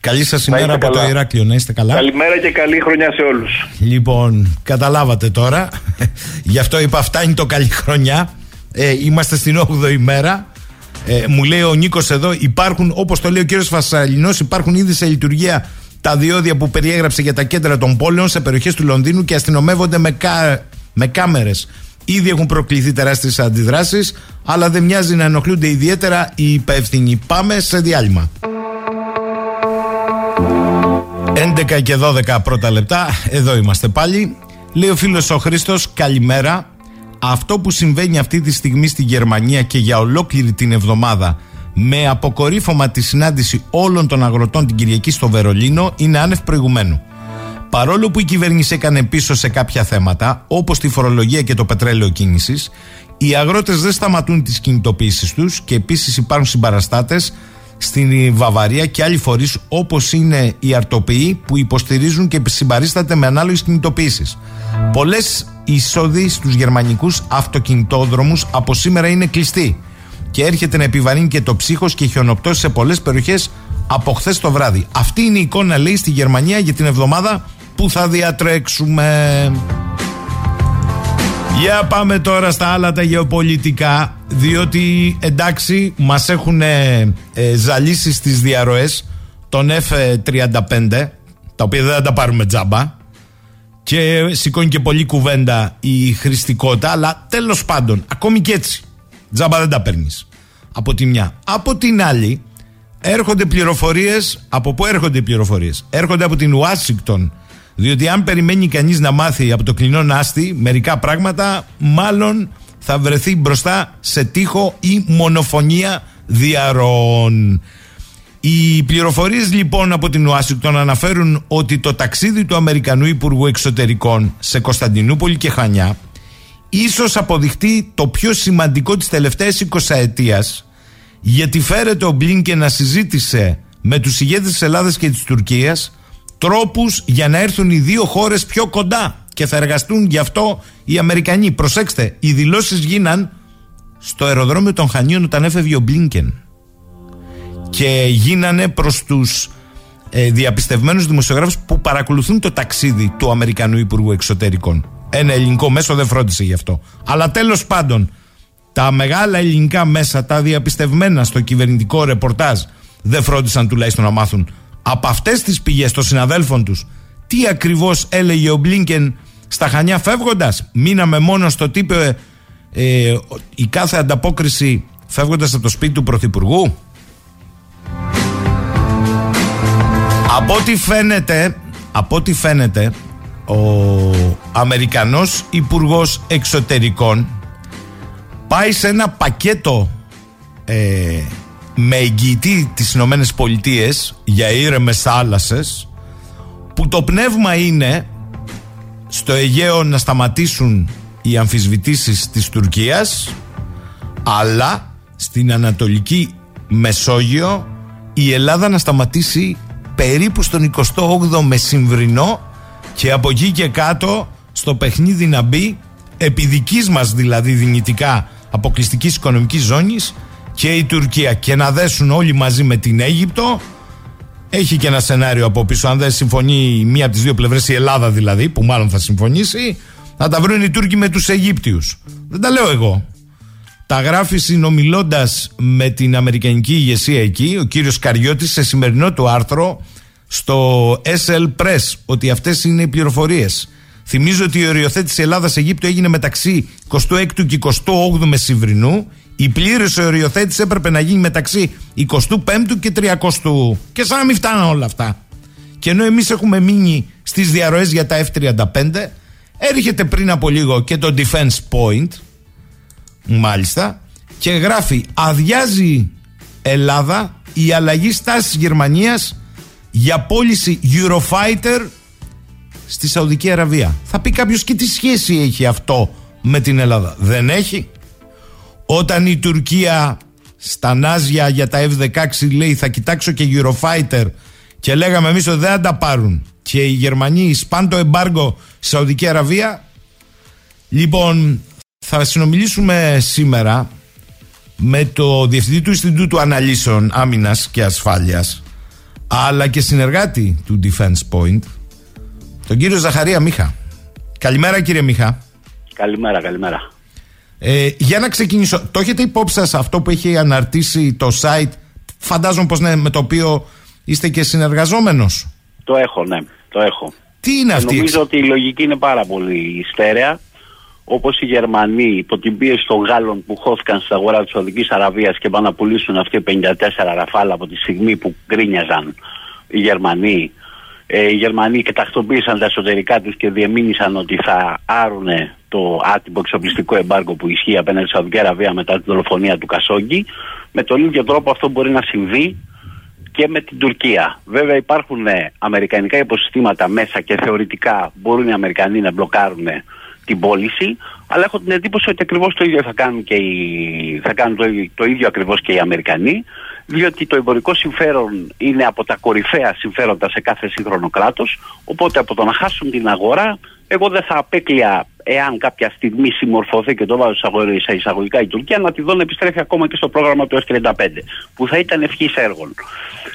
Καλή σας ημέρα από καλά. το Ηράκλειο, να είστε καλά. Καλημέρα και καλή χρονιά σε όλους. Λοιπόν, καταλάβατε τώρα. Γι' αυτό είπα αυτά είναι το καλή χρονιά. Ε, είμαστε στην 8η ημέρα. Ε, μου λέει ο Νίκος εδώ, υπάρχουν, όπως το λέει ο κύριος Φασαλινό, υπάρχουν ήδη σε λειτουργία τα διόδια που περιέγραψε για τα κέντρα των πόλεων σε περιοχές του Λονδίνου και αστυνομεύονται με, κα, με κάμερες. Ήδη έχουν προκληθεί τεράστιες αντιδράσεις, αλλά δεν μοιάζει να ενοχλούνται ιδιαίτερα οι υπεύθυνοι. Πάμε σε διάλειμμα. 11 και 12 πρώτα λεπτά, εδώ είμαστε πάλι. Λέει ο φίλος ο Χρήστος, καλημέρα. αυτό που συμβαίνει αυτή τη στιγμή στη Γερμανία και για ολόκληρη την εβδομάδα με αποκορύφωμα τη συνάντηση όλων των αγροτών την Κυριακή στο Βερολίνο είναι άνευ προηγουμένου. Παρόλο που η κυβέρνηση έκανε πίσω σε κάποια θέματα, όπως τη φορολογία και το πετρέλαιο κίνησης, οι αγρότες δεν σταματούν τις κινητοποιήσεις τους και επίσης υπάρχουν συμπαραστάτες στην Βαβαρία και άλλοι φορείς όπως είναι οι αρτοποιοί που υποστηρίζουν και συμπαρίσταται με ανάλογες κινητοποιήσεις. Πολλές εισόδοι στους γερμανικούς αυτοκινητόδρομους από σήμερα είναι κλειστοί και έρχεται να επιβαρύνει και το ψύχος και χιονοπτώσεις σε πολλές περιοχές από χθες το βράδυ. Αυτή είναι η εικόνα, λέει, στη Γερμανία για την εβδομάδα που θα διατρέξουμε. Για πάμε τώρα στα άλλα τα γεωπολιτικά διότι εντάξει μας έχουν ε, ζαλίσει στις διαρροές τον F-35 τα οποία δεν θα τα πάρουμε τζάμπα και σηκώνει και πολλή κουβέντα η χρηστικότητα αλλά τέλος πάντων ακόμη και έτσι τζάμπα δεν τα παίρνεις από τη μια από την άλλη έρχονται πληροφορίες από πού έρχονται οι πληροφορίες; Έρχονται από την Ουάσιγκτον διότι αν περιμένει κανείς να μάθει από το κλεινό νάστη μερικά πράγματα, μάλλον θα βρεθεί μπροστά σε τείχο ή μονοφωνία διαρροών. Οι πληροφορίες λοιπόν από την Ουάσιγκτον αναφέρουν ότι το ταξίδι του Αμερικανού Υπουργού Εξωτερικών σε Κωνσταντινούπολη και Χανιά ίσως αποδειχτεί το πιο σημαντικό της τελευταίας 20 ετίας γιατί φέρεται ο Μπλίνκε να συζήτησε με τους ηγέτες της Ελλάδας και της Τουρκίας τρόπους για να έρθουν οι δύο χώρες πιο κοντά και θα εργαστούν γι' αυτό οι Αμερικανοί. Προσέξτε, οι δηλώσεις γίναν στο αεροδρόμιο των Χανίων όταν έφευγε ο Μπλίνκεν και γίνανε προς τους ε, διαπιστευμένους δημοσιογράφους που παρακολουθούν το ταξίδι του Αμερικανού Υπουργού Εξωτερικών. Ένα ελληνικό μέσο δεν φρόντισε γι' αυτό. Αλλά τέλος πάντων, τα μεγάλα ελληνικά μέσα, τα διαπιστευμένα στο κυβερνητικό ρεπορτάζ, δεν φρόντισαν τουλάχιστον να μάθουν από αυτές τις πηγές των συναδέλφων τους τι ακριβώς έλεγε ο Μπλίνκεν στα Χανιά φεύγοντας; Μείναμε μόνος στο τι είπε ε, η κάθε ανταπόκριση φεύγοντας από το σπίτι του Πρωθυπουργού; Από ό,τι φαίνεται, από ό,τι φαίνεται, ο Αμερικανός Υπουργός Εξωτερικών πάει σε ένα πακέτο ε, με εγγυητή τις Ηνωμένες Πολιτείες για ήρεμες θάλασσε, που το πνεύμα είναι στο Αιγαίο να σταματήσουν οι αμφισβητήσεις της Τουρκίας αλλά στην Ανατολική Μεσόγειο η Ελλάδα να σταματήσει περίπου στον 28ο μεσημβρινό και από εκεί και κάτω στο παιχνίδι να μπει επί δικής μας δηλαδή δυνητικά αποκλειστικής οικονομικής ζώνης και η Τουρκία και να δέσουν όλοι μαζί με την Αίγυπτο. Έχει και ένα σενάριο από πίσω. Αν δεν συμφωνεί μία από τις δύο πλευρές, η Ελλάδα δηλαδή, που μάλλον θα συμφωνήσει, θα τα βρουν οι Τούρκοι με τους Αιγύπτιους. Δεν τα λέω εγώ. Τα γράφει συνομιλώντας με την Αμερικανική ηγεσία εκεί, ο κύριος Καριώτης, σε σημερινό του άρθρο στο SL Press, ότι αυτές είναι οι πληροφορίες. Θυμίζω ότι η οριοθέτηση Ελλάδα-Αιγύπτου έγινε μεταξύ 26ου και 28ου Μεσημβρινού η πλήρης οριοθέτηση έπρεπε να γίνει μεταξύ 25ου και 30ου. Και σαν να μην φτάνουν όλα αυτά. Και ενώ εμείς έχουμε μείνει στις διαρροές για τα F-35, έρχεται πριν από λίγο και το Defense Point, μάλιστα, και γράφει αδειάζει Ελλάδα η αλλαγή στάσης Γερμανίας για πώληση Eurofighter στη Σαουδική Αραβία. Θα πει κάποιος και τι σχέση έχει αυτό με την Ελλάδα; Δεν έχει. Όταν η Τουρκία στα Νάζια για τα F-16 λέει θα κοιτάξω και Eurofighter και λέγαμε εμείς ότι δεν θα τα πάρουν και οι Γερμανοί σπάν το εμπάργκο στη Σαουδική Αραβία. Λοιπόν θα συνομιλήσουμε σήμερα με το Διευθυντή του Ινστιτούτου Αναλύσεων Άμυνας και Ασφάλειας αλλά και συνεργάτη του Defense Point τον κύριο Ζαχαρία Μίχα. Καλημέρα κύριε Μίχα. Καλημέρα, καλημέρα ε, για να ξεκινήσω, το έχετε υπόψη σας αυτό που έχει αναρτήσει το site, φαντάζομαι πως ναι, με το οποίο είστε και συνεργαζόμενος; Το έχω, ναι, το έχω. Τι είναι αυτή Νομίζω ότι η λογική είναι πάρα πολύ στέρεα. Όπως οι Γερμανοί υπό την πίεση των Γάλλων που χώθηκαν στην αγορά της Σαουδικής Αραβίας και πάνε να πουλήσουν αυτοί 54 ραφάλα από τη στιγμή που γκρίνιαζαν οι Γερμανοί Ε, οι Γερμανοί κατακτοποίησαν τα εσωτερικά τους και διεμήνυσαν ότι θα άρουν το άτυπο εξοπλιστικό εμπάργκο που ισχύει απέναντι στη Σαουδική Αραβία μετά τη δολοφονία του Κασόγκη. Με τον ίδιο τρόπο αυτό μπορεί να συμβεί και με την Τουρκία. Βέβαια υπάρχουν ε, αμερικανικά υποσυστήματα μέσα και θεωρητικά μπορούν οι Αμερικανοί να μπλοκάρουν την πώληση, αλλά έχω την εντύπωση ότι ακριβώς το ίδιο θα κάνουν, και οι, θα κάνουν το, ίδιο, το ίδιο ακριβώς και οι Αμερικανοί, διότι το εμπορικό συμφέρον είναι από τα κορυφαία συμφέροντα σε κάθε σύγχρονο κράτος, οπότε από το να χάσουν την αγορά, εγώ δεν θα απέκλεια εάν κάποια στιγμή συμμορφωθεί και το βάζω σε εισαγωγικά η Τουρκία, να τη δω να επιστρέφει ακόμα και στο πρόγραμμα του F-35, που θα ήταν ευχής έργων.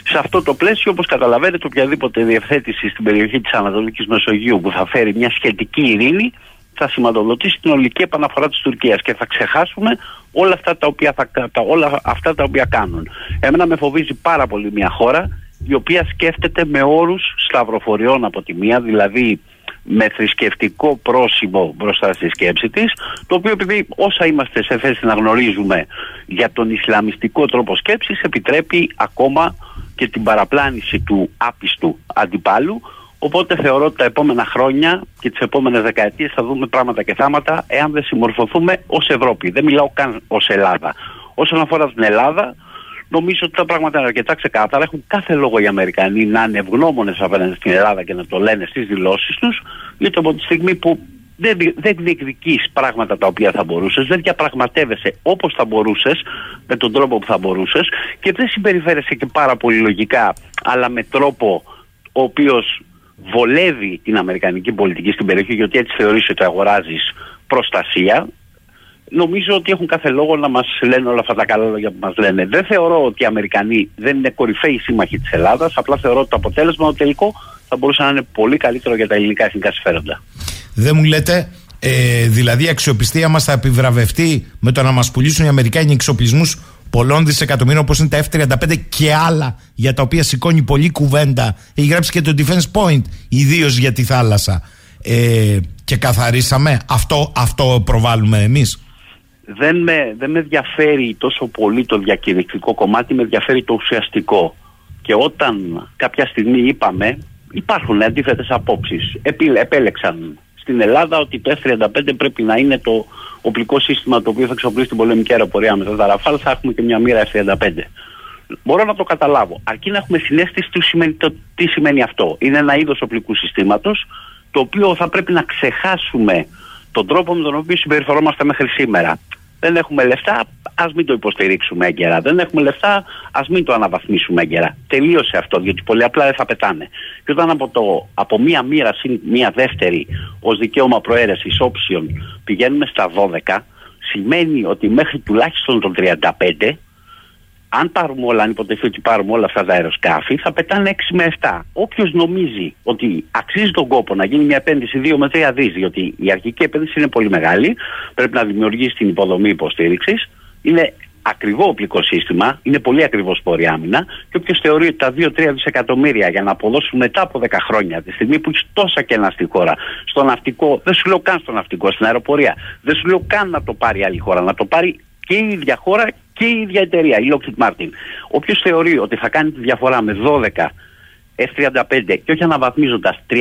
Σε αυτό το πλαίσιο, όπως καταλαβαίνετε, οποιαδήποτε διευθέτηση στην περιοχή της Ανατολικής Μεσογείου που θα φέρει μια σχετική ειρήνη, θα σηματοδοτήσει την ολική επαναφορά της Τουρκίας και θα ξεχάσουμε όλα αυτά τα οποία, θα, τα, όλα αυτά τα οποία κάνουν. Εμένα με φοβίζει πάρα πολύ μια χώρα η οποία σκέφτεται με όρους σταυροφοριών από τη μία, δηλαδή με θρησκευτικό πρόσημο μπροστά στη σκέψη της, το οποίο επειδή όσα είμαστε σε θέση να γνωρίζουμε για τον Ισλαμιστικό τρόπο σκέψης επιτρέπει ακόμα και την παραπλάνηση του άπιστου αντιπάλου Οπότε θεωρώ ότι τα επόμενα χρόνια και τις επόμενες δεκαετίες θα δούμε πράγματα και θάματα εάν δεν συμμορφωθούμε ως Ευρώπη. Δεν μιλάω καν ως Ελλάδα. Όσον αφορά την Ελλάδα, νομίζω ότι τα πράγματα είναι αρκετά ξεκάθαρα. Έχουν κάθε λόγο οι Αμερικανοί να είναι ευγνώμονες απέναντι στην Ελλάδα και να το λένε στις δηλώσεις τους, γιατί από τη στιγμή που δεν, δεν διεκδικείς πράγματα τα οποία θα μπορούσες, δεν διαπραγματεύεσαι όπως θα μπορούσες, με τον τρόπο που θα μπορούσες και δεν συμπεριφέρεσαι και πάρα πολύ λογικά, αλλά με τρόπο ο οποίος βολεύει την αμερικανική πολιτική στην περιοχή γιατί έτσι θεωρείς ότι αγοράζεις προστασία νομίζω ότι έχουν κάθε λόγο να μας λένε όλα αυτά τα καλά λόγια που μας λένε. Δεν θεωρώ ότι οι Αμερικανοί δεν είναι κορυφαίοι σύμμαχοι της Ελλάδας, απλά θεωρώ ότι το αποτέλεσμα το τελικό θα μπορούσε να είναι πολύ καλύτερο για τα ελληνικά εθνικά συμφέροντα. Δεν μου λέτε, ε, δηλαδή η αξιοπιστία μας θα επιβραβευτεί με το να μας πουλήσουν οι Αμερικάνοι εξοπλισμούς πολλών δισεκατομμύρων όπως είναι τα F-35 και άλλα για τα οποία σηκώνει πολλή κουβέντα. Έχει γράψει και το Defense Point, ιδίως για τη θάλασσα. Ε, και καθαρίσαμε. Αυτό, αυτό προβάλλουμε εμείς. Δεν με, δεν με ενδιαφέρει τόσο πολύ το διακηρυκτικό κομμάτι, με ενδιαφέρει το ουσιαστικό. Και όταν κάποια στιγμή είπαμε, υπάρχουν αντίθετες απόψεις. Επέλεξαν στην Ελλάδα ότι το F-35 πρέπει να είναι το οπλικό σύστημα το οποίο θα εξοπλίσει την πολεμική αεροπορία με τα Ραφάλ, θα έχουμε και μια μοίρα F-35. Μπορώ να το καταλάβω. Αρκεί να έχουμε συνέστηση τι σημαίνει, το, τι σημαίνει αυτό. Είναι ένα είδος οπλικού συστήματος το οποίο θα πρέπει να ξεχάσουμε τον τρόπο με τον οποίο συμπεριφερόμαστε μέχρι σήμερα δεν έχουμε λεφτά, ας μην το υποστηρίξουμε έγκαιρα. Δεν έχουμε λεφτά, ας μην το αναβαθμίσουμε έγκαιρα. Τελείωσε αυτό, γιατί πολύ απλά δεν θα πετάνε. Και όταν από, το, από μία μοίρα συν μία δεύτερη ως δικαίωμα προαίρεσης όψιων πηγαίνουμε στα 12, σημαίνει ότι μέχρι τουλάχιστον το 35 αν πάρουμε όλα, αν υποτεθεί ότι πάρουμε όλα αυτά τα αεροσκάφη, θα πετάνε 6 με 7. Όποιος νομίζει ότι αξίζει τον κόπο να γίνει μια επένδυση 2 με 3 δις, διότι η αρχική επένδυση είναι πολύ μεγάλη, πρέπει να δημιουργήσει την υποδομή υποστήριξης, είναι ακριβό οπλικό σύστημα, είναι πολύ ακριβώ πόρη άμυνα. Και όποιος θεωρεί ότι τα 2-3 δισεκατομμύρια για να αποδώσουν μετά από 10 χρόνια, τη στιγμή που έχει τόσα κενά στη χώρα, στο ναυτικό, δεν σου λέω καν στο ναυτικό, στην αεροπορία, δεν σου λέω καν να το πάρει άλλη χώρα, να το πάρει και η ίδια χώρα και η ίδια εταιρεία, η Lockheed Martin. Όποιος θεωρεί ότι θα κάνει τη διαφορά με 12 F-35 και όχι αναβαθμίζοντας 38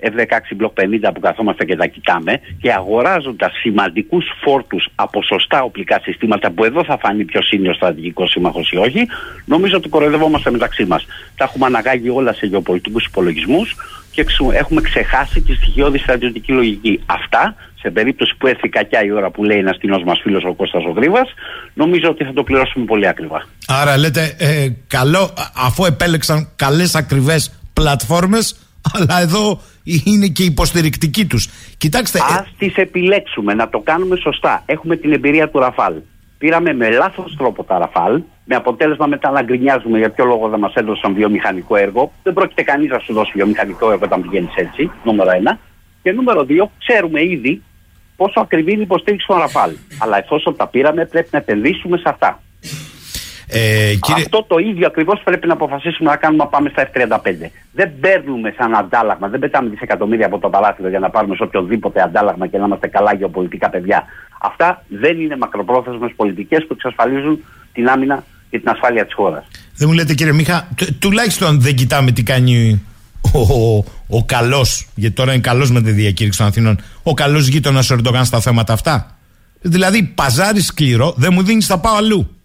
F-16 Block 50 που καθόμαστε και τα κοιτάμε και αγοράζοντα σημαντικούς φόρτους από σωστά οπλικά συστήματα που εδώ θα φανεί ποιος είναι ο στρατηγικός σύμμαχος ή όχι, νομίζω ότι κοροϊδευόμαστε μεταξύ μας. Τα έχουμε αναγάγει όλα σε γεωπολιτικούς υπολογισμούς και έχουμε ξεχάσει τη στοιχειώδη στρατιωτική λογική. Αυτά, σε περίπτωση που έρθει κακιά η ώρα που λέει ένας κοινός μας φίλος ο Κώστας ο νομίζω ότι θα το πληρώσουμε πολύ ακριβά. Άρα λέτε, ε, καλό, αφού επέλεξαν καλές ακριβές πλατφόρμες αλλά εδώ είναι και υποστηρικτική τους. Κοιτάξτε... Ας ε... τις επιλέξουμε, να το κάνουμε σωστά. Έχουμε την εμπειρία του Ραφάλ. Πήραμε με λάθος τρόπο τα Ραφάλ, με αποτέλεσμα μετά να γκρινιάζουμε για ποιο λόγο δεν μας έδωσαν βιομηχανικό έργο. Δεν πρόκειται κανείς να σου δώσει βιομηχανικό έργο όταν πηγαίνεις έτσι, νούμερο ένα. Και νούμερο δύο, ξέρουμε ήδη πόσο ακριβή είναι η υποστήριξη των Ραφάλ. Αλλά εφόσον τα πήραμε, πρέπει να επενδύσουμε σε αυτά. Ε, κύριε... Αυτό το ίδιο ακριβώς πρέπει να αποφασίσουμε να κάνουμε να πάμε στα F35. Δεν παίρνουμε σαν αντάλλαγμα, δεν πετάμε δισεκατομμύρια από το παράθυρο για να πάρουμε σε οποιοδήποτε αντάλλαγμα και να είμαστε καλά γεωπολιτικά παιδιά. Αυτά δεν είναι μακροπρόθεσμες πολιτικές που εξασφαλίζουν την άμυνα και την ασφάλεια της χώρας. Δεν μου λέτε κύριε Μίχα, τουλάχιστον δεν κοιτάμε τι κάνει ο, ο καλός, γιατί τώρα είναι καλός με τη διακήρυξη των Αθηνών, ο καλός γείτονας ο Ερντογάν στα θέματα αυτά. Δηλαδή, παζάρι σκληρό, δεν μου δίνεις, θα πάω αλλού.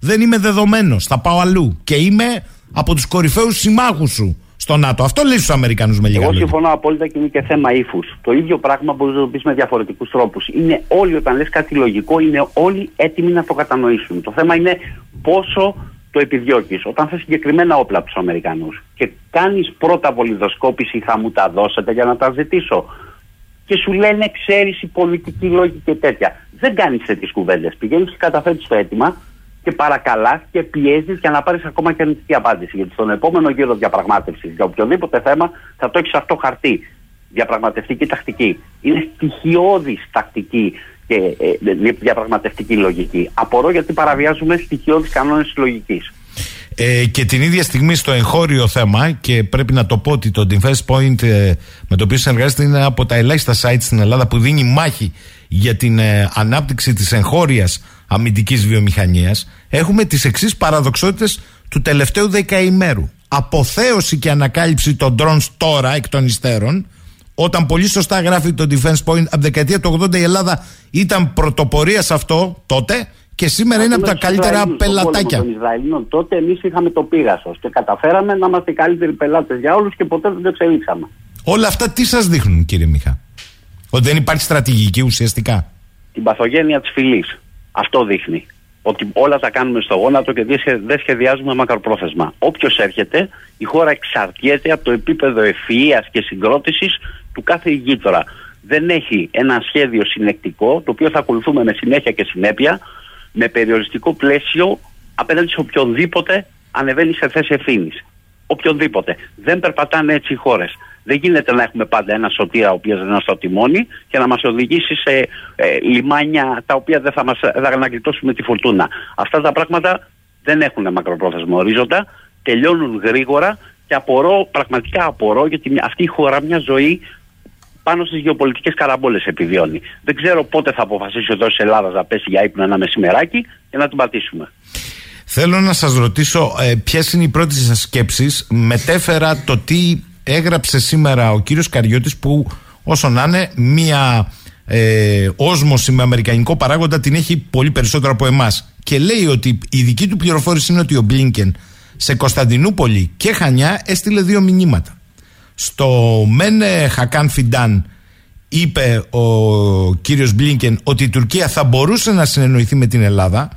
Δεν είμαι δεδομένος, θα πάω αλλού. Και είμαι από τους κορυφαίους συμμάχους σου στο ΝΑΤΟ. Αυτό λέει στους Αμερικανούς με λίγα Εγώ συμφωνώ απόλυτα και είναι και θέμα ύφους. Το ίδιο πράγμα μπορείς να το πεις με διαφορετικούς τρόπους. Είναι όλοι, όταν λες κάτι λογικό, είναι όλοι έτοιμοι να το κατανοήσουν. Το θέμα είναι πόσο το επιδιώκεις. Όταν θες συγκεκριμένα όπλα από τους Αμερικανούς και κάνεις πρώτα βολιδοσκόπηση, θα μου τα δώσετε για να τα ζητήσω. Και σου λένε, ξέρεις, η πολιτική λόγη και τέτοια. Δεν κάνεις τέτοιες κουβέντες. Πηγαίνεις και καταθέτει το αίτημα και παρακαλάς και πιέζεις για να πάρεις ακόμα και αρνητική απάντηση. Γιατί στον επόμενο γύρο διαπραγμάτευσης για οποιοδήποτε θέμα θα το έχεις αυτό χαρτί. Διαπραγματευτική τακτική. Είναι στοιχειώδης τακτική και ε, διαπραγματευτική λογική. Απορώ γιατί παραβιάζουμε στοιχειώδεις κανόνες τη λογικής. Ε, και την ίδια στιγμή στο εγχώριο θέμα, και πρέπει να το πω ότι το Defense Point ε, με το οποίο συνεργάζεται είναι από τα ελάχιστα sites στην Ελλάδα που δίνει μάχη για την ε, ανάπτυξη της εγχώριας αμυντικής βιομηχανίας έχουμε τις εξής παραδοξότητες του τελευταίου δεκαημέρου. Αποθέωση και ανακάλυψη των drones τώρα εκ των υστέρων όταν πολύ σωστά γράφει το Defense Point από δεκαετία του 80 η Ελλάδα ήταν πρωτοπορία σε αυτό τότε και σήμερα είναι από τα καλύτερα πελατάκια. Των Ισραηλινών. Τότε εμείς είχαμε το πίγασο και καταφέραμε να είμαστε οι καλύτεροι πελάτες για όλους και ποτέ δεν το εξελίξαμε. Όλα αυτά τι σας δείχνουν, κύριε Μιχά; Ότι δεν υπάρχει στρατηγική ουσιαστικά; Την παθογένεια της φυλής. Αυτό δείχνει. Ότι όλα τα κάνουμε στο γόνατο και δεν σχεδιάζουμε μακροπρόθεσμα. Όποιος έρχεται, η χώρα εξαρτιέται από το επίπεδο ευφυία και συγκρότησης του κάθε ηγείτορα. Δεν έχει ένα σχέδιο συνεκτικό, το οποίο θα ακολουθούμε με συνέχεια και συνέπεια, με περιοριστικό πλαίσιο απέναντι σε οποιονδήποτε ανεβαίνει σε θέση ευθύνης. Οποιονδήποτε. Δεν περπατάνε έτσι οι χώρες. Δεν γίνεται να έχουμε πάντα ένα σωτήρα ο οποίος δεν είναι στο τιμόνι και να μας οδηγήσει σε ε, λιμάνια τα οποία δεν θα, μας, θα αναγλιτώσουμε τη φουρτούνα. Αυτά τα πράγματα δεν έχουν μακροπρόθεσμο ορίζοντα, τελειώνουν γρήγορα και απορώ, πραγματικά απορώ, γιατί αυτή η χώρα μια ζωή πάνω στις γεωπολιτικές καραμπόλες επιβιώνει. Δεν ξέρω πότε θα αποφασίσει εδώ στην Ελλάδας να πέσει για ύπνο ένα μεσημεράκι και να την πατήσουμε. Θέλω να σας ρωτήσω ε, ποιες είναι οι πρώτες σας σκέψεις. Μετέφερα το τι έγραψε σήμερα ο κύριος Καριώτης που όσο να είναι μία ε, όσμωση με αμερικανικό παράγοντα την έχει πολύ περισσότερο από εμάς. Και λέει ότι η δική του πληροφόρηση είναι ότι ο Μπλίνκεν σε Κωνσταντινούπολη και Χανιά έστειλε δύο μηνύματα. Στο Μένε Χακάν Φιντάν είπε ο κύριος Μπλίνκεν ότι η Τουρκία θα μπορούσε να συνεννοηθεί με την Ελλάδα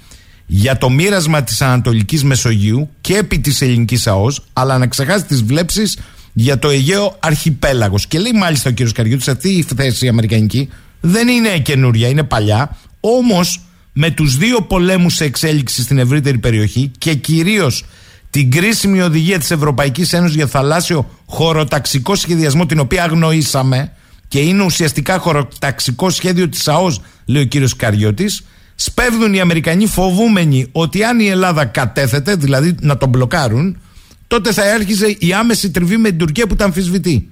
για το μοίρασμα της Ανατολικής Μεσογείου και επί της ελληνικής ΑΟΣ αλλά να ξεχάσει τις βλέψεις για το Αιγαίο Αρχιπέλαγος. Και λέει μάλιστα ο κύριος Καριώτης αυτή η θέση η αμερικανική δεν είναι καινούρια, είναι παλιά. Όμως με τους δύο πολέμους σε εξέλιξης στην ευρύτερη περιοχή και κυρίως την κρίσιμη οδηγία της Ευρωπαϊκής Ένωσης για θαλάσσιο χωροταξικό σχεδιασμό την οποία αγνοήσαμε και είναι ουσιαστικά χωροταξικό σχέδιο της ΑΟΣ λέει ο κύριος Καριώτης σπέβδουν οι Αμερικανοί φοβούμενοι ότι αν η Ελλάδα κατέθεται δηλαδή να τον μπλοκάρουν τότε θα έρχιζε η άμεση τριβή με την Τουρκία που τα αμφισβητεί.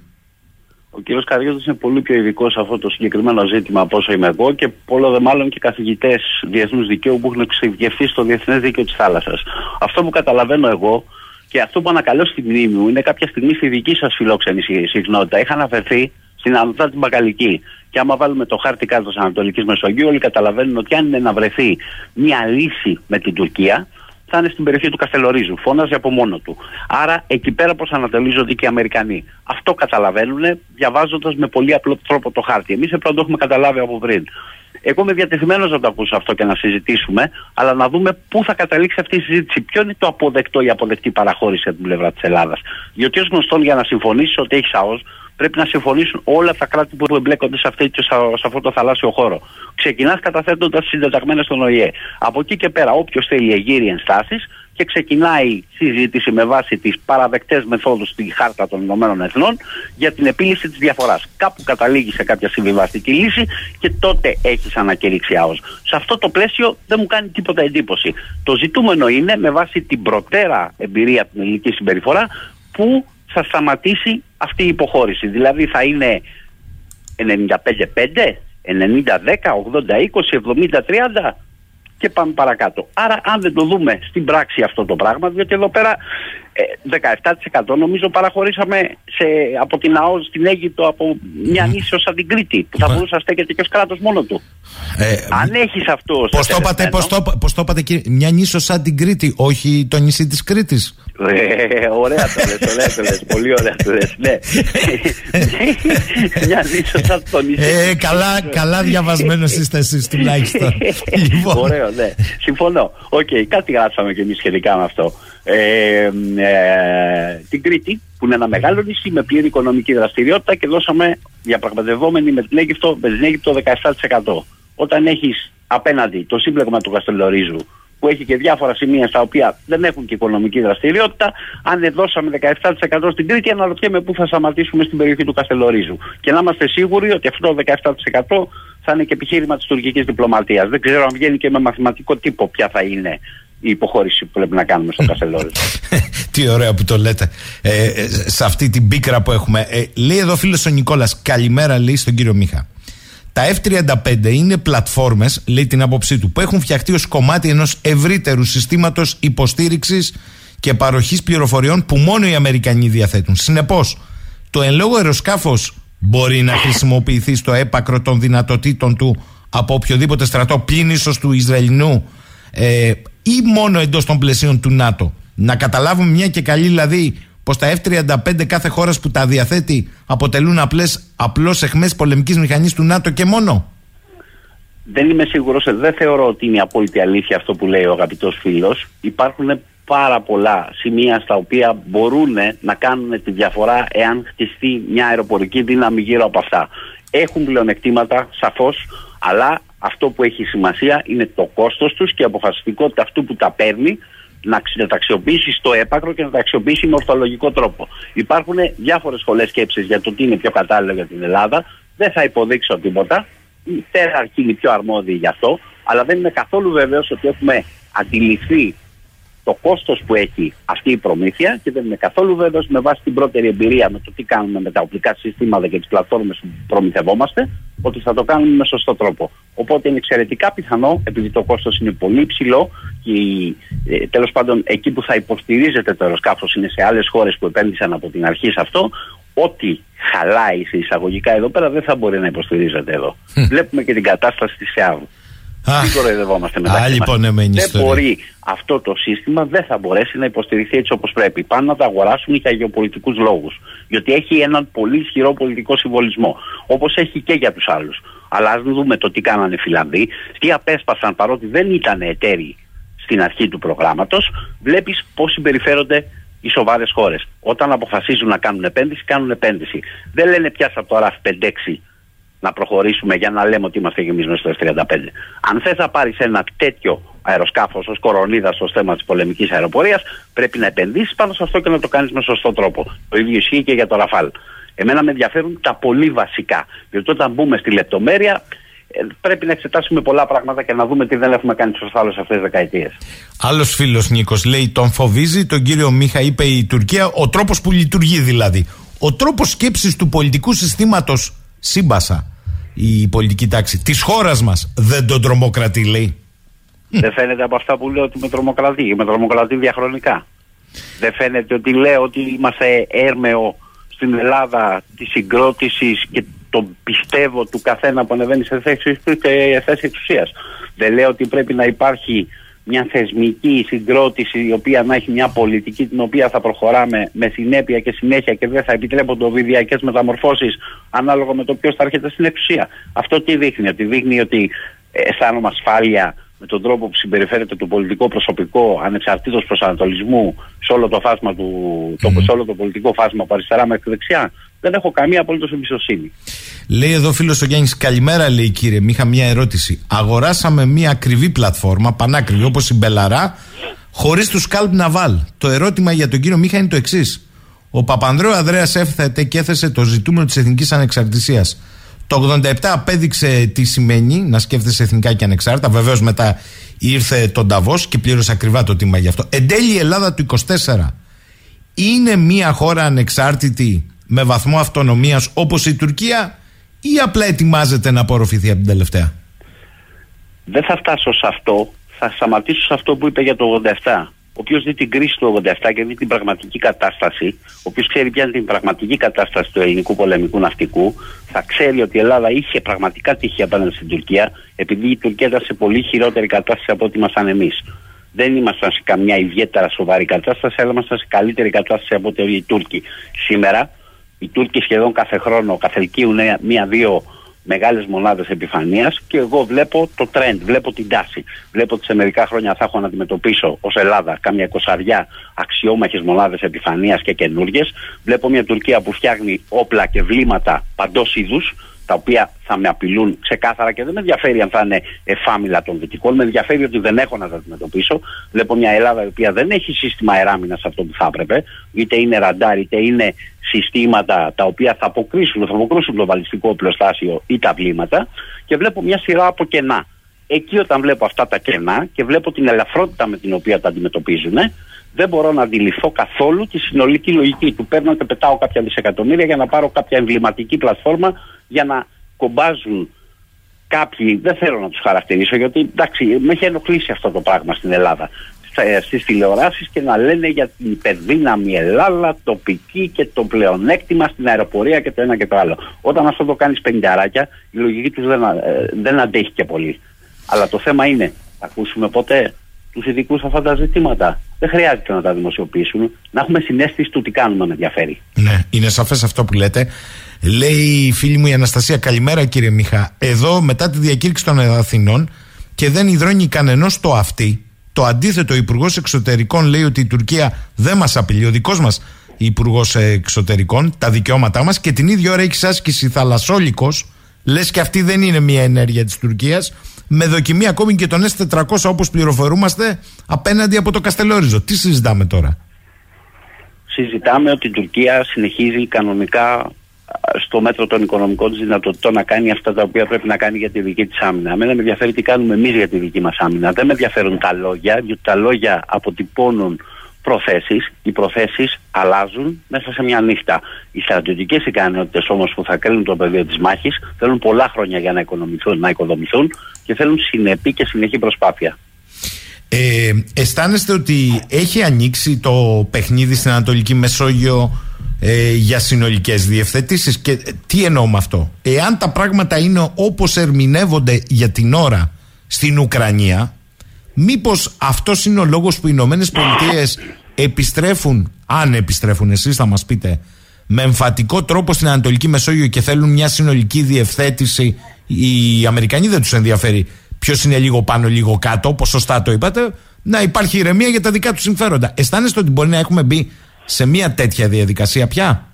Ο κ. Καριώτης είναι πολύ πιο ειδικός σε αυτό το συγκεκριμένο ζήτημα από όσο είμαι εγώ και πολλό δε μάλλον και καθηγητές διεθνούς δικαίου που έχουν εξειδικευτεί στο διεθνές δίκαιο της θάλασσας. Αυτό που καταλαβαίνω εγώ και αυτό που ανακαλώ στη μνήμη μου είναι κάποια στιγμή στη δική σας φιλόξενη συχνότητα. Είχα αναφερθεί στην Ανατολική Μπακαλική. Και άμα βάλουμε το χάρτη κάτω της Ανατολικής Μεσογείου, όλοι καταλαβαίνουν ότι αν είναι να βρεθεί μια λύση με την Τουρκία, θα είναι στην περιοχή του Καστελορίζου. Φώναζε από μόνο του. Άρα εκεί πέρα προσανατολίζονται και οι Αμερικανοί. Αυτό καταλαβαίνουν διαβάζοντας με πολύ απλό τρόπο το χάρτη. Εμείς πρέπει να το έχουμε καταλάβει από πριν. Εγώ είμαι διατεθειμένος να το ακούσω αυτό και να συζητήσουμε, αλλά να δούμε πού θα καταλήξει αυτή η συζήτηση. Ποιο είναι το αποδεκτό ή αποδεκτή παραχώρηση από την πλευρά της Ελλάδας. Διότι ως γνωστόν για να συμφωνήσεις ότι έχεις ΑΟΣ, πρέπει να συμφωνήσουν όλα τα κράτη που εμπλέκονται σε, αυτή, σε αυτό το θαλάσσιο χώρο. Ξεκινάς καταθέτοντας συντεταγμένε στον ΟΗΕ. Από εκεί και πέρα, όποιος θέλει εγείρει ενστάσεις και ξεκινάει συζήτηση με βάση τις παραδεκτές μεθόδους στη Χάρτα των Ηνωμένων Εθνών για την επίλυση της διαφοράς. Κάπου καταλήγει σε κάποια συμβιβαστική λύση και τότε έχεις ανακηρύξει ΑΟΣ. Σε αυτό το πλαίσιο δεν μου κάνει τίποτα εντύπωση. Το ζητούμενο είναι με βάση την προτέρα εμπειρία την ελληνική συμπεριφορά που θα σταματήσει αυτή η υποχώρηση. Δηλαδή θα είναι 95-5, 90-10, 80-20, 70-30 και πάμε παρακάτω. Άρα αν δεν το δούμε στην πράξη αυτό το πράγμα, διότι εδώ πέρα 17% ε, νομίζω παραχωρήσαμε σε, από την ΑΟΣ στην Αίγυπτο από μια νήσιο σαν την Κρήτη που θα μπορούσε να στέκεται και ως κράτος μόνο του. Ε, Αν έχεις αυτό Πώς το είπατε, πώς το, πώς το είπατε κύριε, μια νήσιο σαν την Κρήτη, όχι το νησί της Κρήτης; Ε, ωραία το λες, ωραία το λες, πολύ ωραία το λες, ναι. Μια νήσο σαν το νησί. Ε, καλά, καλά διαβασμένος είστε εσείς τουλάχιστον. λοιπόν. Ωραίο, ναι. Συμφωνώ. OK, okay, κάτι γράψαμε κι εμείς σχετικά με αυτό. Ε, ε, την Κρήτη, που είναι ένα μεγάλο νησί με πλήρη οικονομική δραστηριότητα και δώσαμε διαπραγματευόμενοι με την Αίγυπτο, με την Αίγυπτο 17%. Όταν έχεις απέναντι το σύμπλεγμα του Καστελορίζου που έχει και διάφορα σημεία στα οποία δεν έχουν και οικονομική δραστηριότητα. Αν δώσαμε 17% στην Κρήτη, αναρωτιέμαι πού θα σταματήσουμε στην περιοχή του Καστελορίζου. Και να είμαστε σίγουροι ότι αυτό το 17% θα είναι και επιχείρημα της τουρκικής διπλωματίας. Δεν ξέρω αν βγαίνει και με μαθηματικό τύπο ποια θα είναι η υποχώρηση που πρέπει να κάνουμε στο Καστελόριζο. Τι ωραία που το λέτε. Ε, ε, σε αυτή την πίκρα που έχουμε. Ε, λέει εδώ φίλος ο Νικόλας, καλημέρα λέει στον κύριο Μίχα. Τα F-35 είναι πλατφόρμες, λέει την άποψή του, που έχουν φτιαχτεί ως κομμάτι ενός ευρύτερου συστήματος υποστήριξης και παροχής πληροφοριών που μόνο οι Αμερικανοί διαθέτουν. Συνεπώς, το εν λόγω αεροσκάφος μπορεί να χρησιμοποιηθεί στο έπακρο των δυνατοτήτων του από οποιοδήποτε στρατό πλην ίσως του Ισραηλινού ε, ή μόνο εντός των πλαισίων του ΝΑΤΟ. Να καταλάβουμε μια και καλή δηλαδή πως τα F-35 κάθε χώρας που τα διαθέτει αποτελούν απλές, απλώς εχμές πολεμικής μηχανής του ΝΑΤΟ και μόνο; Δεν είμαι σίγουρος, ε, δεν θεωρώ ότι είναι απόλυτη αλήθεια αυτό που λέει ο αγαπητός φίλος. Υπάρχουν πάρα πολλά σημεία στα οποία μπορούν να κάνουν τη διαφορά εάν χτιστεί μια αεροπορική δύναμη γύρω από αυτά. Έχουν πλεονεκτήματα, σαφώς, αλλά αυτό που έχει σημασία είναι το κόστος τους και η αποφασιστικότητα αυτού που τα παίρνει να τα αξιοποιήσει στο έπακρο και να τα αξιοποιήσει με ορθολογικό τρόπο. Υπάρχουν διάφορες σχολές σκέψης για το τι είναι πιο κατάλληλο για την Ελλάδα. Δεν θα υποδείξω τίποτα. Η αρχή είναι πιο αρμόδιοι γι' αυτό. Αλλά δεν είμαι καθόλου βέβαιος ότι έχουμε αντιληφθεί το κόστος που έχει αυτή η προμήθεια και δεν είμαι καθόλου βέβαιος με βάση την πρώτερη εμπειρία με το τι κάνουμε με τα οπλικά συστήματα και τις πλατφόρμες που προμηθευόμαστε ότι θα το κάνουμε με σωστό τρόπο. Οπότε είναι εξαιρετικά πιθανό, επειδή το κόστος είναι πολύ ψηλό και ε, τέλος πάντων εκεί που θα υποστηρίζεται το αεροσκάφος είναι σε άλλες χώρες που επένδυσαν από την αρχή σε αυτό, ό,τι χαλάει σε εισαγωγικά εδώ πέρα δεν θα μπορεί να υποστηρίζεται εδώ. Βλέπουμε και την κατάσταση της ΕΑΒ. Μην κοροϊδευόμαστε μεταξύ λοιπόν, ναι, Δεν μπορεί αυτό το σύστημα, δεν θα μπορέσει να υποστηριχθεί έτσι όπως πρέπει. Πάνε να τα αγοράσουν για γεωπολιτικούς λόγους. Γιατί έχει έναν πολύ ισχυρό πολιτικό συμβολισμό. Όπως έχει και για τους άλλους. Αλλά ας δούμε το τι κάνανε οι Φιλανδοί. Τι απέσπασαν παρότι δεν ήταν εταίροι στην αρχή του προγράμματος. Βλέπεις πώς συμπεριφέρονται οι σοβαρές χώρες. Όταν αποφασίζουν να κάνουν επένδυση, κάνουν επένδυση. Δεν λένε πια από το ράφι 5-6 να προχωρήσουμε για να λέμε ότι είμαστε και εμεί μέσα στο F-35. Αν θες να πάρεις ένα τέτοιο αεροσκάφος ως κορονίδα στο θέμα της πολεμικής αεροπορίας, πρέπει να επενδύσεις πάνω σε αυτό και να το κάνεις με σωστό τρόπο. Το ίδιο ισχύει και για το Ραφάλ. Εμένα με ενδιαφέρουν τα πολύ βασικά. Διότι όταν μπούμε στη λεπτομέρεια, ε, πρέπει να εξετάσουμε πολλά πράγματα και να δούμε τι δεν έχουμε κάνει σωστά όλες αυτές τις δεκαετίες. Άλλος φίλος Νίκος λέει: Τον φοβίζει, τον κύριο Μίχα είπε η Τουρκία, ο τρόπος που λειτουργεί δηλαδή. Ο τρόπος σκέψης του πολιτικού συστήματος σύμπασα η πολιτική τάξη της χώρας μας δεν τον τρομοκρατεί, λέει. Δεν φαίνεται από αυτά που λέω ότι με τρομοκρατεί. Με τρομοκρατεί διαχρονικά. Δεν φαίνεται ότι λέω ότι είμαστε έρμεο στην Ελλάδα της συγκρότησης και το πιστεύω του καθένα που ανεβαίνει σε θέση, σε θέση εξουσίας. Δεν λέω ότι πρέπει να υπάρχει μια θεσμική συγκρότηση η οποία να έχει μια πολιτική την οποία θα προχωράμε με συνέπεια και συνέχεια και δεν θα επιτρέπονται οβιδιακέ μεταμορφώσεις ανάλογα με το ποιος θα έρχεται στην εξουσία. Αυτό τι δείχνει, ότι δείχνει ότι αισθάνομαι ασφάλεια με τον τρόπο που συμπεριφέρεται το πολιτικό προσωπικό ανεξαρτήτως προσανατολισμού σε όλο το φάσμα του, το, σε όλο το πολιτικό φάσμα από αριστερά μέχρι δεξιά δεν έχω καμία απολύτως εμπιστοσύνη. Λέει εδώ φίλος ο Γιάννης, καλημέρα λέει κύριε. Μη είχα μια ερώτηση. Αγοράσαμε μια ακριβή πλατφόρμα, πανάκριβη όπως η Μπελαρά, χωρίς τους SCALP Naval. Το ερώτημα για τον κύριο Μίχα είναι το εξής. Ο Παπανδρέου Ανδρέας έφθεται και έθεσε το ζητούμενο της εθνικής ανεξαρτησίας. Το 87 απέδειξε τι σημαίνει να σκέφτεσαι εθνικά και ανεξάρτητα. Βεβαίως μετά ήρθε τον Ταβό και πλήρωσε ακριβά το τίμημα γι' αυτό. Εν τέλει η Ελλάδα του 24 είναι μια χώρα ανεξάρτητη με βαθμό αυτονομίας όπως η Τουρκία ή απλά ετοιμάζεται να απορροφηθεί από την τελευταία; Δεν θα φτάσω σε αυτό. Θα σταματήσω σε αυτό που είπε για το 87. Ο οποίος δει την κρίση του 87 και δει την πραγματική κατάσταση, ο οποίος ξέρει ποια είναι την πραγματική κατάσταση του ελληνικού πολεμικού ναυτικού, θα ξέρει ότι η Ελλάδα είχε πραγματικά τύχη απέναντι στην Τουρκία, επειδή η Τουρκία ήταν σε πολύ χειρότερη κατάσταση από ό,τι ήμασταν εμείς. Δεν ήμασταν σε καμιά ιδιαίτερα σοβαρή κατάσταση, αλλά ήμασταν σε καλύτερη κατάσταση από ό,τι οι Τούρκοι. Σήμερα, οι Τούρκοι σχεδόν κάθε χρόνο καθελκύουν μία-δύο μεγάλες μονάδες επιφανεία και εγώ βλέπω το trend, βλέπω την τάση. Βλέπω ότι σε μερικά χρόνια θα έχω να αντιμετωπίσω ως Ελλάδα κάμια εικοσαριά αξιόμαχες μονάδες επιφανεία και καινούργιες. Βλέπω μια Τουρκία που φτιάχνει όπλα και βλήματα παντός είδους, τα οποία θα με απειλούν ξεκάθαρα και δεν με ενδιαφέρει αν θα είναι εφάμιλα των δυτικών. Με ενδιαφέρει ότι δεν έχω να τα αντιμετωπίσω. Βλέπω μια Ελλάδα η οποία δεν έχει σύστημα αεράμινα αυτό που θα έπρεπε, είτε είναι ραντάρ, είτε είναι συστήματα τα οποία θα αποκρίσουν, θα αποκρούσουν το βαλιστικό οπλοστάσιο ή τα βλήματα και βλέπω μια σειρά από κενά. Εκεί όταν βλέπω αυτά τα κενά και βλέπω την ελαφρότητα με την οποία τα αντιμετωπίζουν, δεν μπορώ να αντιληφθώ καθόλου τη συνολική λογική του. Παίρνω και πετάω κάποια δισεκατομμύρια για να πάρω κάποια εμβληματική πλατφόρμα για να κομπάζουν κάποιοι, δεν θέλω να τους χαρακτηρίσω γιατί εντάξει με έχει ενοχλήσει αυτό το πράγμα στην Ελλάδα στις τηλεοράσεις και να λένε για την υπερδύναμη Ελλάδα, τοπική και το πλεονέκτημα στην αεροπορία και το ένα και το άλλο. Όταν αυτό το κάνεις πενινταράκια, η λογική τους δεν, ε, δεν αντέχει και πολύ. Αλλά το θέμα είναι, θα ακούσουμε ποτέ; Τους ειδικούς σε αυτά τα ζητήματα. Δεν χρειάζεται να τα δημοσιοποιήσουν. Να έχουμε συνέστηση του τι κάνουμε με ενδιαφέρει. Ναι, είναι σαφές αυτό που λέτε. Λέει η φίλη μου η Αναστασία, καλημέρα κύριε Μιχά. Εδώ μετά τη διακήρυξη των Αθηνών και δεν υδρώνει κανενός το αυτή. Το αντίθετο, ο Υπουργός Εξωτερικών λέει ότι η Τουρκία δεν μας απειλεί. Ο δικός μας Υπουργός Εξωτερικών, τα δικαιώματά μας και την ίδια ώρα έχει άσκηση θαλασσόλικος. Λες και αυτή δεν είναι μια ενέργεια της Τουρκίας με δοκιμή ακόμη και τον S400 όπως πληροφορούμαστε απέναντι από το Καστελόριζο. Τι συζητάμε τώρα; Συζητάμε ότι η Τουρκία συνεχίζει κανονικά στο μέτρο των οικονομικών της δυνατοτήτων να κάνει αυτά τα οποία πρέπει να κάνει για τη δική της άμυνα. Εμένα με ενδιαφέρει τι κάνουμε εμείς για τη δική μας άμυνα. Δεν με ενδιαφέρουν τα λόγια, διότι τα λόγια αποτυπώνουν προθέσεις. Οι προθέσεις αλλάζουν μέσα σε μια νύχτα. Οι στρατιωτικές ικανότητες όμως που θα κρίνουν το πεδίο της μάχης θέλουν πολλά χρόνια για να οικοδομηθούν, να οικοδομηθούν και θέλουν συνεπή και συνεχή προσπάθεια. Ε, αισθάνεστε ότι έχει ανοίξει το παιχνίδι στην Ανατολική Μεσόγειο ε, για συνολικές διευθετήσεις και ε, τι εννοώ με αυτό; Εάν τα πράγματα είναι όπως ερμηνεύονται για την ώρα στην Ουκρανία μήπως αυτός είναι ο λόγος που οι Ηνωμένες Πολιτείες επιστρέφουν αν επιστρέφουν εσείς θα μας πείτε με εμφατικό τρόπο στην Ανατολική Μεσόγειο και θέλουν μια συνολική διευθέτηση οι Αμερικανοί δεν τους ενδιαφέρει ποιος είναι λίγο πάνω λίγο κάτω όπως σωστά το είπατε να υπάρχει ηρεμία για τα δικά τους συμφέροντα αισθάνεστε ότι μπορεί να έχουμε μπει σε μια τέτοια διαδικασία πια;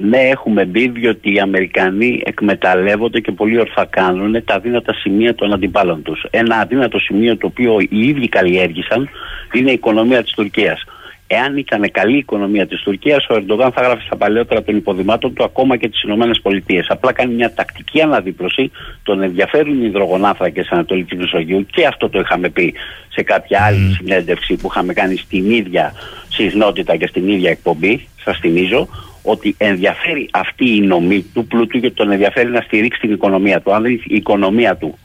Ναι, έχουμε μπει διότι οι Αμερικανοί εκμεταλλεύονται και πολύ ορθά κάνουν τα αδύνατα σημεία των αντιπάλων τους. Ένα αδύνατο σημείο το οποίο οι ίδιοι καλλιέργησαν είναι η οικονομία της Τουρκίας. Εάν ήταν καλή η οικονομία της Τουρκίας, ο Ερντογάν θα γράφει στα παλαιότερα των υποδημάτων του ακόμα και τις ΗΠΑ. Απλά κάνει μια τακτική αναδίπλωση. Τον ενδιαφέρουν οι υδρογονάθρακε Ανατολική Μεσογείου και αυτό το είχαμε πει σε κάποια άλλη συνέντευξη που είχαμε κάνει στην ίδια συχνότητα και στην ίδια εκπομπή. Σας θυμίζω ότι ενδιαφέρει αυτή η νομή του πλούτου και τον ενδιαφέρει να στηρίξει την οικονομία του. Αν η οικονομία του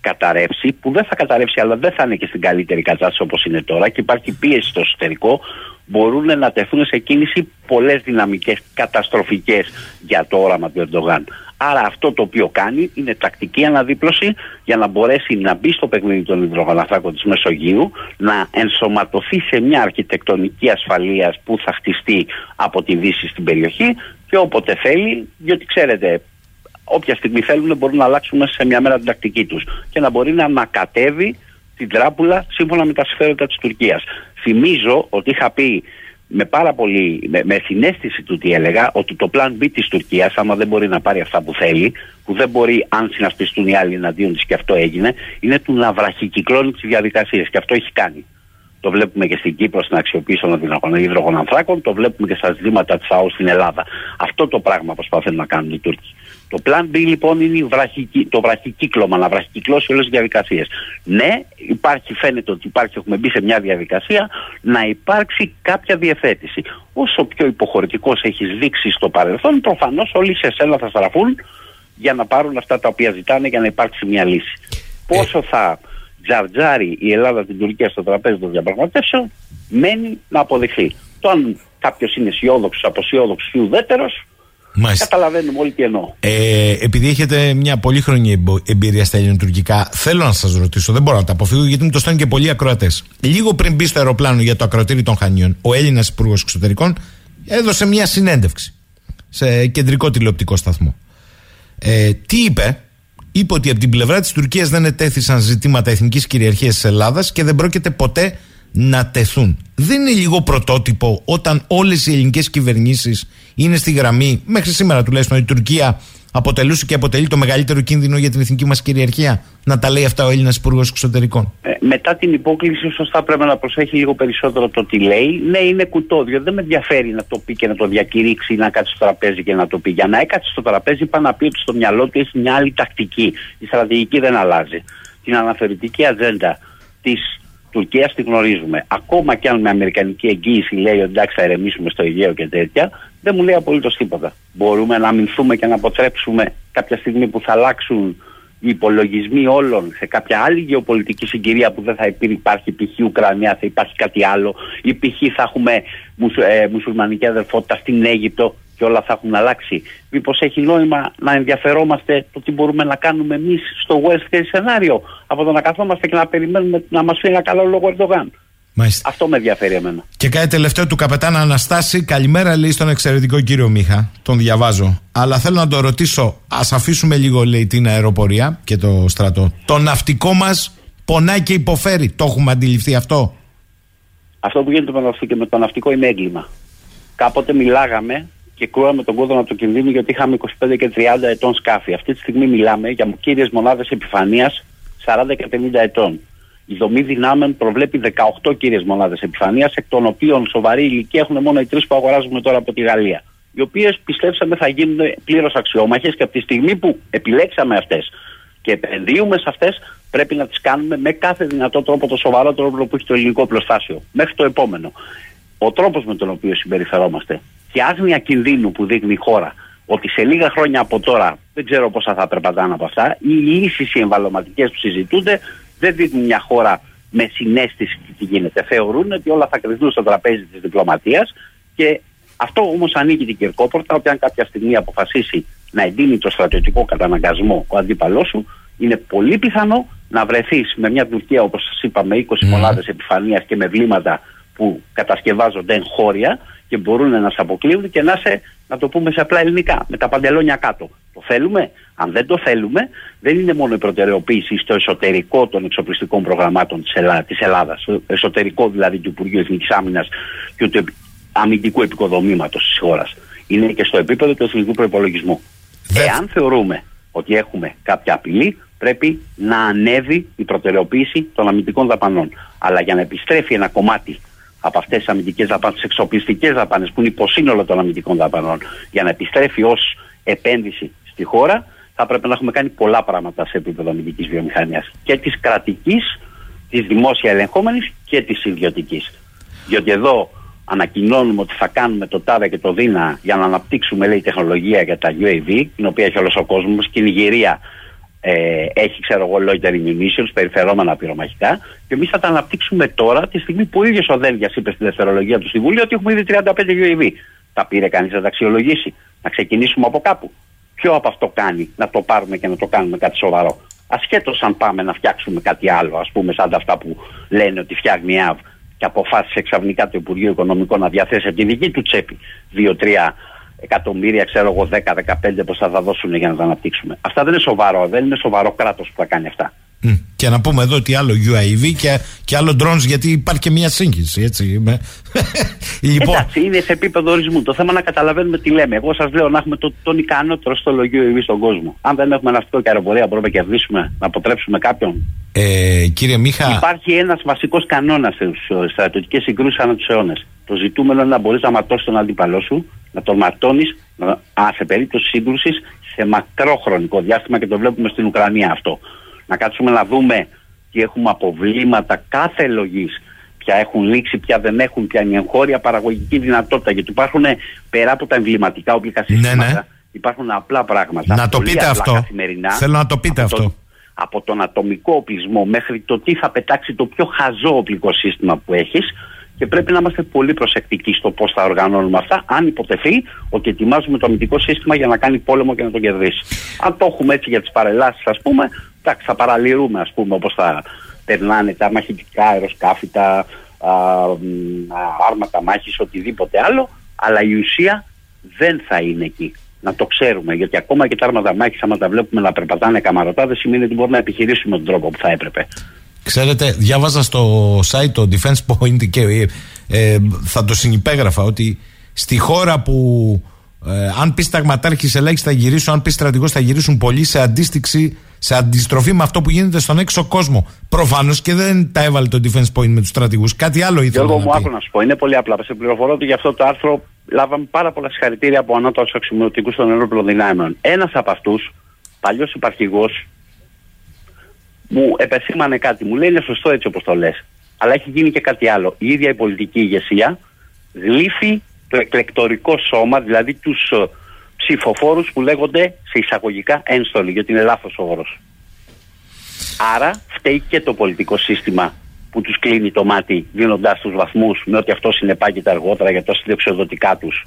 καταρρεύσει, που δεν θα καταρρεύσει αλλά δεν θα είναι και στην καλύτερη κατάσταση όπως είναι τώρα και υπάρχει πίεση στο εσωτερικό, μπορούν να τεθούν σε κίνηση πολλές δυναμικές καταστροφικές για το όραμα του Ερντογάν. Άρα αυτό το οποίο κάνει είναι τακτική αναδίπλωση για να μπορέσει να μπει στο παιχνίδι των υδρογοναθράκων της Μεσογείου, να ενσωματωθεί σε μια αρχιτεκτονική ασφαλείας που θα χτιστεί από τη Δύση στην περιοχή και όποτε θέλει, διότι ξέρετε όποια στιγμή θέλουν μπορούν να αλλάξουν μέσα σε μια μέρα την τακτική τους και να μπορεί να ανακατεύει την τράπουλα σύμφωνα με τα συμφέροντα της Τουρκίας. Θυμίζω ότι είχα πει με πάρα πολύ, με, με συνέστηση του τι έλεγα, ότι το plan B της Τουρκίας, άμα δεν μπορεί να πάρει αυτά που θέλει, που δεν μπορεί αν συνασπιστούν οι άλλοι εναντίον της και αυτό έγινε, είναι του να βραχικυκλώνει τις διαδικασίες και αυτό έχει κάνει. Το βλέπουμε και στην Κύπρο στην αξιοποίηση των υδρογονανθράκων, το βλέπουμε και στα ζητήματα της ΑΟ στην Ελλάδα. Αυτό το πράγμα προσπαθούν να κάνουν οι Τούρκοι. Το plan B λοιπόν είναι βραχική, το βραχικύκλωμα, να βραχικυκλώσει όλες τις διαδικασίες. Ναι, υπάρχει, φαίνεται ότι υπάρχει, έχουμε μπει σε μια διαδικασία να υπάρξει κάποια διευθέτηση. Όσο πιο υποχωρητικός έχεις δείξει στο παρελθόν, προφανώς όλοι σε σένα θα στραφούν για να πάρουν αυτά τα οποία ζητάνε για να υπάρξει μια λύση. Πόσο θα τζαρτζάρει η Ελλάδα την Τουρκία στο τραπέζι των διαπραγματεύσεων, μένει να αποδειχθεί. Το αν κάποιος είναι αισιόδοξος, αποσιόδοξος ή ουδέτερος, Καταλαβαίνουμε όλοι τι εννοώ. Ε, επειδή έχετε μια πολύχρονη εμπειρία στα ελληνοτουρκικά, θέλω να σας ρωτήσω, δεν μπορώ να τα αποφύγω γιατί μου το στέλνουν και πολλοί ακροατές. Λίγο πριν μπει στο αεροπλάνο για το ακροτήρι των Χανίων, ο Έλληνας Υπουργός Εξωτερικών έδωσε μια συνέντευξη σε κεντρικό τηλεοπτικό σταθμό. Ε, τι είπε, είπε ότι από την πλευρά της Τουρκίας δεν ετέθησαν ζητήματα εθνικής κυριαρχίας της Ελλάδας και δεν πρόκειται ποτέ να τεθούν. Δεν είναι λίγο πρωτότυπο όταν όλες οι ελληνικές κυβερνήσεις είναι στη γραμμή, μέχρι σήμερα τουλάχιστον, η Τουρκία αποτελούσε και αποτελεί το μεγαλύτερο κίνδυνο για την εθνική μας κυριαρχία. Να τα λέει αυτά ο Έλληνας Υπουργός Εξωτερικών. Ε, μετά την υπόκληση, σωστά πρέπει να προσέχει λίγο περισσότερο το τι λέει. Ναι, είναι κουτόδιο. Δεν με ενδιαφέρει να το πει και να το διακηρύξει ή να κάτσει στο τραπέζι και να το πει. Για να έκατσει στο τραπέζι, είπα να πει ότι στο μυαλό του έχει μια άλλη τακτική. Η στρατηγική δεν αλλάζει. Την αναφερητική ατζέντα της Τουρκία τη γνωρίζουμε. Ακόμα και αν με αμερικανική εγγύηση λέει ότι εντάξει θα ερεμήσουμε στο Αιγαίο και τέτοια, δεν μου λέει απολύτως τίποτα. Μπορούμε να αμυνθούμε και να αποτρέψουμε κάποια στιγμή που θα αλλάξουν οι υπολογισμοί όλων σε κάποια άλλη γεωπολιτική συγκυρία που δεν θα υπάρχει π.χ. Ουκρανία, θα υπάρχει κάτι άλλο, ή π.χ. θα έχουμε μουσου, ε, μουσουλμανική αδερφότητα στην Αίγυπτο και όλα θα έχουν αλλάξει. Μήπως έχει νόημα να ενδιαφερόμαστε το τι μπορούμε να κάνουμε εμείς στο worst case σενάριο, από το να καθόμαστε και να περιμένουμε να μας πει ένα καλό λόγο Ερντογάν. Αυτό με ενδιαφέρει εμένα. Και κάτι τελευταίο του καπετάνα Αναστάση. Καλημέρα, λέει στον εξαιρετικό κύριο Μίχα. Τον διαβάζω. Αλλά θέλω να το ρωτήσω. Α αφήσουμε λίγο, λέει, την αεροπορία και το στρατό. Το ναυτικό μας πονάει και υποφέρει. Το έχουμε αντιληφθεί αυτό; Αυτό που γίνεται με το ναυτικό είναι έγκλημα. Κάποτε μιλάγαμε και κρούαμε τον κόδωνα του κινδύνου γιατί είχαμε 25 και 30 ετών σκάφη. Αυτή τη στιγμή μιλάμε για κύριες μονάδες επιφανείας 40 και 50 ετών. Η δομή δυνάμεων προβλέπει 18 κύριες μονάδες επιφανείας, εκ των οποίων σοβαρή ηλικία έχουν μόνο οι τρεις που αγοράζουμε τώρα από τη Γαλλία. Οι οποίες πιστέψαμε θα γίνουν πλήρως αξιόμαχες και από τη στιγμή που επιλέξαμε αυτές και επενδύουμε σε αυτές, πρέπει να τις κάνουμε με κάθε δυνατό τρόπο, το σοβαρότερο τρόπο που έχει το ελληνικό πλωστάσιο. Μέχρι το επόμενο. Ο τρόπος με τον οποίο συμπεριφερόμαστε και άγνοια κινδύνου που δείχνει η χώρα ότι σε λίγα χρόνια από τώρα δεν ξέρω πόσα θα περπατάνε από αυτά, οι λύσει οι εμβαλωματικές που συζητούνται δεν δείχνουν μια χώρα με συνέστηση τι γίνεται. Θεωρούν ότι όλα θα κρυθούν στο τραπέζι της διπλωματίας και αυτό όμως ανοίγει την κερκόπορτα ότι αν κάποια στιγμή αποφασίσει να εντείνει το στρατιωτικό καταναγκασμό ο αντίπαλός σου, είναι πολύ πιθανό να βρεθείς με μια Τουρκία όπως σας είπαμε 20 mm. μονάδες επιφανεία και με βλήματα που κατασκευάζονται εγχώρια και μπορούν να σε αποκλείουν και να σε, να το πούμε σε απλά ελληνικά, με τα παντελόνια κάτω. Το θέλουμε; Αν δεν το θέλουμε, δεν είναι μόνο η προτεραιοποίηση στο εσωτερικό των εξοπλιστικών προγραμμάτων της, Ελλάδα, της Ελλάδας, εσωτερικό δηλαδή του Υπουργείου Εθνικής Άμυνας και του αμυντικού επικοδομήματος της χώρας. Είναι και στο επίπεδο του εθνικού προπολογισμού. Εάν θεωρούμε ότι έχουμε κάποια απειλή, πρέπει να ανέβει η προτεραιοποίηση των αμυντικών δαπανών. Αλλά για να επιστρέφει ένα κομμάτι από αυτές τις αμυντικές δαπάνες, τις εξοπλιστικές δαπάνες που είναι υποσύνολο των αμυντικών δαπανών, για να επιστρέφει ως επένδυση στη χώρα, θα πρέπει να έχουμε κάνει πολλά πράγματα σε επίπεδο αμυντικής βιομηχανίας. Και της κρατικής, της δημόσια ελεγχόμενης και της ιδιωτικής. Διότι εδώ ανακοινώνουμε ότι θα κάνουμε το ΤΑΔΑ και το ΔΙΝΑ για να αναπτύξουμε λέει, τεχνολογία για τα UAV, την οποία έχει όλος ο κόσμος και η Νιγηρία ε, έχει ξέρω εγώ loitering munitions, περιφερόμενα πυρομαχικά και εμείς θα τα αναπτύξουμε τώρα τη στιγμή που ο ίδιος ο Δέλγια είπε στη δευτερολογία του Συμβουλίου ότι έχουμε ήδη 35 UAV. Τα πήρε κανείς να τα αξιολογήσει, να ξεκινήσουμε από κάπου. Ποιο από αυτό κάνει να το πάρουμε και να το κάνουμε κάτι σοβαρό. Ασχέτως αν πάμε να φτιάξουμε κάτι άλλο, ας πούμε, σαν αυτά που λένε ότι φτιάχνει η ΑΒ και αποφάσισε ξαφνικά το Υπουργείο Οικονομικών να διαθέσει από τη δική του τσέπη 2-3 εκατομμύρια, ξέρω εγώ 10-15 πόσα θα δώσουν για να τα αναπτύξουμε. Αυτά δεν είναι σοβαρό, δεν είναι σοβαρό κράτος που θα κάνει αυτά. Και να πούμε εδώ ότι άλλο UAV και, και άλλο drones, γιατί υπάρχει και μια σύγχυση, έτσι. λοιπόν... Εντάξει, είναι σε επίπεδο ορισμού. Το θέμα να καταλαβαίνουμε τι λέμε. Εγώ σας λέω να έχουμε το, τον ικανότερο στόλο UAV στον κόσμο. Αν δεν έχουμε ναυτικό και αεροπορία, μπορούμε να κερδίσουμε, να αποτρέψουμε κάποιον; Ε, κύριε Μίχα. Υπάρχει ένας βασικός κανόνας στις στρατιωτικές συγκρούσεις ανά τους αιώνες. Το ζητούμενο είναι να μπορείς να ματώσεις τον αντίπαλό σου, να τον ματώνεις, σε περίπτωση σύγκρουσης, σε μακρό χρονικό διάστημα και το βλέπουμε στην Ουκρανία αυτό να κάτσουμε να δούμε τι έχουμε αποβλήματα κάθε λογής, ποια έχουν λήξει, ποια δεν έχουν, ποια είναι η εγχώρια παραγωγική δυνατότητα. Γιατί υπάρχουν πέρα από τα εμβληματικά οπλικά ναι, συστήματα, ναι. υπάρχουν απλά πράγματα. Να το πείτε αυτό. Καθημερινά, Θέλω να το πείτε αυτό. από τον ατομικό οπλισμό μέχρι το τι θα πετάξει το πιο χαζό οπλικό σύστημα που έχεις και πρέπει να είμαστε πολύ προσεκτικοί στο πώς θα οργανώνουμε αυτά, αν υποτεθεί ότι ετοιμάζουμε το αμυντικό σύστημα για να κάνει πόλεμο και να τον κερδίσει. Αν το έχουμε έτσι για τις παρελάσεις, ας πούμε, εντάξει, θα παραλυρούμε, ας πούμε, όπως θα περνάνε τα μαχητικά αεροσκάφη, τα α, άρματα μάχης, οτιδήποτε άλλο, αλλά η ουσία δεν θα είναι εκεί. Να το ξέρουμε, γιατί ακόμα και τα άρματα μάχης, άμα τα βλέπουμε να περπατάνε καμαρωτά, δεν σημαίνει ότι μπορούμε να επιχειρήσουμε τον τρόπο που θα έπρεπε. Ξέρετε, διάβαζα στο site το Defense Point και ε, ε, θα το συνυπέγραφα ότι στη χώρα που ε, αν πεις σταγματάρχη ελάχιστα θα γυρίσουν, αν πεις στρατηγός θα γυρίσουν πολλοί σε αντίστοιξη, σε αντιστροφή με αυτό που γίνεται στον έξω κόσμο. Προφανώς και δεν τα έβαλε το Defense Point με τους στρατηγούς. Κάτι άλλο ήθελα Γιώργο, να μου πει. άκου να σου πω. Είναι πολύ απλά. Σε πληροφορώ ότι για αυτό το άρθρο λάβαμε πάρα πολλά συγχαρητήρια από ανώτατους αξιωματικούς των ενόπλων δυνάμεων. Ένας από αυτούς, παλιός υπαρχηγός, μου επεσήμανε κάτι. Μου λέει είναι σωστό έτσι όπως το λες. Αλλά έχει γίνει και κάτι άλλο. Η ίδια η πολιτική ηγεσία γλύφει το εκλεκτορικό σώμα, δηλαδή τους ψηφοφόρους που λέγονται σε εισαγωγικά ένστολοι, γιατί είναι λάθος ο όρος. Άρα φταίει και το πολιτικό σύστημα που τους κλείνει το μάτι δίνοντάς τους βαθμούς με ότι αυτό συνεπάγεται αργότερα για τα συντεξιοδοτικά τους.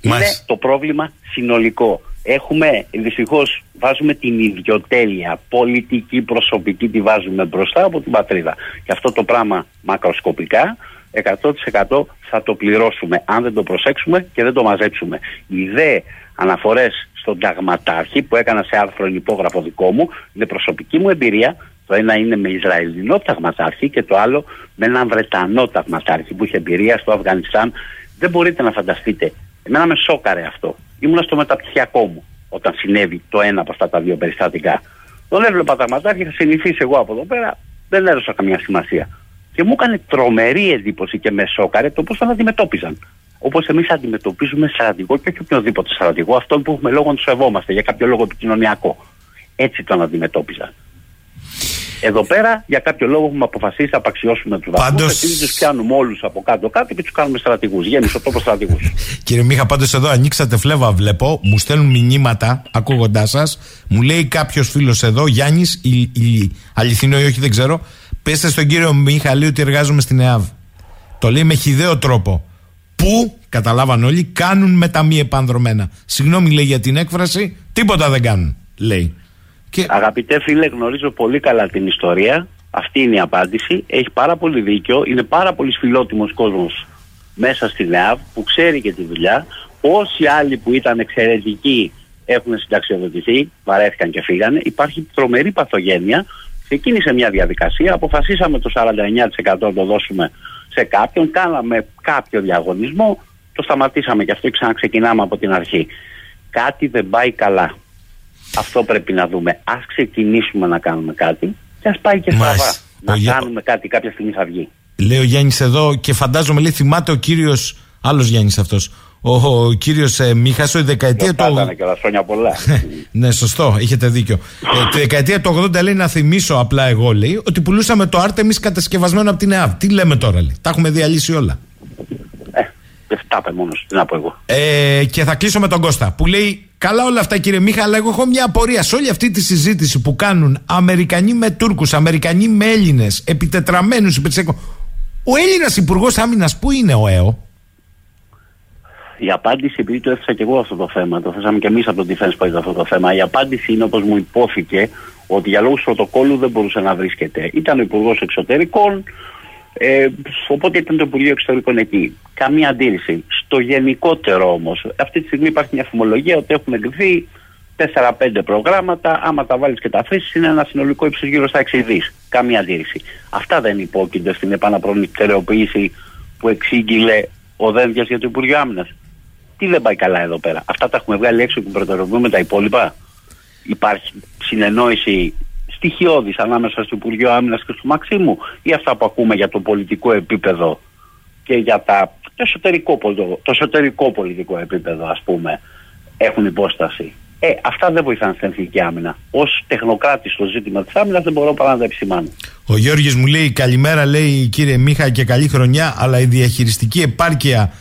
Είναι Μάλιστα. το πρόβλημα συνολικό. Έχουμε, δυστυχώς, βάζουμε την ιδιοτέλεια πολιτική, προσωπική, τη βάζουμε μπροστά από την πατρίδα. Και αυτό το πράγμα μακροσκοπικά 100% θα το πληρώσουμε αν δεν το προσέξουμε και δεν το μαζέψουμε. Οι δε αναφορές στον ταγματάρχη που έκανα σε άρθρο υπόγραφο δικό μου είναι προσωπική μου εμπειρία. Το ένα είναι με Ισραηλινό ταγματάρχη και το άλλο με έναν Βρετανό ταγματάρχη που είχε εμπειρία στο Αφγανιστάν. Δεν μπορείτε να φανταστείτε. Εμένα με σόκαρε αυτό. Ήμουνα στο μεταπτυχιακό μου όταν συνέβη το ένα από αυτά τα δύο περιστατικά. Τον έβλεπα ταγματάρχη, είχα συνηθίσει εγώ από εδώ πέρα, δεν έδωσα καμία σημασία. Και μου έκανε τρομερή εντύπωση και με σόκαρε το πώς τον αντιμετώπιζαν. Όπως εμείς αντιμετωπίζουμε στρατηγό και όχι οποιοδήποτε στρατηγό, αυτόν που έχουμε λόγο να του σεβόμαστε για κάποιο λόγο επικοινωνιακό. Έτσι τον αντιμετώπιζαν. Εδώ πέρα, για κάποιο λόγο, έχουμε αποφασίσει να απαξιώσουμε τους βαθμούς. Πάντως- Επειδή τους πιάνουμε όλους από κάτω-κάτω και τους κάνουμε στρατηγού. Γέμισε ο τόπος στρατηγού. Κύριε Μίχα, πάντως εδώ ανοίξατε φλέβα, βλέπω. Μου στέλνουν μηνύματα ακούγοντάς σας. Μου λέει κάποιος φίλος εδώ, Γιάννης, η, η, αληθινό ή όχι, δεν ξέρω. Πέστε στον κύριο Μίχα, λέει ότι εργάζομαι στην ΕΑΒ. Το λέει με χιδαίο τρόπο. Που, καταλάβαν όλοι, κάνουν με τα μη επανδρομένα. Συγγνώμη, λέει για την έκφραση, τίποτα δεν κάνουν, λέει. Και Αγαπητέ φίλε, γνωρίζω πολύ καλά την ιστορία. Αυτή είναι η απάντηση. Έχει πάρα πολύ δίκιο. Είναι πάρα πολύ φιλότιμος κόσμος μέσα στην ΕΑΒ που ξέρει και τη δουλειά. Όσοι άλλοι που ήταν εξαιρετικοί έχουν συνταξιοδοτηθεί, βαρέθηκαν και φύγανε. Υπάρχει τρομερή παθογένεια. Ξεκίνησε μια διαδικασία. Αποφασίσαμε το 49% να το δώσουμε σε κάποιον. Κάναμε κάποιο διαγωνισμό. Το σταματήσαμε και αυτό και ξαναξεκινάμε από την αρχή. Κάτι δεν πάει καλά. Αυτό πρέπει να δούμε. Α ξεκινήσουμε να κάνουμε κάτι και ας πάει και στραβά. Μάλιστα. Να Ο Γε- κάνουμε κάτι, κάποια στιγμή θα βγει. λέει ο Γιάννης εδώ και φαντάζομαι, λέει, θυμάται ο κύριος. Άλλος Γιάννης αυτός. Ο, ο κύριος ε, Μίχας, η δεκαετία του. Κάτανε και χρόνια πολλά. Ναι, σωστό, έχετε δίκιο. Ε, τη δεκαετία του 80 λέει να θυμίσω απλά εγώ, λέει, ότι πουλούσαμε το Artemis κατασκευασμένο από την ΕΑΒ. Τι λέμε τώρα, λέει. Τα έχουμε διαλύσει όλα. ε, δεν φτάπε μόνος, τι να πω εγώ. Ε, και θα κλείσω με τον Κώστα που λέει: Καλά όλα αυτά κύριε Μίχα, αλλά εγώ έχω μια απορία σε όλη αυτή τη συζήτηση που κάνουν Αμερικανοί με Τούρκους, Αμερικανοί με Έλληνες, επιτετραμένους υπερσέκο. Ο Έλληνας Υπουργός Άμυνας πού είναι ο ΕΟ. Η απάντηση, επειδή το έθεσα και εγώ αυτό το θέμα, το θέσαμε και εμείς από το Defense Point αυτό το θέμα. Η απάντηση είναι όπως μου υπόθηκε ότι για λόγους πρωτοκόλλου δεν μπορούσε να βρίσκεται. Ήταν ο Υπουργός Εξωτερικών, ε, οπότε ήταν το Υπουργείο Εξωτερικών εκεί. Καμία αντίρρηση. Στο γενικότερο όμως, αυτή τη στιγμή υπάρχει μια φημολογία ότι έχουν εγκριθεί 4-5 προγράμματα. Άμα τα βάλεις και τα αφήσεις, είναι ένα συνολικό ύψος γύρω στα 6 δις. Καμία αντίρρηση. Αυτά δεν υπόκεινται στην επαναπρονητεραιοποίηση που εξήγηλε ο Δένδιας για το Υπουργείο Άμυνας. Τι δεν πάει καλά εδώ πέρα. Αυτά τα έχουμε βγάλει έξω και προτεραιοποιούμε τα υπόλοιπα. Υπάρχει συνεννόηση στοιχειώδης ανάμεσα στο Υπουργείο Άμυνας και στο Μαξίμου ή αυτά που ακούμε για το πολιτικό επίπεδο και για τα, το, εσωτερικό, πολο- το εσωτερικό πολιτικό επίπεδο ας πούμε έχουν υπόσταση. Ε, αυτά δεν βοηθάνε στην εθνική άμυνα. Ω τεχνοκράτης στο ζήτημα της άμυνας δεν μπορώ παρά να τα επισημάνω. Ο Γιώργης μου λέει καλημέρα λέει κύριε Μίχα και καλή χρονιά αλλά η διαχειριστική επάρκεια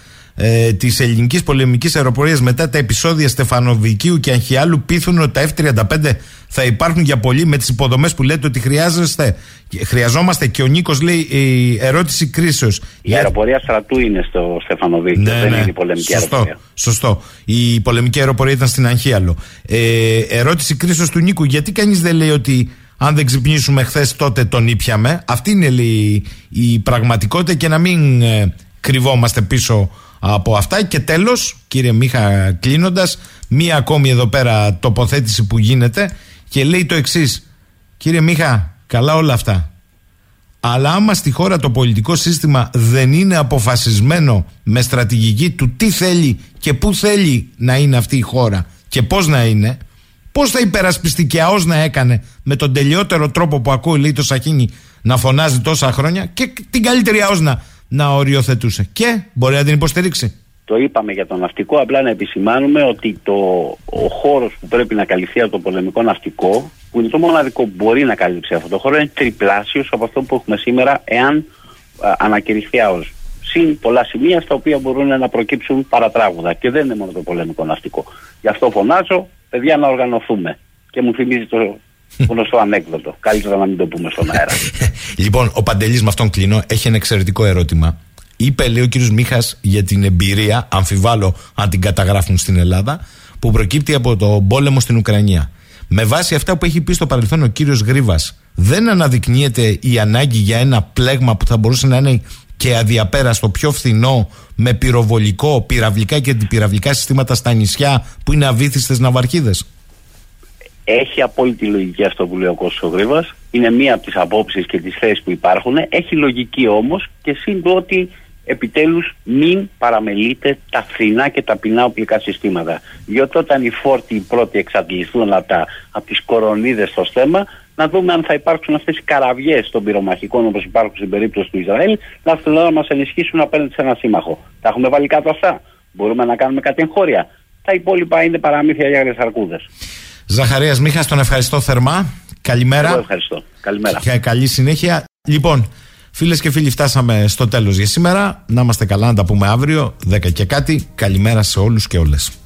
ε, της ελληνικής πολεμικής αεροπορίας μετά τα επεισόδια Στεφανοβικίου και Αγχιάλου πείθουν ότι τα F-35 θα υπάρχουν για πολύ με τις υποδομές που λέτε ότι χρειάζεστε, χρειαζόμαστε. Και ο Νίκος λέει η ερώτηση κρίσεως. Η αεροπορία στρατού είναι στο Στεφανοβίκιο, ναι, δεν ναι. είναι η πολεμική σωστό, αεροπορία. Σωστό. Η πολεμική αεροπορία ήταν στην Αγχίαλο. Ε, ερώτηση κρίσεως του Νίκου, γιατί κανείς δεν λέει ότι αν δεν ξυπνήσουμε χθες τότε τον ήπιαμε; Αυτή είναι η, η πραγματικότητα και να μην ε, κρυβόμαστε πίσω από αυτά. Και τέλος, κύριε Μίχα, κλείνοντας, μία ακόμη εδώ πέρα τοποθέτηση που γίνεται και λέει το εξής. Κύριε Μίχα, καλά όλα αυτά. Αλλά άμα στη χώρα το πολιτικό σύστημα δεν είναι αποφασισμένο με στρατηγική του τι θέλει και πού θέλει να είναι αυτή η χώρα και πώς να είναι, πώς θα υπερασπιστεί και αός να έκανε με τον τελειότερο τρόπο που ακούει λέει το Σαχίνη να φωνάζει τόσα χρόνια και την καλύτερη αός να, να οριοθετούσε. Και μπορεί να την υποστηρίξει. Το είπαμε για το ναυτικό, απλά να επισημάνουμε ότι το, ο χώρος που πρέπει να καλυφθεί από το πολεμικό ναυτικό, που είναι το μοναδικό που μπορεί να καλύψει αυτό το χώρο, είναι τριπλάσιος από αυτό που έχουμε σήμερα, εάν α, ανακηρυχθεί ΑΟΣ. Συν πολλά σημεία στα οποία μπορούν να προκύψουν παρατράγουδα. Και δεν είναι μόνο το πολεμικό ναυτικό. Γι' αυτό φωνάζω, παιδιά, να οργανωθούμε. Και μου θυμίζει το γνωστό ανέκδοτο. Καλύτερα να μην το πούμε στον αέρα. λοιπόν, ο Παντελής με αυτόν κλείνω έχει ένα εξαιρετικό ερώτημα. Είπε, λέει ο κύριος Μίχας, για την εμπειρία, αμφιβάλλω αν την καταγράφουν στην Ελλάδα, που προκύπτει από το πόλεμο στην Ουκρανία. Με βάση αυτά που έχει πει στο παρελθόν ο κύριος Γρίβας, δεν αναδεικνύεται η ανάγκη για ένα πλέγμα που θα μπορούσε να είναι και αδιαπέραστο, πιο φθηνό, με πυροβολικό, πυραυλικά και αντιπυραυλικά συστήματα στα νησιά που είναι αβύθιστε ναυαρχίδες; Έχει απόλυτη λογική αυτό που λέει ο Κώστος Γρίβας. Είναι μία από τις απόψεις και τις θέσεις που υπάρχουν. Έχει λογική όμως και σύν ότι επιτέλους μην παραμελείτε τα φθηνά και ταπεινά οπλικά συστήματα. Διότι όταν οι φόρτοι οι πρώτοι εξαντληθούν από, τα, από τις κορονίδες στο στέμα, να δούμε αν θα υπάρξουν αυτές οι καραβιές των πυρομαχικών όπως υπάρχουν στην περίπτωση του Ισραήλ, να έρθουν να μας ενισχύσουν απέναντι σε ένα σύμμαχο. Τα έχουμε βάλει κάτω αυτά. Μπορούμε να κάνουμε κάτι εγχώρια. Τα υπόλοιπα είναι παραμύθια για γρεσαρκούδες. Ζαχαρίας Μίχας, τον ευχαριστώ θερμά. Καλημέρα. Εγώ ευχαριστώ. Καλημέρα. Και καλή συνέχεια. Λοιπόν, φίλες και φίλοι, φτάσαμε στο τέλος για σήμερα. Να είμαστε καλά, να τα πούμε αύριο, 10 και κάτι. Καλημέρα σε όλους και όλες.